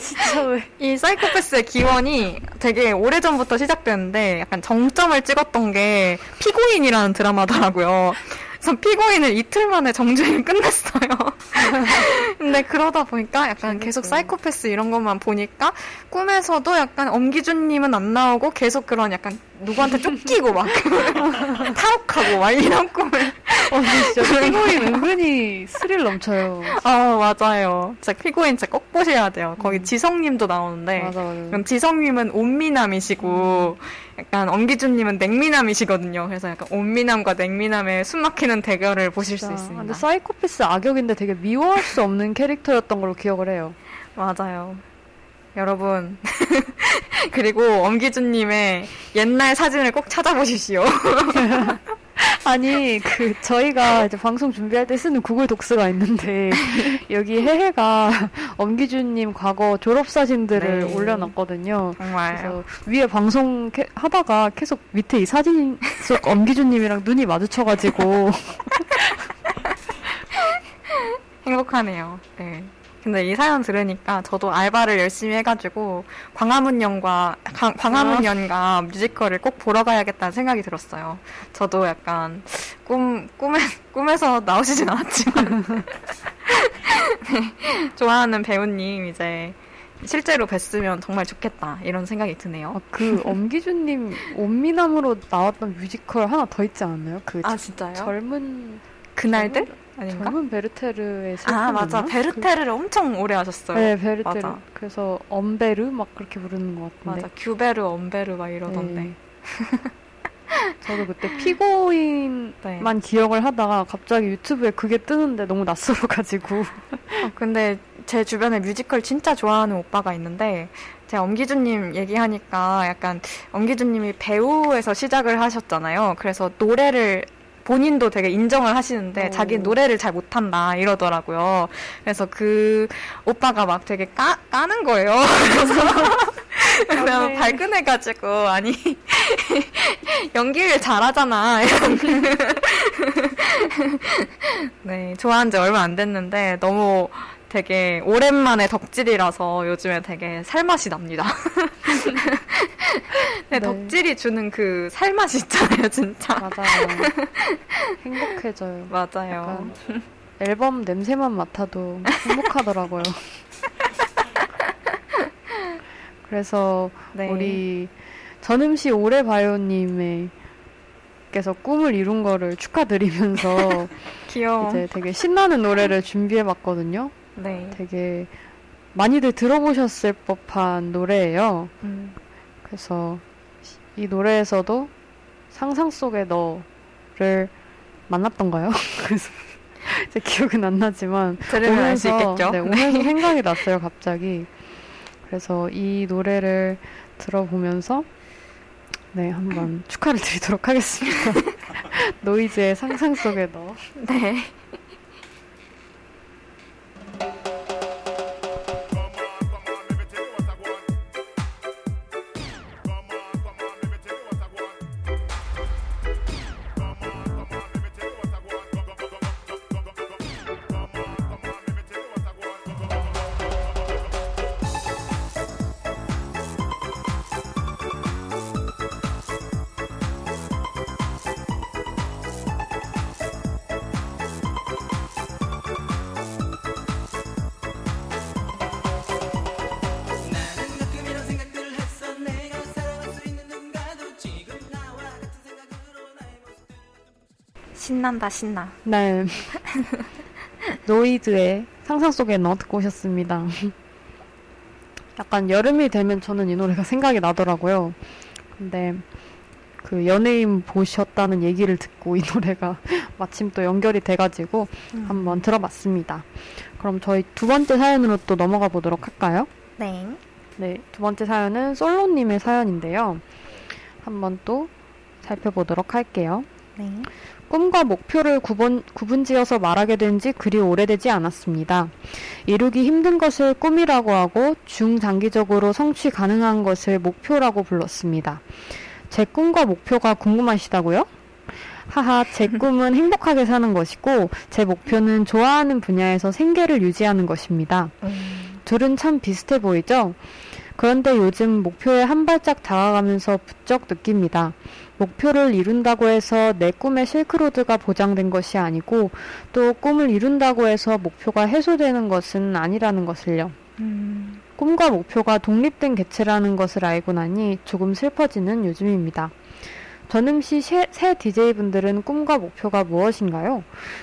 [SPEAKER 2] 진짜 왜?
[SPEAKER 3] 이 사이코패스의 기원이 되게 오래 전부터 시작되는데 약간 정점을 찍었던 게 피고인이라는 드라마더라고요. 그래서 피고인을 이틀 만에 정주행 끝냈어요. 근데 그러다 보니까 약간 계속 사이코패스 이런 것만 보니까 꿈에서도 약간 엄기준님은 안 나오고 계속 그런 약간 누구한테 쫓기고 막 탈옥하고 막 이런 꿈을
[SPEAKER 2] 어, 진짜 피고인 은근히 스릴 넘쳐요.
[SPEAKER 3] 아 맞아요. 진짜 피고인 진짜 꼭 보셔야 돼요. 거기 지성님도 나오는데
[SPEAKER 2] 맞아, 맞아.
[SPEAKER 3] 그럼 지성님은 온미남이시고 약간 엄기준님은 냉미남이시거든요. 그래서 약간 온미남과 냉미남의 숨막히는 대결을 보실 수
[SPEAKER 2] 진짜.
[SPEAKER 3] 있습니다.
[SPEAKER 2] 근데 사이코패스 악역인데 되게 미워할 수 없는 캐릭터였던 걸로 기억을 해요.
[SPEAKER 3] 맞아요. 여러분 그리고 엄기준님의 옛날 사진을 꼭 찾아보십시오.
[SPEAKER 2] 아니 그 저희가 이제 방송 준비할 때 쓰는 구글 독스가 있는데 여기 해해가 엄기준님 과거 졸업 사진들을
[SPEAKER 3] 네.
[SPEAKER 2] 올려놨거든요.
[SPEAKER 3] 정말
[SPEAKER 2] 그래서 위에 방송 캐- 하다가 계속 밑에 이 사진 속 엄기준님이랑 눈이 마주쳐가지고
[SPEAKER 3] 행복하네요. 네. 근데 이 사연 들으니까 저도 알바를 열심히 해가지고 광화문연과 강- 광화문연가 뮤지컬을 꼭 보러 가야겠다는 생각이 들었어요. 저도 약간 꿈 꿈에 꿈에서 나오시진 않았지만 네, 좋아하는 배우님 이제 실제로 뵀으면 정말 좋겠다 이런 생각이 드네요.
[SPEAKER 2] 아, 그 엄기준님 온미남으로 나왔던 뮤지컬 하나 더 있지 않았나요? 그
[SPEAKER 3] 아 진짜요?
[SPEAKER 2] 젊은
[SPEAKER 3] 그날들 아닌가?
[SPEAKER 2] 젊은 베르테르의
[SPEAKER 3] 아 맞아? 베르테르를 엄청 오래
[SPEAKER 2] 그,
[SPEAKER 3] 하셨어요.
[SPEAKER 2] 네 베르테르
[SPEAKER 3] 맞아.
[SPEAKER 2] 그래서 엄베르 막 그렇게 부르는 것 같은데
[SPEAKER 3] 맞아 규베르 엄베르 막 이러던데.
[SPEAKER 2] 네. 저도 그때 피고인만
[SPEAKER 3] 네.
[SPEAKER 2] 기억을 하다가 갑자기 유튜브에 그게 뜨는데 너무 낯설어가지고
[SPEAKER 3] 어, 근데 제 주변에 뮤지컬 진짜 좋아하는 오빠가 있는데 제가 엄기준님 얘기하니까 약간 엄기준님이 배우에서 시작을 하셨잖아요. 그래서 노래를 본인도 되게 인정을 하시는데
[SPEAKER 2] 오.
[SPEAKER 3] 자기 노래를 잘 못한다 이러더라고요. 그래서 그 오빠가 막 되게 까, 까는 거예요. 그래서 그냥
[SPEAKER 2] 네.
[SPEAKER 3] 발끈해가지고 아니 연기를 잘하잖아. 네, 좋아한 지 얼마 안 됐는데 너무 되게 오랜만에 덕질이라서 요즘에 되게 살맛이 납니다. 네,
[SPEAKER 2] 네.
[SPEAKER 3] 덕질이 주는 그 살맛이 있잖아요, 진짜.
[SPEAKER 2] 맞아요 행복해져요
[SPEAKER 3] 맞아요.
[SPEAKER 2] 앨범 냄새만 맡아도 행복하더라고요 그래서
[SPEAKER 3] 네.
[SPEAKER 2] 우리 전음시 오래바요님의 께서 꿈을 이룬 거를 축하드리면서. 이제 되게 신나는 노래를 준비해봤거든요.
[SPEAKER 3] 네.
[SPEAKER 2] 되게 많이들 들어보셨을 법한 노래예요.
[SPEAKER 3] 음,
[SPEAKER 2] 그래서 이 노래에서도 상상 속의 너를 만났던가요? 그래서 제 기억은 안 나지만
[SPEAKER 3] 들으면 알수 있겠죠.
[SPEAKER 2] 네, 오면서 생각이 났어요, 갑자기. 그래서 이 노래를 들어보면서 네, 한번 축하를 드리도록 하겠습니다. 노이즈의 상상 속의 너.
[SPEAKER 3] 네. 신난다, 신나.
[SPEAKER 2] 네. 노이즈의 상상 속의 너 듣고 오셨습니다. 약간 여름이 되면 저는 이 노래가 생각이 나더라고요. 근데 그 연예인 보셨다는 얘기를 듣고 이 노래가 마침 또 연결이 돼가지고
[SPEAKER 3] 음.
[SPEAKER 2] 한번 들어봤습니다. 그럼 저희 두 번째 사연으로 또 넘어가 보도록 할까요?
[SPEAKER 3] 네.
[SPEAKER 2] 네, 두 번째 사연은 솔로님의 사연인데요. 한번 또 살펴보도록 할게요.
[SPEAKER 3] 네.
[SPEAKER 2] 꿈과 목표를 구분, 구분지어서 말하게 된 지 그리 오래되지 않았습니다. 이루기 힘든 것을 꿈이라고 하고 중장기적으로 성취 가능한 것을 목표라고 불렀습니다. 제 꿈과 목표가 궁금하시다고요? 하하, 제 꿈은 행복하게 사는 것이고, 제 목표는 좋아하는 분야에서 생계를 유지하는 것입니다.
[SPEAKER 3] 음.
[SPEAKER 2] 둘은 참 비슷해 보이죠? 그런데 요즘 목표에 한 발짝 다가가면서 부쩍 느낍니다. 목표를 이룬다고 해서 내 꿈의 실크로드가 보장된 것이 아니고 또 꿈을 이룬다고 해서 목표가 해소되는 것은 아니라는 것을요.
[SPEAKER 3] 음.
[SPEAKER 2] 꿈과 목표가 독립된 개체라는 것을 알고 나니 조금 슬퍼지는 요즘입니다. 전음시 새, 새 DJ분들은 꿈과 목표가 무엇인가요?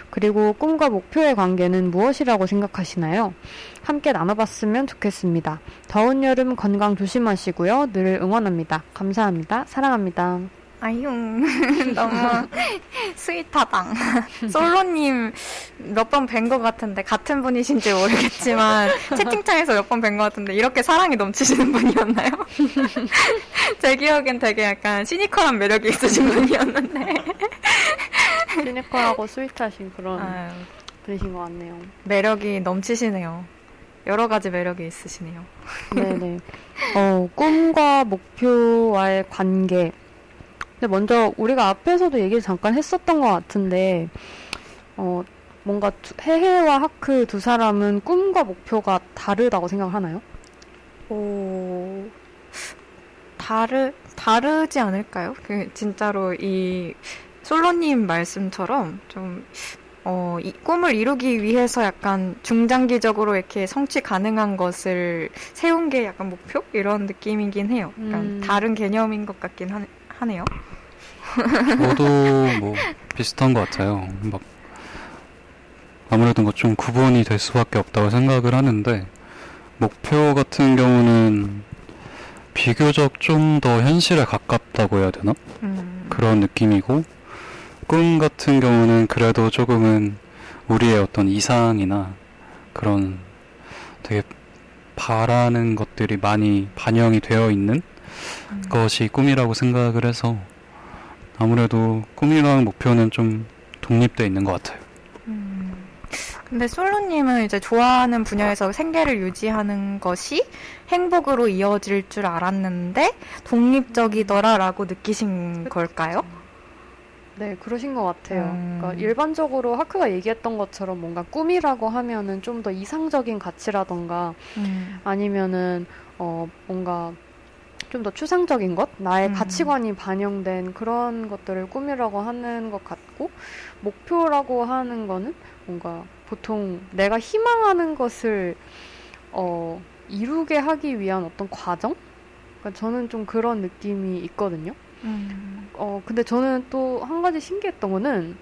[SPEAKER 2] 그리고 꿈과 목표의 관계는 무엇이라고 생각하시나요? 함께 나눠봤으면 좋겠습니다. 더운 여름 건강 조심하시고요. 늘 응원합니다. 감사합니다. 사랑합니다.
[SPEAKER 3] 아용 너무 sweet하당 솔로님 몇 번 뵌 것 같은데 같은 분이신지 모르겠지만 채팅창에서 몇 번 뵌 것 같은데 이렇게 사랑이 넘치시는 분이었나요? 제 기억엔 되게 약간 시니컬한 매력이 있으신 분이었는데
[SPEAKER 2] 시니컬하고 스윗하신 그런
[SPEAKER 3] 아유,
[SPEAKER 2] 분이신 것 같네요.
[SPEAKER 3] 매력이 넘치시네요. 여러 가지 매력이 있으시네요.
[SPEAKER 2] 네네. 어, 꿈과 목표와의 관계. 근데 먼저 우리가 앞에서도 얘기를 잠깐 했었던 것 같은데, 어, 뭔가 두- 해해와 하크 두 사람은 꿈과 목표가 다르다고 생각하나요?
[SPEAKER 3] 오, 다르, 다르지 않을까요? 그, 진짜로 이 솔로님 말씀처럼 좀, 어, 이 꿈을 이루기 위해서 약간 중장기적으로 이렇게 성취 가능한 것을 세운 게 약간 목표? 이런 느낌이긴 해요. 약간
[SPEAKER 2] 음.
[SPEAKER 3] 다른 개념인 것 같긴 하, 하네요.
[SPEAKER 1] 저도 뭐 비슷한 것 같아요. 막 아무래도 뭐 좀 구분이 될 수밖에 없다고 생각을 하는데 목표 같은 경우는 비교적 좀 더 현실에 가깝다고 해야 되나?
[SPEAKER 3] 음,
[SPEAKER 1] 그런 느낌이고 꿈 같은 경우는 그래도 조금은 우리의 어떤 이상이나 그런 되게 바라는 것들이 많이 반영이 되어 있는
[SPEAKER 3] 음.
[SPEAKER 1] 것이 꿈이라고 생각을 해서 아무래도 꿈이랑 목표는 좀 독립되어 있는 것 같아요.
[SPEAKER 3] 음. 근데 솔로님은 이제 좋아하는 분야에서 생계를 유지하는 것이 행복으로 이어질 줄 알았는데 독립적이더라라고 느끼신 걸까요?
[SPEAKER 2] 네, 그러신 것 같아요.
[SPEAKER 3] 음.
[SPEAKER 2] 그러니까 일반적으로 하크가 얘기했던 것처럼 뭔가 꿈이라고 하면은 좀 더 이상적인 가치라던가
[SPEAKER 3] 음.
[SPEAKER 2] 아니면은 어 뭔가 좀 더 추상적인 것, 나의
[SPEAKER 3] 음.
[SPEAKER 2] 가치관이 반영된 그런 것들을 꿈이라고 하는 것 같고 목표라고 하는 거는 뭔가 보통 내가 희망하는 것을 어 이루게 하기 위한 어떤 과정? 그러니까 저는 좀 그런 느낌이 있거든요.
[SPEAKER 3] 음.
[SPEAKER 2] 어 근데 저는 또 한 가지 신기했던 거는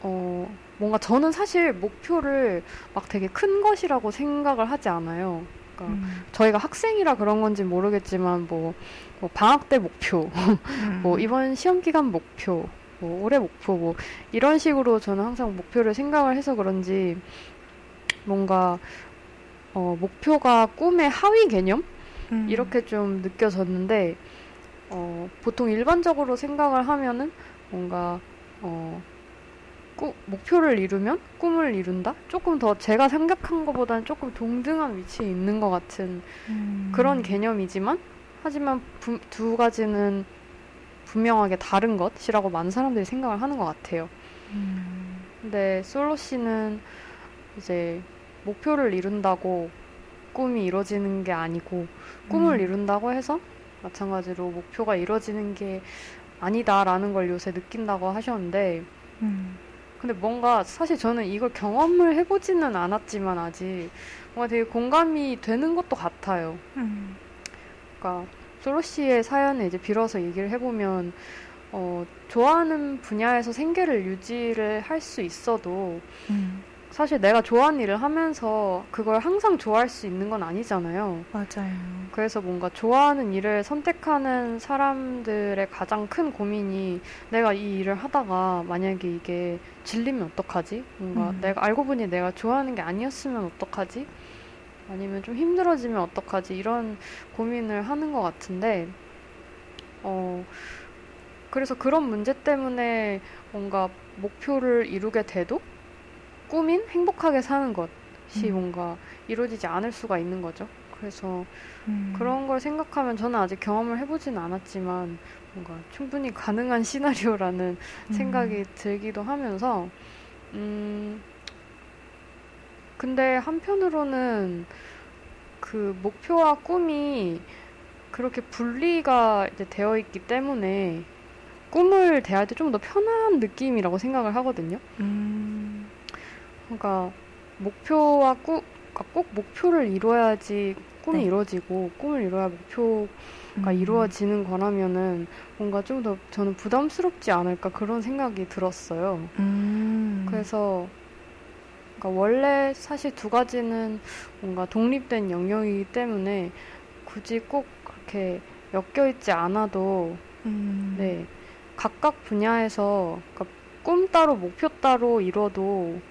[SPEAKER 2] 어 뭔가 저는 사실 목표를 막 되게 큰 것이라고 생각을 하지 않아요. 그러니까
[SPEAKER 3] 음.
[SPEAKER 2] 저희가 학생이라 그런 건지 모르겠지만 뭐, 뭐 방학 때 목표,
[SPEAKER 3] 음.
[SPEAKER 2] 뭐 이번 시험 기간 목표, 뭐 올해 목표, 뭐 이런 식으로 저는 항상 목표를 생각을 해서 그런지 뭔가 어, 목표가 꿈의 하위 개념
[SPEAKER 3] 음.
[SPEAKER 2] 이렇게 좀 느껴졌는데 어, 보통 일반적으로 생각을 하면은 뭔가 어, 꾸, 목표를 이루면 꿈을 이룬다? 조금 더 제가 생각한 것보다는 조금 동등한 위치에 있는 것 같은
[SPEAKER 3] 음.
[SPEAKER 2] 그런 개념이지만 하지만 부- 두 가지는 분명하게 다른 것이라고 많은 사람들이 생각을 하는 것 같아요.
[SPEAKER 3] 음.
[SPEAKER 2] 근데 솔로 씨는 이제 목표를 이룬다고 꿈이 이루어지는 게 아니고 꿈을
[SPEAKER 3] 음.
[SPEAKER 2] 이룬다고 해서 마찬가지로 목표가 이루어지는 게 아니다라는 걸 요새 느낀다고 하셨는데
[SPEAKER 3] 음.
[SPEAKER 2] 근데 뭔가 사실 저는 이걸 경험을 해보지는 않았지만 아직 뭔가 되게 공감이 되는 것도 같아요.
[SPEAKER 3] 음.
[SPEAKER 2] 그러니까 솔로 씨의 사연을 이제 빌어서 얘기를 해보면 어, 좋아하는 분야에서 생계를 유지를 할 수 있어도
[SPEAKER 3] 음.
[SPEAKER 2] 사실 내가 좋아하는 일을 하면서 그걸 항상 좋아할 수 있는 건 아니잖아요.
[SPEAKER 3] 맞아요.
[SPEAKER 2] 그래서 뭔가 좋아하는 일을 선택하는 사람들의 가장 큰 고민이 내가 이 일을 하다가 만약에 이게 질리면 어떡하지? 뭔가
[SPEAKER 3] 음.
[SPEAKER 2] 내가 알고 보니 내가 좋아하는 게 아니었으면 어떡하지? 아니면 좀 힘들어지면 어떡하지? 이런 고민을 하는 것 같은데, 어, 그래서 그런 문제 때문에 뭔가 목표를 이루게 돼도 꿈인 행복하게 사는 것이
[SPEAKER 3] 음.
[SPEAKER 2] 뭔가 이루어지지 않을 수가 있는 거죠. 그래서
[SPEAKER 3] 음.
[SPEAKER 2] 그런 걸 생각하면 저는 아직 경험을 해보지는 않았지만 뭔가 충분히 가능한 시나리오라는
[SPEAKER 3] 음.
[SPEAKER 2] 생각이 들기도 하면서 음 근데 한편으로는 그 목표와 꿈이 그렇게 분리가 이제 되어 있기 때문에 꿈을 대할 때 좀 더 편한 느낌이라고 생각을 하거든요.
[SPEAKER 3] 음.
[SPEAKER 2] 그러니까 목표와 꿈, 그러니까 꼭 목표를 이루어야지 꿈이
[SPEAKER 3] 네.
[SPEAKER 2] 이루어지고 꿈을 이루어야 목표가
[SPEAKER 3] 음.
[SPEAKER 2] 이루어지는 거라면은 뭔가 좀 더 저는 부담스럽지 않을까 그런 생각이 들었어요.
[SPEAKER 3] 음.
[SPEAKER 2] 그래서 그러니까 원래 사실 두 가지는 뭔가 독립된 영역이기 때문에 굳이 꼭 그렇게 엮여 있지 않아도
[SPEAKER 3] 음.
[SPEAKER 2] 네 각각 분야에서 그러니까 꿈 따로 목표 따로 이뤄도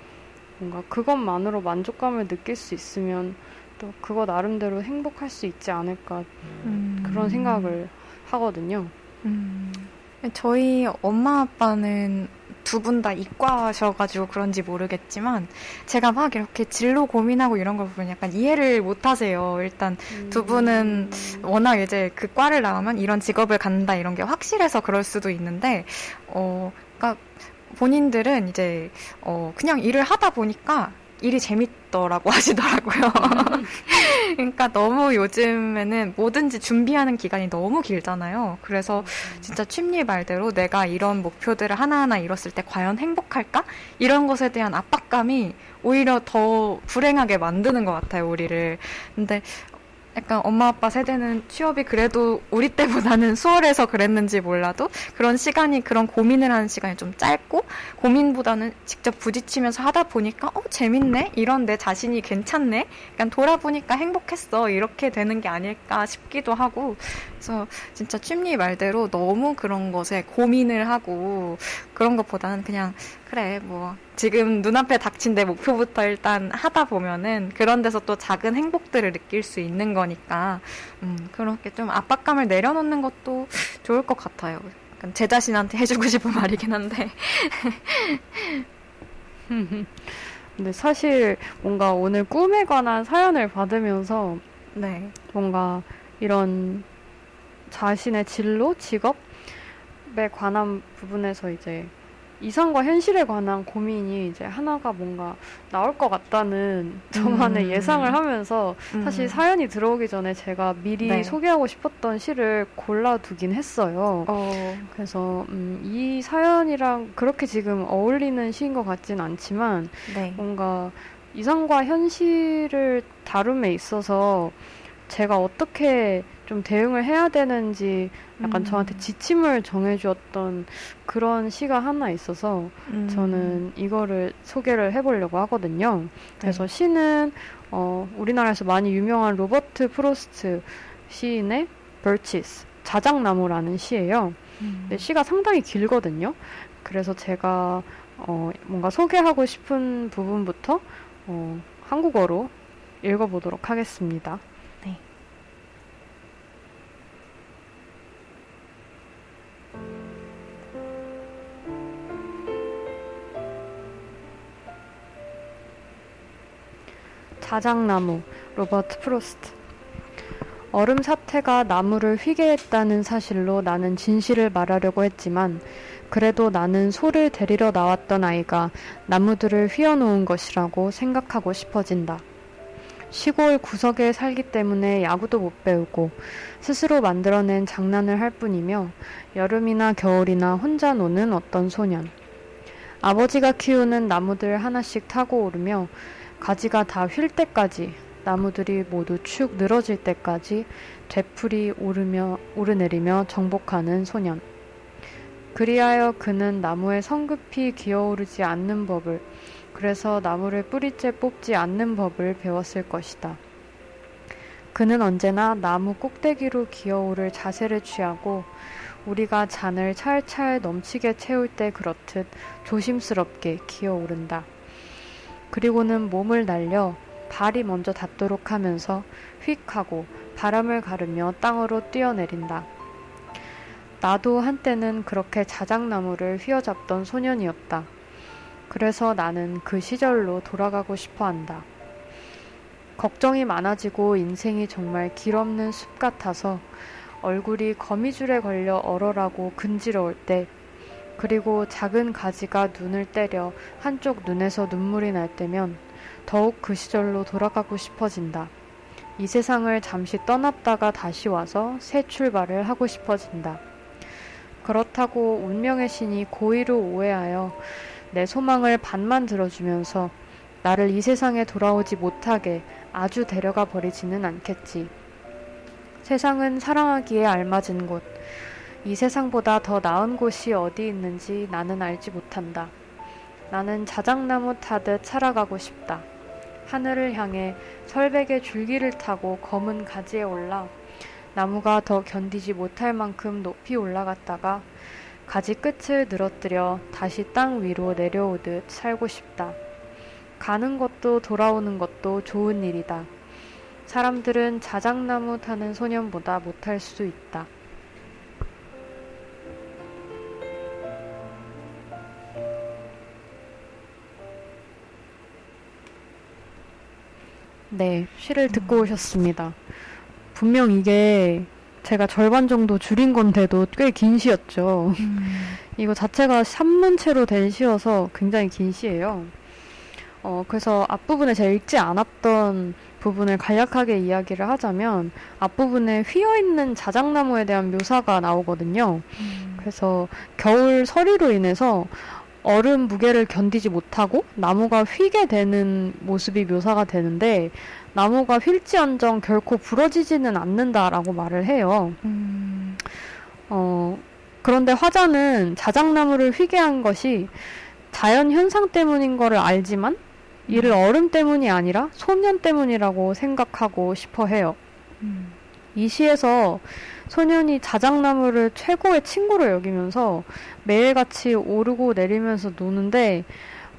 [SPEAKER 2] 뭔가 그것만으로 만족감을 느낄 수 있으면 또 그거 나름대로 행복할 수 있지 않을까
[SPEAKER 3] 음.
[SPEAKER 2] 그런 생각을 하거든요.
[SPEAKER 3] 음. 저희 엄마 아빠는 두 분 다 이과셔가지고 그런지 모르겠지만 제가 막 이렇게 진로 고민하고 이런 걸 보면 약간 이해를 못 하세요. 일단 두 분은 워낙 이제 그 과를 나오면 이런 직업을 갖는다 이런 게 확실해서 그럴 수도 있는데, 어, 본인들은 이제 어 그냥 일을 하다 보니까 일이 재밌더라고 하시더라고요. 그러니까 너무 요즘에는 뭐든지 준비하는 기간이 너무 길잖아요. 그래서 진짜 취미 말대로 내가 이런 목표들을 하나하나 이뤘을 때 과연 행복할까? 이런 것에 대한 압박감이 오히려 더 불행하게 만드는 것 같아요, 우리를. 근데 약간 엄마 아빠 세대는 취업이 그래도 우리 때보다는 수월해서 그랬는지 몰라도 그런 시간이 그런 고민을 하는 시간이 좀 짧고 고민보다는 직접 부딪히면서 하다 보니까 어 재밌네? 이런 내 자신이 괜찮네? 약간 돌아보니까 행복했어. 이렇게 되는 게 아닐까 싶기도 하고. 그래서 진짜 취미 말대로 너무 그런 것에 고민을 하고 그런 것보다는 그냥 그래 뭐 지금 눈앞에 닥친 내 목표부터 일단 하다 보면은 그런 데서 또 작은 행복들을 느낄 수 있는 거니까 음 그렇게 좀 압박감을 내려놓는 것도 좋을 것 같아요. 약간 제 자신한테 해주고 싶은 말이긴 한데
[SPEAKER 2] 근데 사실 뭔가 오늘 꿈에 관한 사연을 받으면서
[SPEAKER 3] 네
[SPEAKER 2] 뭔가 이런 자신의 진로, 직업에 관한 부분에서 이제 이상과 현실에 관한 고민이 이제 하나가 뭔가 나올 것 같다는 저만의
[SPEAKER 3] 음.
[SPEAKER 2] 예상을 하면서 사실
[SPEAKER 3] 음.
[SPEAKER 2] 사연이 들어오기 전에 제가 미리
[SPEAKER 3] 네.
[SPEAKER 2] 소개하고 싶었던 시를 골라두긴 했어요.
[SPEAKER 3] 어,
[SPEAKER 2] 그래서 음, 이 사연이랑 그렇게 지금 어울리는 시인 것 같진 않지만
[SPEAKER 3] 네.
[SPEAKER 2] 뭔가 이상과 현실을 다룸에 있어서 제가 어떻게 좀 대응을 해야 되는지 약간
[SPEAKER 3] 음.
[SPEAKER 2] 저한테 지침을 정해주었던 그런 시가 하나 있어서
[SPEAKER 3] 음.
[SPEAKER 2] 저는 이거를 소개를 해보려고 하거든요. 그래서
[SPEAKER 3] 네.
[SPEAKER 2] 시는 어, 우리나라에서 많이 유명한 로버트 프로스트 시인의 Birches 자작나무라는 시예요.
[SPEAKER 3] 음.
[SPEAKER 2] 근데 시가 상당히 길거든요. 그래서 제가 어, 뭔가 소개하고 싶은 부분부터 어, 한국어로 읽어보도록 하겠습니다. 자작나무 로버트 프로스트 얼음 사태가 나무를 휘게 했다는 사실로 나는 진실을 말하려고 했지만 그래도 나는 소를 데리러 나왔던 아이가 나무들을 휘어놓은 것이라고 생각하고 싶어진다. 시골 구석에 살기 때문에 야구도 못 배우고 스스로 만들어낸 장난을 할 뿐이며 여름이나 겨울이나 혼자 노는 어떤 소년. 아버지가 키우는 나무들 하나씩 타고 오르며 가지가 다 휠 때까지 나무들이 모두 축 늘어질 때까지 되풀이 오르며 오르내리며 정복하는 소년. 그리하여 그는 나무에 성급히 기어오르지 않는 법을 그래서 나무를 뿌리째 뽑지 않는 법을 배웠을 것이다. 그는 언제나 나무 꼭대기로 기어오를 자세를 취하고 우리가 잔을 찰찰 넘치게 채울 때 그렇듯 조심스럽게 기어오른다. 그리고는 몸을 날려 발이 먼저 닿도록 하면서 휙 하고 바람을 가르며 땅으로 뛰어내린다. 나도 한때는 그렇게 자작나무를 휘어잡던 소년이었다. 그래서 나는 그 시절로 돌아가고 싶어 한다. 걱정이 많아지고 인생이 정말 길 없는 숲 같아서 얼굴이 거미줄에 걸려 얼얼하고 근지러울 때, 그리고 작은 가지가 눈을 때려 한쪽 눈에서 눈물이 날 때면 더욱 그 시절로 돌아가고 싶어진다. 이 세상을 잠시 떠났다가 다시 와서 새 출발을 하고 싶어진다. 그렇다고 운명의 신이 고의로 오해하여 내 소망을 반만 들어주면서 나를 이 세상에 돌아오지 못하게 아주 데려가 버리지는 않겠지. 세상은 사랑하기에 알맞은 곳. 이 세상보다 더 나은 곳이 어디 있는지 나는 알지 못한다. 나는 자작나무 타듯 살아가고 싶다. 하늘을 향해 설백의 줄기를 타고 검은 가지에 올라 나무가 더 견디지 못할 만큼 높이 올라갔다가 가지 끝을 늘어뜨려 다시 땅 위로 내려오듯 살고 싶다. 가는 것도 돌아오는 것도 좋은 일이다. 사람들은 자작나무 타는 소년보다 못할 수 있다. 네, 시를 듣고 오셨습니다. 분명 이게 제가 절반 정도 줄인 건데도 꽤 긴 시였죠. 이거 자체가 산문체로 된 시여서 굉장히 긴 시예요. 어, 그래서 앞부분에 제가 읽지 않았던 부분을 간략하게 이야기를 하자면 앞부분에 휘어있는 자작나무에 대한 묘사가 나오거든요. 그래서 겨울 서리로 인해서 얼음 무게를 견디지 못하고 나무가 휘게 되는 모습이 묘사가 되는데 나무가 휠지언정 결코 부러지지는 않는다라고 말을 해요.
[SPEAKER 3] 음.
[SPEAKER 2] 어, 그런데 화자는 자작나무를 휘게 한 것이 자연 현상 때문인 거를 알지만 이를 얼음 때문이 아니라 소년 때문이라고 생각하고 싶어 해요.
[SPEAKER 3] 음.
[SPEAKER 2] 이 시에서 소년이 자작나무를 최고의 친구로 여기면서 매일같이 오르고 내리면서 노는데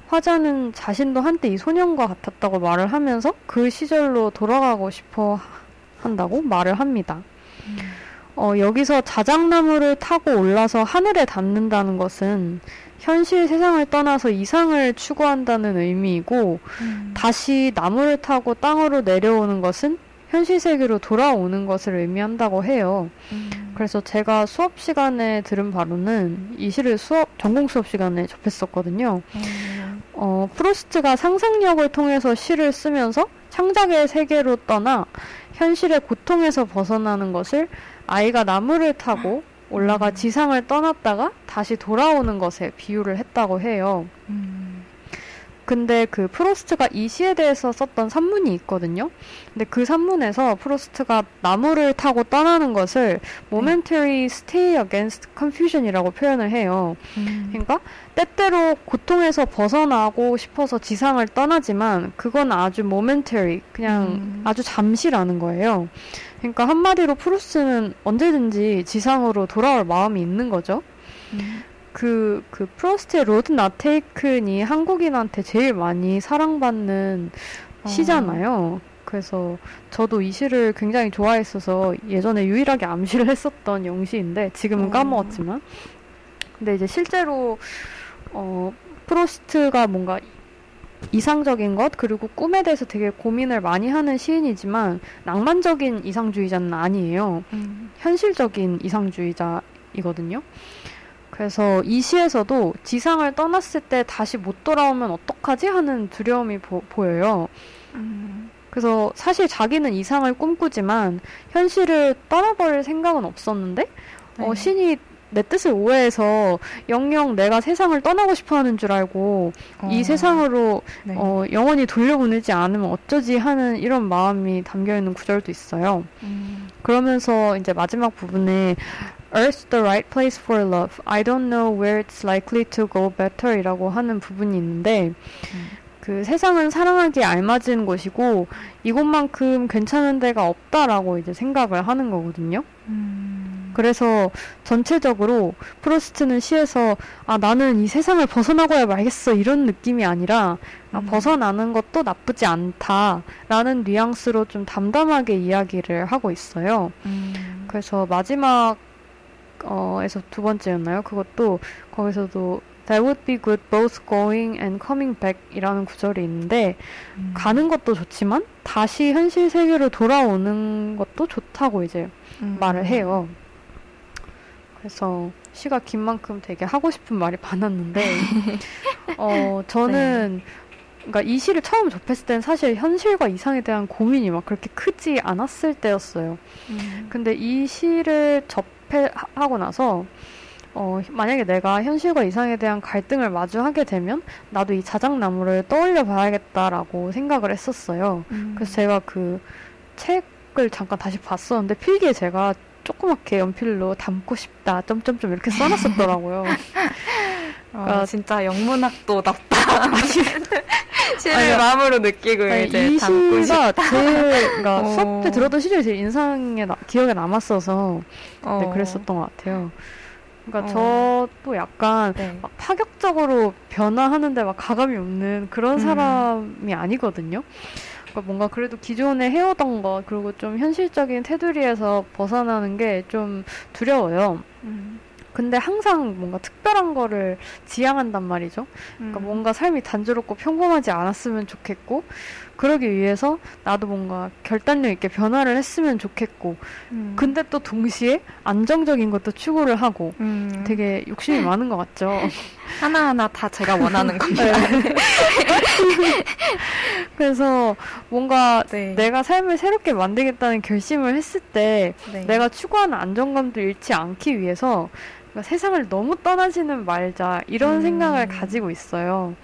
[SPEAKER 2] 화자는 자신도 한때 이 소년과 같았다고 말을 하면서 그 시절로 돌아가고 싶어 한다고 말을 합니다. 어, 여기서 자작나무를 타고 올라서 하늘에 닿는다는 것은 현실 세상을 떠나서 이상을 추구한다는 의미이고
[SPEAKER 3] 음.
[SPEAKER 2] 다시 나무를 타고 땅으로 내려오는 것은 현실 세계로 돌아오는 것을 의미한다고 해요.
[SPEAKER 3] 음.
[SPEAKER 2] 그래서 제가 수업 시간에 들은 바로는 이 시를 수업 전공 수업 시간에 접했었거든요.
[SPEAKER 3] 음.
[SPEAKER 2] 어, 프로스트가 상상력을 통해서 시를 쓰면서 창작의 세계로 떠나 현실의 고통에서 벗어나는 것을 아이가 나무를 타고 올라가
[SPEAKER 3] 음.
[SPEAKER 2] 지상을 떠났다가 다시 돌아오는 것에 비유를 했다고 해요.
[SPEAKER 3] 음.
[SPEAKER 2] 근데 그 프로스트가 이 시에 대해서 썼던 산문이 있거든요. 근데 그 산문에서 프로스트가 나무를 타고 떠나는 것을 momentary stay against confusion이라고 표현을 해요.
[SPEAKER 3] 음.
[SPEAKER 2] 그러니까 때때로 고통에서 벗어나고 싶어서 지상을 떠나지만 그건 아주 momentary, 그냥
[SPEAKER 3] 음.
[SPEAKER 2] 아주 잠시라는 거예요. 그러니까 한마디로 프로스트는 언제든지 지상으로 돌아올 마음이 있는 거죠.
[SPEAKER 3] 음.
[SPEAKER 2] 그, 그, 프로스트의 Road Not Taken이 한국인한테 제일 많이 사랑받는
[SPEAKER 3] 어.
[SPEAKER 2] 시잖아요. 그래서 저도 이 시를 굉장히 좋아했어서 예전에 유일하게 암송을 했었던 영시인데 지금은
[SPEAKER 3] 어.
[SPEAKER 2] 까먹었지만. 근데 이제 실제로, 어, 프로스트가 뭔가 이상적인 것, 그리고 꿈에 대해서 되게 고민을 많이 하는 시인이지만 낭만적인 이상주의자는 아니에요.
[SPEAKER 3] 음.
[SPEAKER 2] 현실적인 이상주의자이거든요. 그래서 이 시에서도 지상을 떠났을 때 다시 못 돌아오면 어떡하지 하는 두려움이 보, 보여요.
[SPEAKER 3] 음.
[SPEAKER 2] 그래서 사실 자기는 이상을 꿈꾸지만 현실을 떠나버릴 생각은 없었는데 어,
[SPEAKER 3] 네.
[SPEAKER 2] 신이 내 뜻을 오해해서 영영 내가 세상을 떠나고 싶어 하는 줄 알고 이
[SPEAKER 3] 어.
[SPEAKER 2] 세상으로
[SPEAKER 3] 네.
[SPEAKER 2] 어, 영원히 돌려보내지 않으면 어쩌지 하는 이런 마음이 담겨 있는 구절도 있어요.
[SPEAKER 3] 음.
[SPEAKER 2] 그러면서 이제 마지막 부분에 Earth's the right place for love. I don't know where it's likely to go better 이라고 하는 부분이 있는데
[SPEAKER 3] 음.
[SPEAKER 2] 그 세상은 사랑하기에 알맞은 곳이고 이곳만큼 괜찮은 데가 없다라고 이제 생각을 하는 거거든요.
[SPEAKER 3] 음.
[SPEAKER 2] 그래서 전체적으로 프로스트는 시에서 아 나는 이 세상을 벗어나고야 말겠어 이런 느낌이 아니라 아,
[SPEAKER 3] 음.
[SPEAKER 2] 벗어나는 것도 나쁘지 않다라는 뉘앙스로 좀 담담하게 이야기를 하고 있어요.
[SPEAKER 3] 음.
[SPEAKER 2] 그래서 마지막 어에서 두 번째였나요? 그것도 거기서도 That would be good both going and coming back 이라는 구절이 있는데
[SPEAKER 3] 음.
[SPEAKER 2] 가는 것도 좋지만 다시 현실 세계로 돌아오는 것도 좋다고 이제
[SPEAKER 3] 음.
[SPEAKER 2] 말을 해요. 그래서 시가 긴 만큼 되게 하고 싶은 말이 많았는데, 어, 저는, 그러니까 이 시를 처음 접했을 땐 사실 현실과 이상에 대한 고민이 막 그렇게 크지 않았을 때였어요.
[SPEAKER 3] 음.
[SPEAKER 2] 근데 이 시를 접 하고 나서, 어, 만약에 내가 현실과 이상에 대한 갈등을 마주하게 되면, 나도 이 자작나무를 떠올려 봐야겠다라고 생각을 했었어요.
[SPEAKER 3] 음.
[SPEAKER 2] 그래서 제가 그 책을 잠깐 다시 봤었는데 필기에 제가 조그맣게 연필로 담고 싶다 점점점 이렇게 써놨었더라고요.
[SPEAKER 3] 어,
[SPEAKER 2] 그러니까-
[SPEAKER 3] 진짜 영문학도답다. 시를. 마음으로 느끼고
[SPEAKER 2] 아니,
[SPEAKER 3] 이제
[SPEAKER 2] 이
[SPEAKER 3] 담고
[SPEAKER 2] 시가 제일 그러니까
[SPEAKER 3] 어.
[SPEAKER 2] 수업 때 들었던 시절이 제일 인상에 나- 기억에 남았어서
[SPEAKER 3] 어.
[SPEAKER 2] 네, 그랬었던 것 같아요. 그러니까
[SPEAKER 3] 어.
[SPEAKER 2] 저도 약간
[SPEAKER 3] 네.
[SPEAKER 2] 막 파격적으로 변화하는데 막 가감이 없는 그런
[SPEAKER 3] 음.
[SPEAKER 2] 사람이 아니거든요. 그러니까 뭔가 그래도 기존에 해오던 것 그리고 좀 현실적인 테두리에서 벗어나는 게 좀 두려워요.
[SPEAKER 3] 음.
[SPEAKER 2] 근데 항상 뭔가 특별한 거를 지향한단 말이죠. 그러니까
[SPEAKER 3] 음.
[SPEAKER 2] 뭔가 삶이 단조롭고 평범하지 않았으면 좋겠고, 그러기 위해서 나도 뭔가 결단력 있게 변화를 했으면 좋겠고,
[SPEAKER 3] 음.
[SPEAKER 2] 근데 또 동시에 안정적인 것도 추구를 하고,
[SPEAKER 3] 음.
[SPEAKER 2] 되게 욕심이 많은 것 같죠.
[SPEAKER 3] 하나하나 다 제가 원하는 겁니다.
[SPEAKER 2] 네. 그래서 뭔가
[SPEAKER 3] 네.
[SPEAKER 2] 내가 삶을 새롭게 만들겠다는 결심을 했을 때,
[SPEAKER 3] 네.
[SPEAKER 2] 내가 추구하는 안정감도 잃지 않기 위해서 그러니까 세상을 너무 떠나지는 말자 이런
[SPEAKER 3] 음.
[SPEAKER 2] 생각을 가지고 있어요.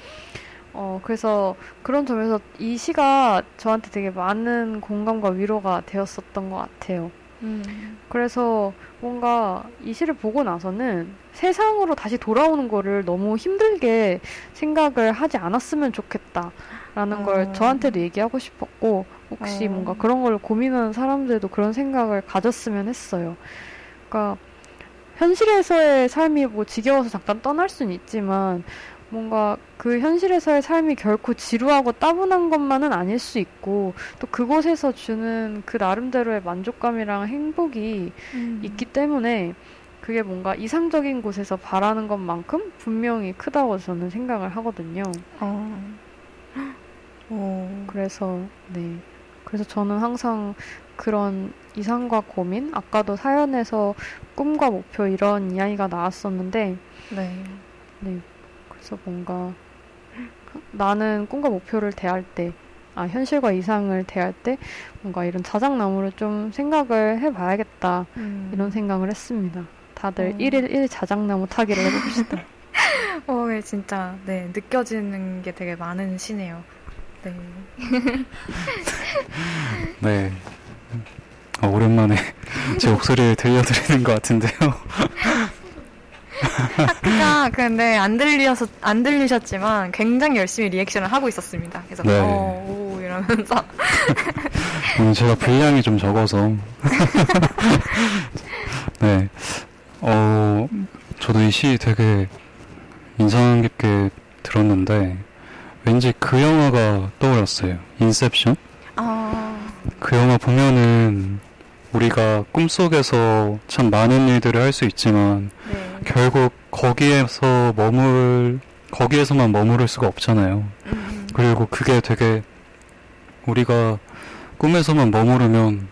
[SPEAKER 2] 어, 그래서 그런 점에서 이 시가 저한테 되게 많은 공감과 위로가 되었었던 것 같아요.
[SPEAKER 3] 음.
[SPEAKER 2] 그래서 뭔가 이 시를 보고 나서는 세상으로 다시 돌아오는 거를 너무 힘들게 생각을 하지 않았으면 좋겠다라는 걸
[SPEAKER 3] 어.
[SPEAKER 2] 저한테도 얘기하고 싶었고 혹시
[SPEAKER 3] 어.
[SPEAKER 2] 뭔가 그런 걸 고민하는 사람들도 그런 생각을 가졌으면 했어요. 그러니까 현실에서의 삶이 뭐 지겨워서 잠깐 떠날 수는 있지만 뭔가 그 현실에서의 삶이 결코 지루하고 따분한 것만은 아닐 수 있고 또 그곳에서 주는 그 나름대로의 만족감이랑 행복이
[SPEAKER 3] 음.
[SPEAKER 2] 있기 때문에 그게 뭔가 이상적인 곳에서 바라는 것만큼 분명히 크다고 저는 생각을 하거든요.
[SPEAKER 3] 어. 오.
[SPEAKER 2] 그래서 네. 그래서 저는 항상 그런 이상과 고민, 아까도 사연에서 꿈과 목표 이런 이야기가 나왔었는데
[SPEAKER 3] 네.
[SPEAKER 2] 그래서 뭔가 나는 꿈과 목표를 대할 때, 아, 현실과 이상을 대할 때 뭔가 이런 자작나무를 좀 생각을 해봐야겠다
[SPEAKER 3] 음.
[SPEAKER 2] 이런 생각을 했습니다. 다들
[SPEAKER 3] 어.
[SPEAKER 2] 1일 1 자작나무 타기를 해봅시다.
[SPEAKER 3] 어, 예, 진짜 네 느껴지는 게 되게 많은 시네요. 네.
[SPEAKER 1] 네. 아, 오랜만에 제 목소리를 들려드리는 것 같은데요.
[SPEAKER 3] 하크가 근데 안 들려서 안 들리셨지만 굉장히 열심히 리액션을 하고 있었습니다. 그래서
[SPEAKER 1] 네.
[SPEAKER 3] 어, 오 이러면서
[SPEAKER 1] 오늘 제가 분량이 좀 적어서. 네. 어, 저도 이 시 되게 인상 깊게 들었는데, 왠지 그 영화가 떠올랐어요. 인셉션?
[SPEAKER 3] 아,
[SPEAKER 1] 그 영화 보면은 우리가 꿈속에서 참 많은 일들을 할 수 있지만,
[SPEAKER 3] 네.
[SPEAKER 1] 결국 거기에서 머물, 거기에서만 머무를 수가 없잖아요.
[SPEAKER 3] 음,
[SPEAKER 1] 그리고 그게 되게 우리가 꿈에서만 머무르면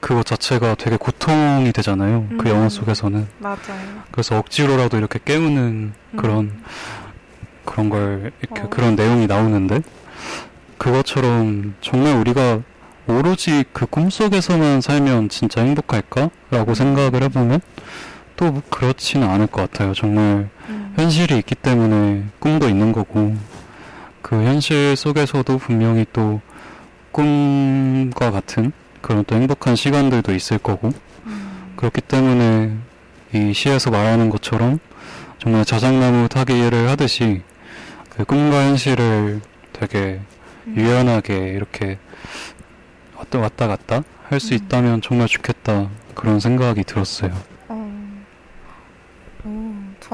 [SPEAKER 1] 그것 자체가 되게 고통이 되잖아요. 그
[SPEAKER 3] 음.
[SPEAKER 1] 영화 속에서는.
[SPEAKER 3] 맞아요.
[SPEAKER 1] 그래서 억지로라도 이렇게 깨우는 그런
[SPEAKER 3] 음.
[SPEAKER 1] 그런 걸 이렇게
[SPEAKER 3] 어.
[SPEAKER 1] 그런 내용이 나오는데 그것처럼 정말 우리가 오로지 그 꿈속에서만 살면 진짜 행복할까 라고
[SPEAKER 3] 음.
[SPEAKER 1] 생각을 해보면 또 그렇지는 않을 것 같아요. 정말
[SPEAKER 3] 음.
[SPEAKER 1] 현실이 있기 때문에 꿈도 있는 거고 그 현실 속에서도 분명히 또 꿈과 같은 그런 또 행복한 시간들도 있을 거고
[SPEAKER 3] 음.
[SPEAKER 1] 그렇기 때문에 이 시에서 말하는 것처럼 정말 자작나무 타기를 하듯이 그 꿈과 현실을 되게
[SPEAKER 3] 음.
[SPEAKER 1] 유연하게 이렇게 왔다 갔다 할수
[SPEAKER 3] 음.
[SPEAKER 1] 있다면 정말 좋겠다 그런 생각이 들었어요.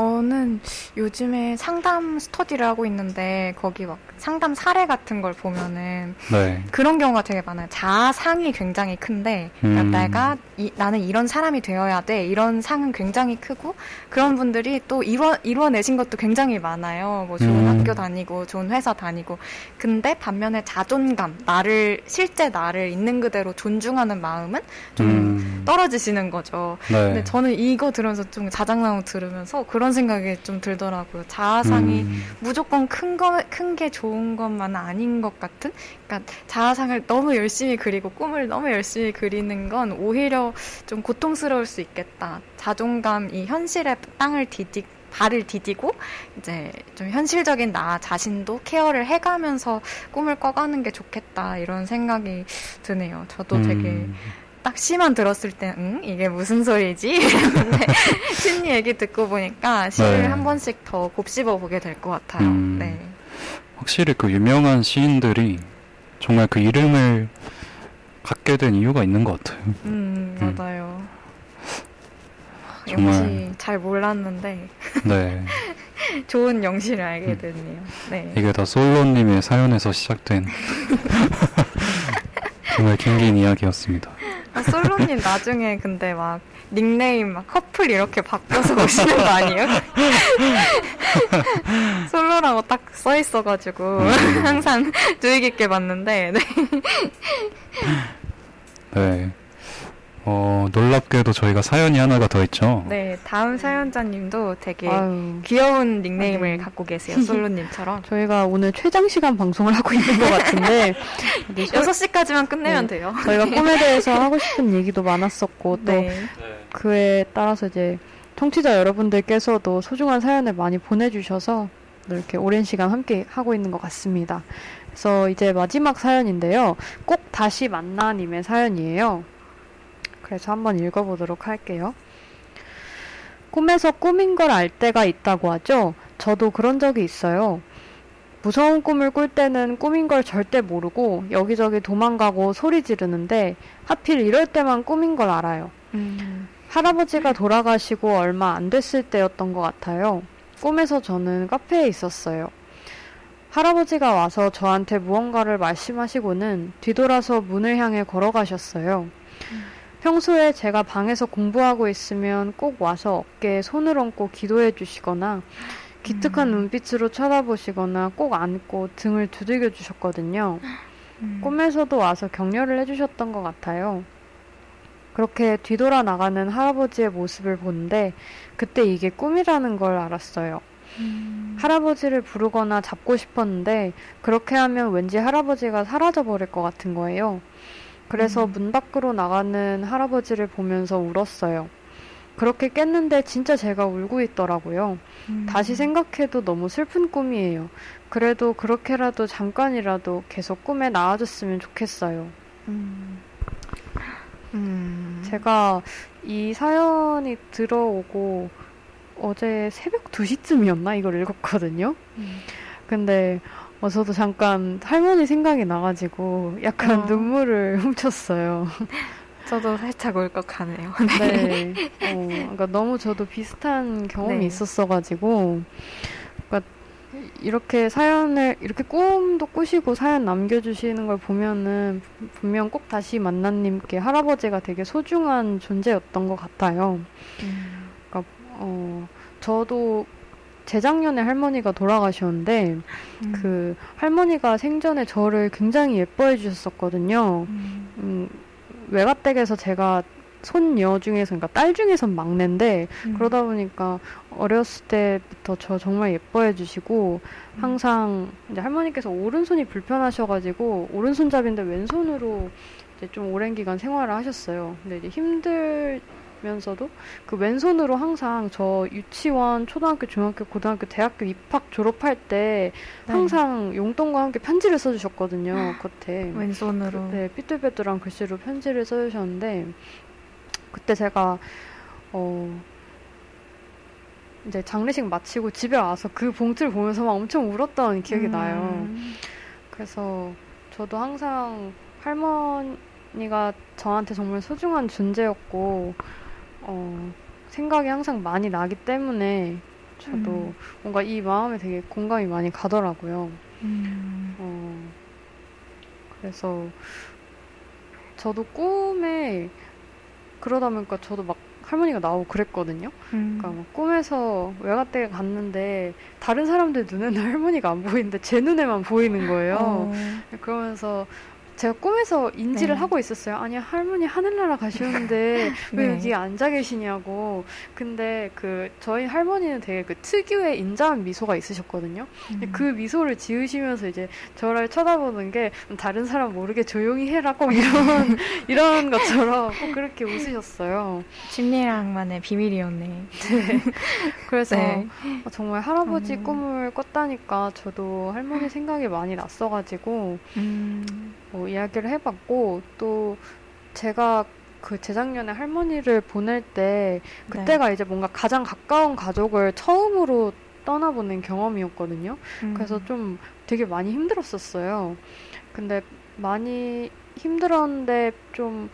[SPEAKER 3] 저는 요즘에 상담 스터디를 하고 있는데 거기 막 상담 사례 같은 걸 보면은
[SPEAKER 1] 네.
[SPEAKER 3] 그런 경우가 되게 많아요. 자아상이 굉장히 큰데 그러니까
[SPEAKER 1] 음.
[SPEAKER 3] 내가 이- 나는 이런 사람이 되어야 돼. 이런 상은 굉장히 크고 그런 분들이 또 이뤄, 이뤄내신 것도 굉장히 많아요. 뭐 좋은
[SPEAKER 1] 음.
[SPEAKER 3] 학교 다니고 좋은 회사 다니고 근데 반면에 자존감 나를 실제 나를 있는 그대로 존중하는 마음은 좀
[SPEAKER 1] 음.
[SPEAKER 3] 떨어지시는 거죠.
[SPEAKER 1] 네.
[SPEAKER 3] 근데 저는 이거 들으면서 좀 자작나무 들으면서 그런 생각이 좀 들더라고요. 자아상이
[SPEAKER 1] 음.
[SPEAKER 3] 무조건 큰 거, 큰 게 좋은 것만 아닌 것 같은? 그러니까 자아상을 너무 열심히 그리고 꿈을 너무 열심히 그리는 건 오히려 좀 고통스러울 수 있겠다. 자존감, 이 현실의 땅을 디디, 발을 디디고 이제 좀 현실적인 나 자신도 케어를 해가면서 꿈을 꿔가는 게 좋겠다. 이런 생각이 드네요. 저도 되게
[SPEAKER 1] 음.
[SPEAKER 3] 딱 시만 들었을 때, 응? 이게 무슨 소리지? 이랬는데, 신니 얘기 듣고 보니까 시를
[SPEAKER 1] 네.
[SPEAKER 3] 한 번씩 더 곱씹어 보게 될 것 같아요.
[SPEAKER 1] 음.
[SPEAKER 3] 네.
[SPEAKER 1] 확실히 그 유명한 시인들이 정말 그 이름을 갖게 된 이유가 있는 것 같아요.
[SPEAKER 3] 음,
[SPEAKER 1] 음.
[SPEAKER 3] 맞아요.
[SPEAKER 1] 정말.
[SPEAKER 3] 영시 잘 몰랐는데,
[SPEAKER 1] 네.
[SPEAKER 3] 좋은 영시를
[SPEAKER 1] 음.
[SPEAKER 3] 알게 됐네요. 네.
[SPEAKER 1] 이게 다 솔로님의 사연에서 시작된 정말 긴 긴 이야기였습니다.
[SPEAKER 3] 아, 솔로님 나중에 근데 막 닉네임 막 커플 이렇게 바꿔서 오시는 거 아니에요? 솔로라고 딱 써 있어가지고
[SPEAKER 1] 음.
[SPEAKER 3] 항상 주의 깊게 봤는데, 네.
[SPEAKER 1] 네. 어, 놀랍게도 저희가 사연이 하나가 더 있죠.
[SPEAKER 3] 네, 다음 사연자님도 되게
[SPEAKER 2] 아유,
[SPEAKER 3] 귀여운 닉네임을
[SPEAKER 2] 아, 네.
[SPEAKER 3] 갖고 계세요. 솔로님처럼.
[SPEAKER 2] 저희가 오늘 최장 시간 방송을 하고 있는 것 같은데 네, 솔-
[SPEAKER 3] 6시까지만 끝내면
[SPEAKER 2] 네.
[SPEAKER 3] 돼요.
[SPEAKER 2] 저희가 꿈에 대해서 하고 싶은 얘기도 많았었고 또
[SPEAKER 3] 네.
[SPEAKER 2] 그에 따라서 이제 청취자 여러분들께서도 소중한 사연을 많이 보내주셔서 이렇게 오랜 시간 함께 하고 있는 것 같습니다. 그래서 이제 마지막 사연인데요. 꼭 다시 만나님의 사연이에요. 그래서 한번 읽어보도록 할게요. 꿈에서 꿈인 걸 알 때가 있다고 하죠. 저도 그런 적이 있어요. 무서운 꿈을 꿀 때는 꿈인 걸 절대 모르고 여기저기 도망가고 소리 지르는데 하필 이럴 때만 꿈인 걸 알아요.
[SPEAKER 3] 음.
[SPEAKER 2] 할아버지가 돌아가시고 얼마 안 됐을 때였던 것 같아요. 꿈에서 저는 카페에 있었어요. 할아버지가 와서 저한테 무언가를 말씀하시고는 뒤돌아서 문을 향해 걸어가셨어요. 평소에 제가 방에서 공부하고 있으면 꼭 와서 어깨에 손을 얹고 기도해 주시거나 기특한
[SPEAKER 3] 음.
[SPEAKER 2] 눈빛으로 쳐다보시거나 꼭 안고 등을 두들겨 주셨거든요.
[SPEAKER 3] 음.
[SPEAKER 2] 꿈에서도 와서 격려를 해주셨던 것 같아요. 그렇게 뒤돌아 나가는 할아버지의 모습을 보는데 그때 이게 꿈이라는 걸 알았어요.
[SPEAKER 3] 음.
[SPEAKER 2] 할아버지를 부르거나 잡고 싶었는데 그렇게 하면 왠지 할아버지가 사라져 버릴 것 같은 거예요. 그래서
[SPEAKER 3] 음.
[SPEAKER 2] 문 밖으로 나가는 할아버지를 보면서 울었어요. 그렇게 깼는데 진짜 제가 울고 있더라고요.
[SPEAKER 3] 음.
[SPEAKER 2] 다시 생각해도 너무 슬픈 꿈이에요. 그래도 그렇게라도 잠깐이라도 계속 꿈에 나와줬으면 좋겠어요.
[SPEAKER 3] 음. 음.
[SPEAKER 2] 제가 이 사연이 들어오고 어제 새벽 2시쯤이었나? 이걸 읽었거든요.
[SPEAKER 3] 음.
[SPEAKER 2] 근데 어, 저도 잠깐 할머니 생각이 나가지고 약간
[SPEAKER 3] 어.
[SPEAKER 2] 눈물을 훔쳤어요.
[SPEAKER 3] 저도 살짝 울컥하네요.
[SPEAKER 2] 네. 어, 그러니까 너무 저도 비슷한 경험이
[SPEAKER 3] 네.
[SPEAKER 2] 있었어가지고, 그러니까 이렇게 사연을 이렇게 꿈도 꾸시고 사연 남겨주시는 걸 보면은 분명 꼭 다시 만나님께 할아버지가 되게 소중한 존재였던 것 같아요.
[SPEAKER 3] 음.
[SPEAKER 2] 어, 저도 재작년에 할머니가 돌아가셨는데
[SPEAKER 3] 음.
[SPEAKER 2] 그 할머니가 생전에 저를 굉장히 예뻐해 주셨었거든요.
[SPEAKER 3] 음.
[SPEAKER 2] 음, 외가댁에서 제가 손녀 중에서, 그러니까 딸 중에선 막내인데,
[SPEAKER 3] 음.
[SPEAKER 2] 그러다 보니까 어렸을 때부터 저 정말 예뻐해 주시고,
[SPEAKER 3] 음.
[SPEAKER 2] 항상 이제 할머니께서 오른손이 불편하셔가지고, 오른손잡이인데 왼손으로 이제 좀 오랜 기간 생활을 하셨어요. 근데 이제 힘들 면서도 그 왼손으로 항상 저 유치원, 초등학교, 중학교, 고등학교, 대학교 입학 졸업할 때
[SPEAKER 3] 네.
[SPEAKER 2] 항상 용돈과 함께 편지를 써주셨거든요, 겉에.
[SPEAKER 3] 왼손으로.
[SPEAKER 2] 네, 삐뚤빼뚤한 글씨로 편지를 써주셨는데 그때 제가 어 이제 장례식 마치고 집에 와서 그 봉투를 보면서 막 엄청 울었던 기억이 나요.
[SPEAKER 3] 음.
[SPEAKER 2] 그래서 저도 항상 할머니가 저한테 정말 소중한 존재였고, 어, 생각이 항상 많이 나기 때문에 저도
[SPEAKER 3] 음.
[SPEAKER 2] 뭔가 이 마음에 되게 공감이 많이 가더라고요.
[SPEAKER 3] 음.
[SPEAKER 2] 어, 그래서 저도 꿈에 그러다 보니까 저도 막 할머니가 나오고 그랬거든요.
[SPEAKER 3] 음.
[SPEAKER 2] 그러니까 막 꿈에서 외갓댁에 갔는데 다른 사람들 눈에는 할머니가 안 보이는데 제 눈에만 보이는 거예요.
[SPEAKER 3] 어.
[SPEAKER 2] 그러면서 제가 꿈에서 인지를
[SPEAKER 3] 네.
[SPEAKER 2] 하고 있었어요. 아니 할머니 하늘나라 가시는데 왜
[SPEAKER 3] 네.
[SPEAKER 2] 여기 앉아 계시냐고. 근데 그 저희 할머니는 되게 그 특유의 인자한 미소가 있으셨거든요.
[SPEAKER 3] 음.
[SPEAKER 2] 그 미소를 지으시면서 이제 저를 쳐다보는 게 다른 사람 모르게 조용히 해라 꼭 이런 이런 것처럼 꼭 그렇게 웃으셨어요.
[SPEAKER 3] 심리랑만의 비밀이었네.
[SPEAKER 2] 그래서
[SPEAKER 3] 네.
[SPEAKER 2] 어, 정말 할아버지
[SPEAKER 3] 음.
[SPEAKER 2] 꿈을 꿨다니까 저도 할머니 생각이 많이 났어가지고
[SPEAKER 3] 음.
[SPEAKER 2] 뭐 이야기를 해봤고 또 제가 그 재작년에 할머니를 보낼 때 그때가 이제 뭔가 가장 가까운 가족을 처음으로 떠나보는 경험이었거든요.
[SPEAKER 3] 음.
[SPEAKER 2] 그래서 좀 되게 많이 힘들었었어요. 근데 많이 힘들었는데 좀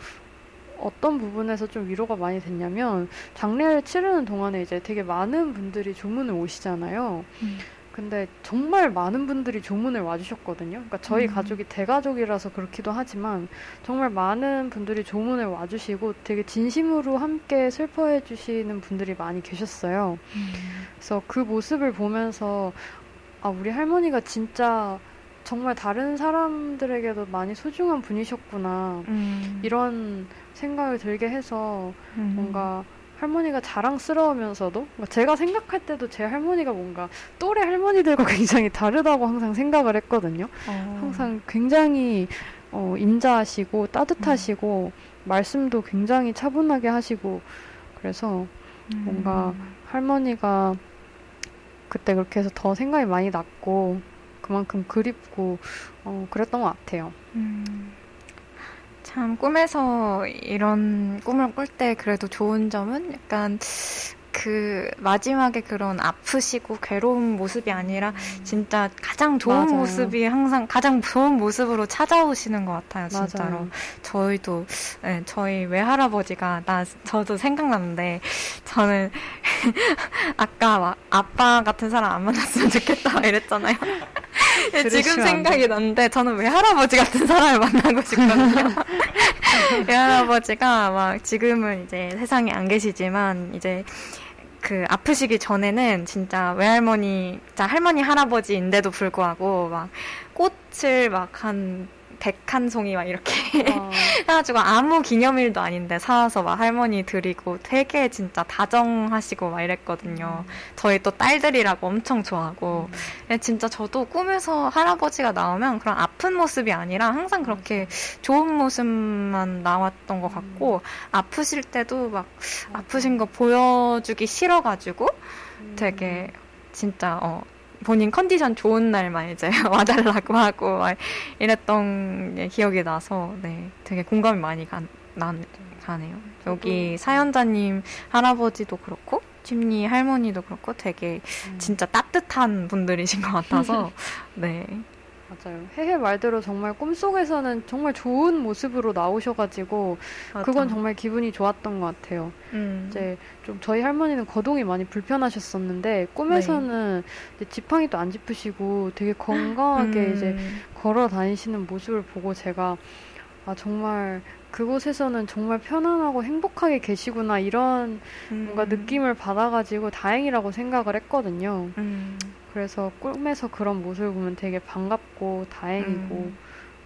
[SPEAKER 2] 어떤 부분에서 좀 위로가 많이 됐냐면 장례를 치르는 동안에 이제 되게 많은 분들이 조문을 오시잖아요.
[SPEAKER 3] 음.
[SPEAKER 2] 근데 정말 많은 분들이 조문을 와주셨거든요. 그러니까 저희
[SPEAKER 3] 음.
[SPEAKER 2] 가족이 대가족이라서 그렇기도 하지만 정말 많은 분들이 조문을 와주시고 되게 진심으로 함께 슬퍼해 주시는 분들이 많이 계셨어요.
[SPEAKER 3] 음.
[SPEAKER 2] 그래서 그 모습을 보면서 아, 우리 할머니가 진짜 정말 다른 사람들에게도 많이 소중한 분이셨구나.
[SPEAKER 3] 음.
[SPEAKER 2] 이런 생각을 들게 해서
[SPEAKER 3] 음.
[SPEAKER 2] 뭔가 할머니가 자랑스러우면서도 뭔가 제가 생각할 때도 제 할머니가 뭔가 또래 할머니들과 굉장히 다르다고 항상 생각을 했거든요.
[SPEAKER 3] 어.
[SPEAKER 2] 항상 굉장히 어, 인자하시고 따뜻하시고 말씀도 굉장히 차분하게 하시고 그래서
[SPEAKER 3] 음.
[SPEAKER 2] 뭔가 할머니가 그때 그렇게 해서 더 생각이 많이 났고 그만큼 그립고 어, 그랬던 것 같아요.
[SPEAKER 3] 음. 참 꿈에서 이런 꿈을 꿀 때 그래도 좋은 점은 약간 그 마지막에 그런 아프시고 괴로운 모습이 아니라 진짜 가장 좋은
[SPEAKER 2] 맞아요.
[SPEAKER 3] 모습이 항상 가장 좋은 모습으로 찾아오시는 것 같아요 진짜로
[SPEAKER 2] 맞아요.
[SPEAKER 3] 저희도 네, 저희 외할아버지가 나 저도 생각났는데 저는 아까 막 아빠 같은 사람 안 만났으면 좋겠다 막 이랬잖아요. 예, 지금 생각이 났는데 저는 외할아버지 같은 사람을 만나고 싶거든요. 외할아버지가 막 지금은 이제 세상에 안 계시지만 이제 그 아프시기 전에는 진짜 외할머니, 진짜 할머니 할아버지인데도 불구하고 막 꽃을 막 한 100한 송이 막 이렇게
[SPEAKER 2] 어,
[SPEAKER 3] 해가지고 아무 기념일도 아닌데 사와서 막 할머니 드리고 되게 진짜 다정하시고 막 이랬거든요. 저희 또 딸들이라고 엄청 좋아하고. 예, 진짜 저도 꿈에서 할아버지가 나오면 그런 아픈 모습이 아니라 항상 그렇게 좋은 모습만 나왔던 것 같고 아프실 때도 막 아프신 거 보여주기 싫어가지고 되게 진짜 어 본인 컨디션 좋은 날만 이제 와달라고 하고 막 이랬던 게 기억이 나서 네 되게 공감이 많이 가, 나, 가네요. 여기 사연자님 할아버지도 그렇고 찜니 할머니도 그렇고 되게
[SPEAKER 2] 음.
[SPEAKER 3] 진짜 따뜻한 분들이신 것 같아서 네
[SPEAKER 2] 맞아요. 해해 말대로 정말 꿈속에서는 정말 좋은 모습으로 나오셔가지고 그건 정말 기분이 좋았던 것 같아요.
[SPEAKER 3] 음.
[SPEAKER 2] 이제 좀 저희 할머니는 거동이 많이 불편하셨었는데 꿈에서는 이제 지팡이 도 안 짚으시고 되게 건강하게
[SPEAKER 3] 음.
[SPEAKER 2] 이제 걸어 다니시는 모습을 보고 제가 아 정말 그곳에서는 정말 편안하고 행복하게 계시구나 이런 뭔가
[SPEAKER 3] 음.
[SPEAKER 2] 느낌을 받아가지고 다행이라고 생각을 했거든요.
[SPEAKER 3] 음.
[SPEAKER 2] 그래서 꿈에서 그런 모습을 보면 되게 반갑고 다행이고
[SPEAKER 3] 음.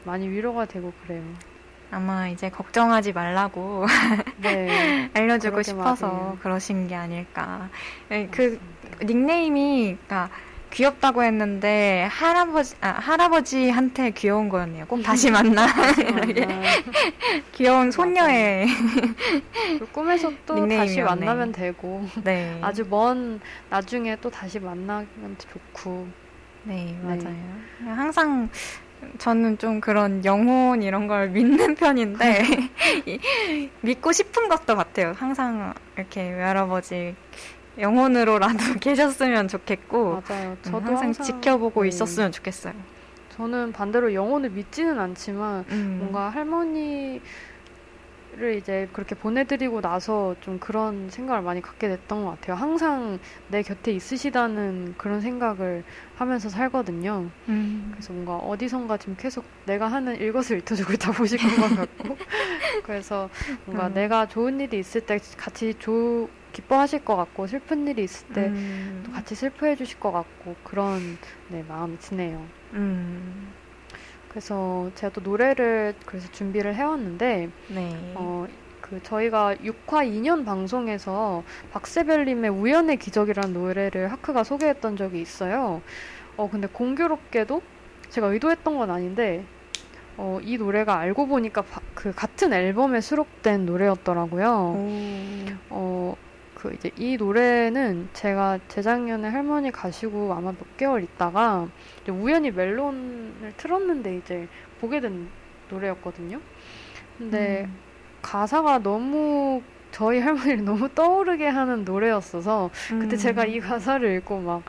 [SPEAKER 2] 많이 위로가 되고 그래요.
[SPEAKER 3] 아마 이제 걱정하지 말라고
[SPEAKER 2] 네.
[SPEAKER 3] 알려주고 싶어서
[SPEAKER 2] 말이에요.
[SPEAKER 3] 그러신 게 아닐까. 네, 그 닉네임이 그러니까 귀엽다고 했는데 할아버지 아, 할아버지한테 귀여운 거였네요. 꼭 다시 만나. 이렇게
[SPEAKER 2] 아,
[SPEAKER 3] 귀여운 손녀의
[SPEAKER 2] 그 꿈에서 또 다시. 만나면 되고
[SPEAKER 3] 네
[SPEAKER 2] 아주 먼 나중에 또 다시 만나면 좋고
[SPEAKER 3] 네
[SPEAKER 2] 네.
[SPEAKER 3] 맞아요. 항상 저는 좀 그런 영혼 이런 걸 믿는 편인데 이- 믿고 싶은 것도 같아요. 항상 이렇게 외할아버지 영혼으로라도 계셨으면 좋겠고
[SPEAKER 2] 맞아요.
[SPEAKER 3] 음,
[SPEAKER 2] 저도
[SPEAKER 3] 항상,
[SPEAKER 2] 항상
[SPEAKER 3] 지켜보고
[SPEAKER 2] 네.
[SPEAKER 3] 있었으면 좋겠어요.
[SPEAKER 2] 저는 반대로 영혼을 믿지는 않지만
[SPEAKER 3] 음.
[SPEAKER 2] 뭔가 할머니를 이제 그렇게 보내드리고 나서 좀 그런 생각을 많이 갖게 됐던 것 같아요. 항상 내 곁에 있으시다는 그런 생각을 하면서 살거든요.
[SPEAKER 3] 음.
[SPEAKER 2] 그래서 뭔가 어디선가 지금 계속 내가 하는 일거수일투족을 다 보실 것만 같고 그래서 뭔가
[SPEAKER 3] 음.
[SPEAKER 2] 내가 좋은 일이 있을 때 같이 조, 기뻐하실 것 같고 슬픈 일이 있을 때
[SPEAKER 3] 음.
[SPEAKER 2] 또 같이 슬퍼해 주실 것 같고 그런 네, 마음이 드네요.
[SPEAKER 3] 음.
[SPEAKER 2] 그래서 제가 또 노래를 그래서 준비를 해왔는데
[SPEAKER 3] 네.
[SPEAKER 2] 어, 그 저희가 6화 2년 방송에서 박세별님의 우연의 기적이라는 노래를 하크가 소개했던 적이 있어요. 어 근데 공교롭게도 제가 의도했던 건 아닌데 어, 이 노래가 알고 보니까 바- 그 같은 앨범에 수록된 노래였더라고요.
[SPEAKER 3] 오.
[SPEAKER 2] 어, 그 이제 이 노래는 제가 재작년에 할머니 가시고 아마 몇 개월 있다가 우연히 멜론을 틀었는데 이제 보게 된 노래였거든요. 근데
[SPEAKER 3] 음.
[SPEAKER 2] 가사가 너무 저희 할머니를 너무 떠오르게 하는 노래였어서 그때
[SPEAKER 3] 음.
[SPEAKER 2] 제가 이 가사를 읽고 막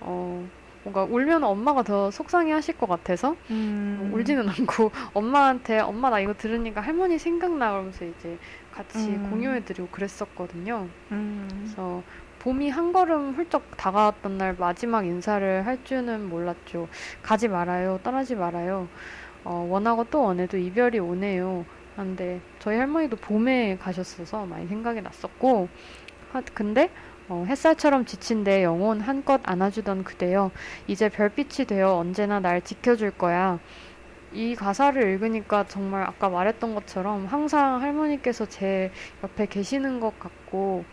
[SPEAKER 2] 어, 뭔가 울면 엄마가 더 속상해 하실 것 같아서
[SPEAKER 3] 음.
[SPEAKER 2] 울지는 않고 엄마한테 엄마 나 이거 들으니까 할머니 생각나 그러면서 이제 같이
[SPEAKER 3] 음.
[SPEAKER 2] 공유해드리고 그랬었거든요.
[SPEAKER 3] 음.
[SPEAKER 2] 그래서 봄이 한 걸음 훌쩍 다가왔던 날 마지막 인사를 할 줄은 몰랐죠. 가지 말아요. 떠나지 말아요. 어, 원하고 또 원해도 이별이 오네요. 근데 저희 할머니도 봄에 가셨어서 많이 생각이 났었고 하- 근데 어, 햇살처럼 지친 내 영혼 한껏 안아주던 그대여 이제 별빛이 되어 언제나 날 지켜줄 거야. 이 가사를 읽으니까 정말 아까 말했던 것처럼 항상 할머니께서 제 옆에 계시는 것 같고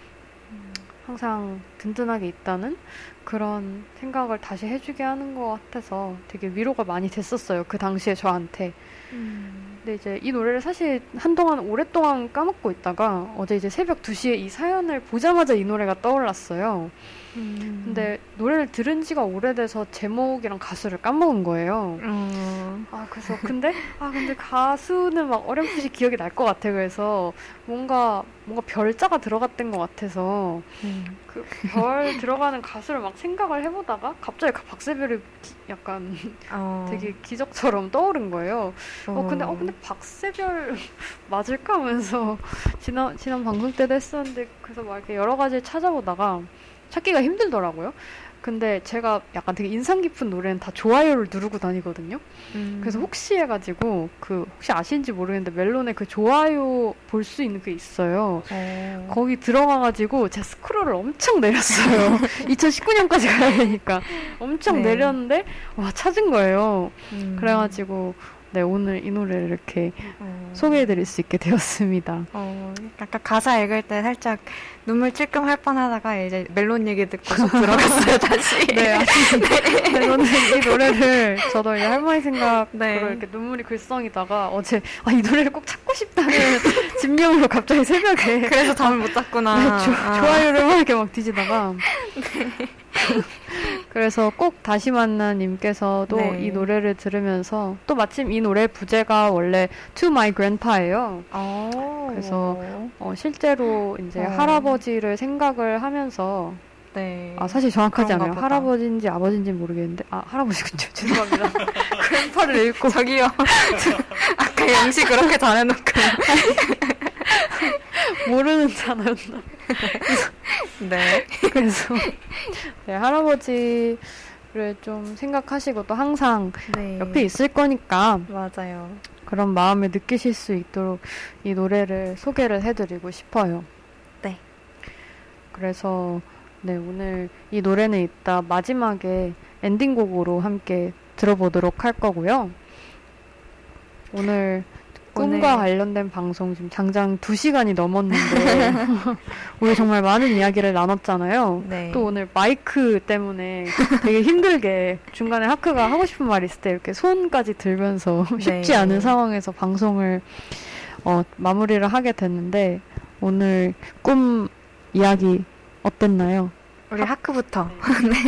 [SPEAKER 2] 항상 든든하게 있다는 그런 생각을 다시 해주게 하는 것 같아서 되게 위로가 많이 됐었어요. 그 당시에 저한테.
[SPEAKER 3] 음.
[SPEAKER 2] 근데 이제 이 노래를 사실 한동안 오랫동안 까먹고 있다가 어제 이제 새벽 2시에 이 사연을 보자마자 이 노래가 떠올랐어요.
[SPEAKER 3] 음.
[SPEAKER 2] 근데 노래를 들은 지가 오래돼서 제목이랑 가수를 까먹은 거예요.
[SPEAKER 3] 음.
[SPEAKER 2] 아, 그래서 근데 아, 근데 가수는 막 어렴풋이 기억이 날 것 같아. 그래서 뭔가 뭔가 별자가 들어갔던 것 같아서
[SPEAKER 3] 음.
[SPEAKER 2] 그별 들어가는 가수를 막 생각을 해보다가 갑자기 그 박세별이 기- 약간
[SPEAKER 3] 어.
[SPEAKER 2] 되게 기적처럼 떠오른 거예요. 어 근데 어 근데 박세별 맞을까 하면서 지난 지난 방송 때도 했었는데 그래서 막 이렇게 여러 가지 찾아보다가 찾기가 힘들더라고요. 근데 제가 약간 되게 인상 깊은 노래는 다 좋아요를 누르고 다니거든요.
[SPEAKER 3] 음.
[SPEAKER 2] 그래서 혹시 해가지고 그 혹시 아시는지 모르겠는데 멜론에 그 좋아요 볼 수 있는 게 있어요.
[SPEAKER 3] 어.
[SPEAKER 2] 거기 들어가가지고 제가 스크롤을 엄청 내렸어요. 2019년까지 가야 되니까 엄청
[SPEAKER 3] 네.
[SPEAKER 2] 내렸는데 와 찾은 거예요.
[SPEAKER 3] 음.
[SPEAKER 2] 그래가지고 네 오늘 이 노래를 이렇게
[SPEAKER 3] 어.
[SPEAKER 2] 소개해드릴 수 있게 되었습니다.
[SPEAKER 3] 어, 약간 가사 읽을 때 살짝 눈물 찔끔 할 뻔하다가 이제 멜론 얘기 듣고 쏙 들어갔어요 다시.
[SPEAKER 2] 네, 아니, 네, 오늘 이 노래를 저도 이제 할머니 생각으로
[SPEAKER 3] 네.
[SPEAKER 2] 이렇게 눈물이 글썽이다가 어제 아, 이 노래를 꼭 찾고 싶다는 진명으로 갑자기 새벽에
[SPEAKER 3] 그래서 잠을 못 잤구나.
[SPEAKER 2] 네, 조,
[SPEAKER 3] 아.
[SPEAKER 2] 좋아요를 막 이렇게 막 뒤지다가 그래서 꼭 다시 만난 님께서도
[SPEAKER 3] 네.
[SPEAKER 2] 이 노래를 들으면서 또 마침 이 노래 부제가 원래 To My Grandpa예요.
[SPEAKER 3] 어.
[SPEAKER 2] 그래서 어, 실제로 이제
[SPEAKER 3] 어.
[SPEAKER 2] 할아버지를 생각을 하면서
[SPEAKER 3] 네.
[SPEAKER 2] 아 사실 정확하지 않아요.
[SPEAKER 3] 보다.
[SPEAKER 2] 할아버지인지 아버지인지 모르겠는데 아 할아버지군요. 죄송합니다. grandpa를 읽고
[SPEAKER 3] 저기요. 아까 영시 그렇게 잘해놓고.
[SPEAKER 2] 모르는 단어였나.
[SPEAKER 3] 네.
[SPEAKER 2] 그래서 네, 할아버지를 좀 생각하시고 또 항상
[SPEAKER 3] 네.
[SPEAKER 2] 옆에 있을 거니까
[SPEAKER 3] 맞아요.
[SPEAKER 2] 그런 마음을 느끼실 수 있도록 이 노래를 소개를 해드리고 싶어요.
[SPEAKER 3] 네.
[SPEAKER 2] 그래서 네 오늘 이 노래는 이따 마지막에 엔딩곡으로 함께 들어보도록 할 거고요. 오늘 꿈과 관련된 방송 지금 장장 2시간이 넘었는데 우리 정말 많은 이야기를 나눴잖아요.
[SPEAKER 3] 네.
[SPEAKER 2] 또 오늘 마이크 때문에 되게 힘들게 중간에 하크가 하고 싶은 말 있을 때 이렇게 손까지 들면서 쉽지
[SPEAKER 3] 네.
[SPEAKER 2] 않은 상황에서 방송을 어, 마무리를 하게 됐는데 오늘 꿈 이야기 어땠나요?
[SPEAKER 3] 우리 하 크부터.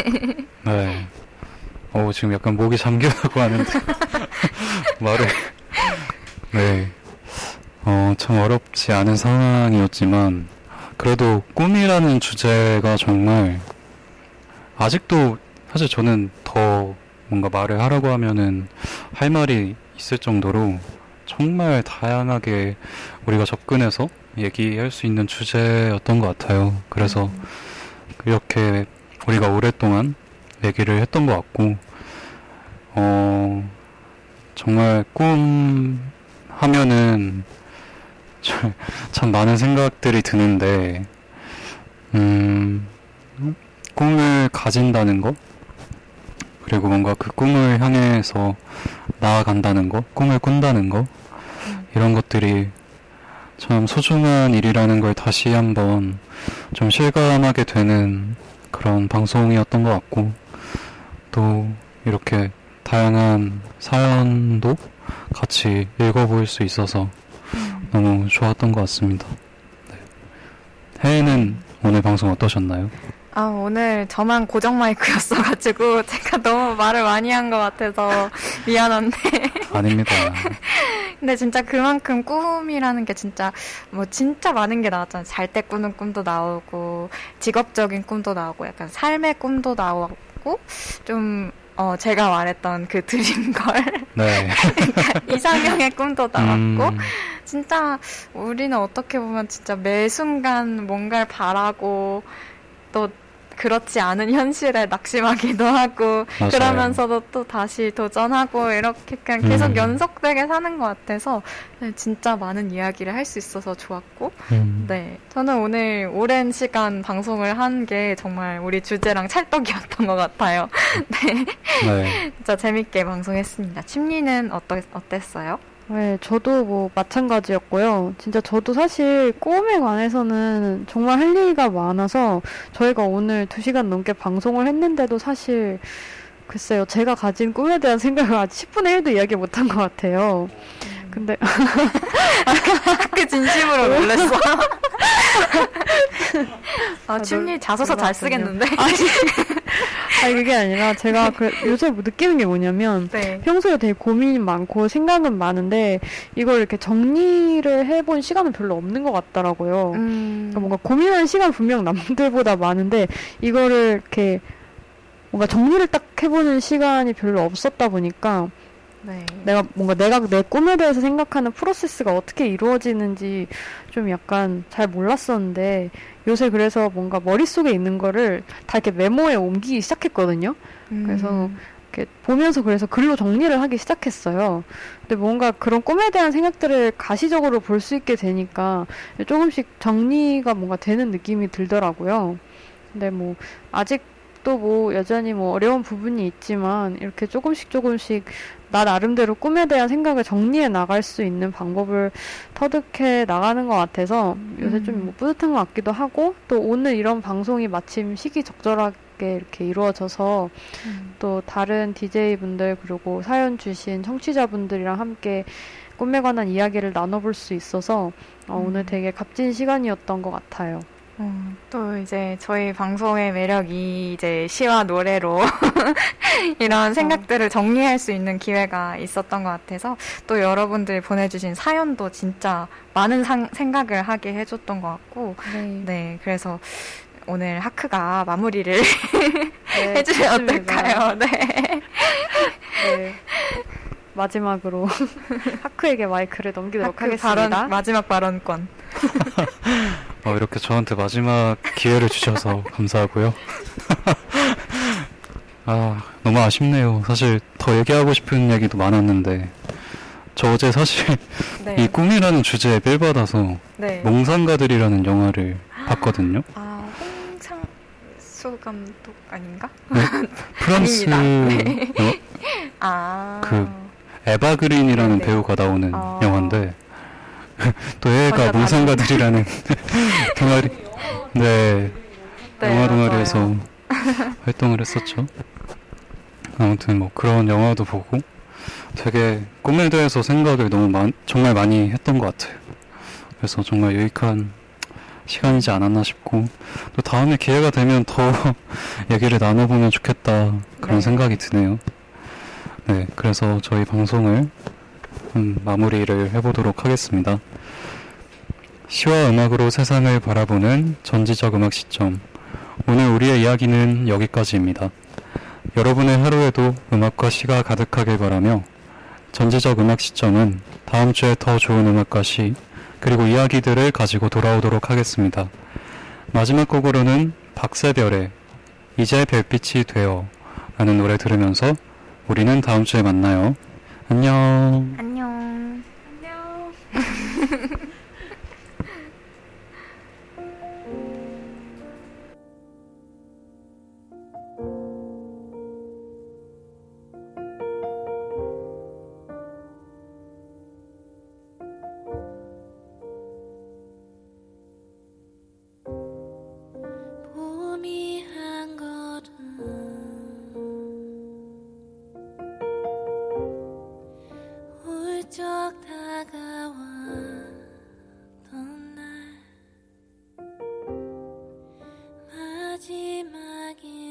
[SPEAKER 1] 네. 어, 지금 약간 목이 잠기려고 하는데. 말을. 네. 어, 참 어렵지 않은 상황이었지만, 그래도 꿈이라는 주제가 정말, 아직도 사실 저는 더 뭔가 말을 하라고 하면은 할 말이 있을 정도로 정말 다양하게 우리가 접근해서 얘기할 수 있는 주제였던 것 같아요. 그래서 이렇게 우리가 오랫동안 얘기를 했던 것 같고, 어, 정말 꿈 하면은 참- 참 많은 생각들이 드는데, 음, 꿈을 가진다는 거, 그리고 뭔가 그 꿈을 향해서 나아간다는 거, 꿈을 꾼다는 거, 이런 것들이 참 소중한 일이라는 걸 다시 한번 좀 실감하게 되는 그런 방송이었던 것 같고, 또 이렇게 다양한 사연도 같이 읽어볼 수 있어서 너무 좋았던 것 같습니다. 네. 혜혜는 오늘 방송 어떠셨나요?
[SPEAKER 3] 아, 오늘 저만 고정 마이크였어가지고 제가 너무 말을 많이 한 것 같아서 미안한데.
[SPEAKER 1] 아닙니다.
[SPEAKER 3] 근데 진짜 그만큼 꿈이라는 게 진짜 뭐 진짜 많은 게 나왔잖아요. 잘 때 꾸는 꿈도 나오고 직업적인 꿈도 나오고 약간 삶의 꿈도 나오고 좀 어, 제가 말했던 그 드림걸.
[SPEAKER 1] 네.
[SPEAKER 3] 이상형의 꿈도 나왔고.
[SPEAKER 1] 음,
[SPEAKER 3] 진짜 우리는 어떻게 보면 진짜 매 순간 뭔가를 바라고 또 그렇지 않은 현실에 낙심하기도 하고
[SPEAKER 1] 맞아요.
[SPEAKER 3] 그러면서도 또 다시 도전하고 이렇게 그냥 계속
[SPEAKER 1] 음.
[SPEAKER 3] 연속되게 사는 것 같아서 진짜 많은 이야기를 할 수 있어서 좋았고
[SPEAKER 1] 음,
[SPEAKER 3] 네 저는 오늘 오랜 시간 방송을 한 게 정말 우리 주제랑 찰떡이었던 것 같아요 네
[SPEAKER 1] 네.
[SPEAKER 3] 진짜 재밌게 방송했습니다 침리는 어떠, 어땠어요?
[SPEAKER 2] 네, 저도 뭐 마찬가지였고요. 진짜 저도 사실 꿈에 관해서는 정말 할 얘기가 많아서 저희가 오늘 2시간 넘게 방송을 했는데도 사실 글쎄요, 제가 가진 꿈에 대한 생각을 아직 10분의 1도 이야기 못한 것 같아요. 근데
[SPEAKER 3] 그 진심으로 놀랬어. 아,
[SPEAKER 2] 아, 놀-
[SPEAKER 3] 자소서 잘. 쓰겠는데?
[SPEAKER 2] 아니 그게 아니라 제가 그 요새 뭐 느끼는 게 뭐냐면
[SPEAKER 3] 네.
[SPEAKER 2] 평소에 되게 고민이 많고 생각은 많은데 이걸 이렇게 정리를 해본 시간은 별로 없는 것 같더라고요.
[SPEAKER 3] 음,
[SPEAKER 2] 그러니까 뭔가 고민하는 시간 분명 남들보다 많은데 이거를 이렇게 뭔가 정리를 딱 해보는 시간이 별로 없었다 보니까
[SPEAKER 3] 네.
[SPEAKER 2] 내가 뭔가 내가 내 꿈에 대해서 생각하는 프로세스가 어떻게 이루어지는지 좀 약간 잘 몰랐었는데 요새 그래서 뭔가 머릿속에 있는 거를 다 이렇게 메모에 옮기기 시작했거든요. 그래서
[SPEAKER 3] 음,
[SPEAKER 2] 이렇게 보면서 그래서 글로 정리를 하기 시작했어요. 근데 뭔가 그런 꿈에 대한 생각들을 가시적으로 볼 수 있게 되니까 조금씩 정리가 뭔가 되는 느낌이 들더라고요. 근데 뭐 아직도 뭐 여전히 뭐 어려운 부분이 있지만 이렇게 조금씩 조금씩 나 나름대로 꿈에 대한 생각을 정리해 나갈 수 있는 방법을 터득해 나가는 것 같아서 요새 좀
[SPEAKER 3] 음.
[SPEAKER 2] 뭐 뿌듯한 것 같기도 하고 또 오늘 이런 방송이 마침 시기 적절하게 이렇게 이루어져서
[SPEAKER 3] 음.
[SPEAKER 2] 또 다른 DJ분들 그리고 사연 주신 청취자분들이랑 함께 꿈에 관한 이야기를 나눠볼 수 있어서 어,
[SPEAKER 3] 음.
[SPEAKER 2] 오늘 되게 값진 시간이었던 것 같아요.
[SPEAKER 3] 어, 또 이제 저희 방송의 매력이 이제 시와 노래로 이런 생각들을 정리할 수 있는 기회가 있었던 것 같아서 또 여러분들 보내주신 사연도 진짜 많은 상- 생각을 하게 해줬던 것 같고
[SPEAKER 2] 네.
[SPEAKER 3] 네 그래서 오늘 하크가 마무리를
[SPEAKER 2] 네,
[SPEAKER 3] 해주면. 어떨까요? 네.
[SPEAKER 2] 네. 마지막으로 하크에게 마이크를 넘기도록
[SPEAKER 3] 하크
[SPEAKER 2] 하겠습니다.
[SPEAKER 3] 발언, 마지막 발언권.
[SPEAKER 1] 어, 이렇게 저한테 마지막 기회를 주셔서 감사하고요. 아, 너무 아쉽네요. 사실 더 얘기하고 싶은 얘기도 많았는데, 저 어제 사실
[SPEAKER 3] 네.
[SPEAKER 1] 이 꿈이라는 주제에 빌 받아서
[SPEAKER 3] 네.
[SPEAKER 1] 몽상가들이라는 영화를 봤거든요.
[SPEAKER 3] 아, 홍창수 감독 아닌가?
[SPEAKER 1] 프랑스
[SPEAKER 3] 아닙니다.
[SPEAKER 1] 영화-
[SPEAKER 3] 아.
[SPEAKER 1] 그 에바 그린이라는
[SPEAKER 3] 네네.
[SPEAKER 1] 배우가 나오는
[SPEAKER 3] 어.
[SPEAKER 1] 영화인데 또
[SPEAKER 3] 전혀
[SPEAKER 1] 몽상가들이라는 동아리 네,
[SPEAKER 3] 네,
[SPEAKER 1] 영화. 동아리에서 활동을 했었죠. 아무튼 뭐 그런 영화도 보고 되게 꿈에 대해서 생각을 너무 많, 정말 많이 했던 것 같아요. 그래서 정말 유익한 시간이지 않았나 싶고 또 다음에 기회가 되면 더 얘기를 나눠보면 좋겠다 그런
[SPEAKER 3] 네.
[SPEAKER 1] 생각이 드네요. 네, 그래서 저희 방송을 음, 마무리를 해보도록 하겠습니다. 시와 음악으로 세상을 바라보는 전지적 음악 시점. 오늘 우리의 이야기는 여기까지입니다. 여러분의 하루에도 음악과 시가 가득하길 바라며 전지적 음악 시점은 다음 주에 더 좋은 음악과 시 그리고 이야기들을 가지고 돌아오도록 하겠습니다. 마지막 곡으로는 박세별의 이제 별빛이 되어 라는 노래 들으면서 우리는 다음 주에 만나요. 안녕.
[SPEAKER 3] 안녕.
[SPEAKER 4] 봄이 슬쩍 다가왔던 날 마지막이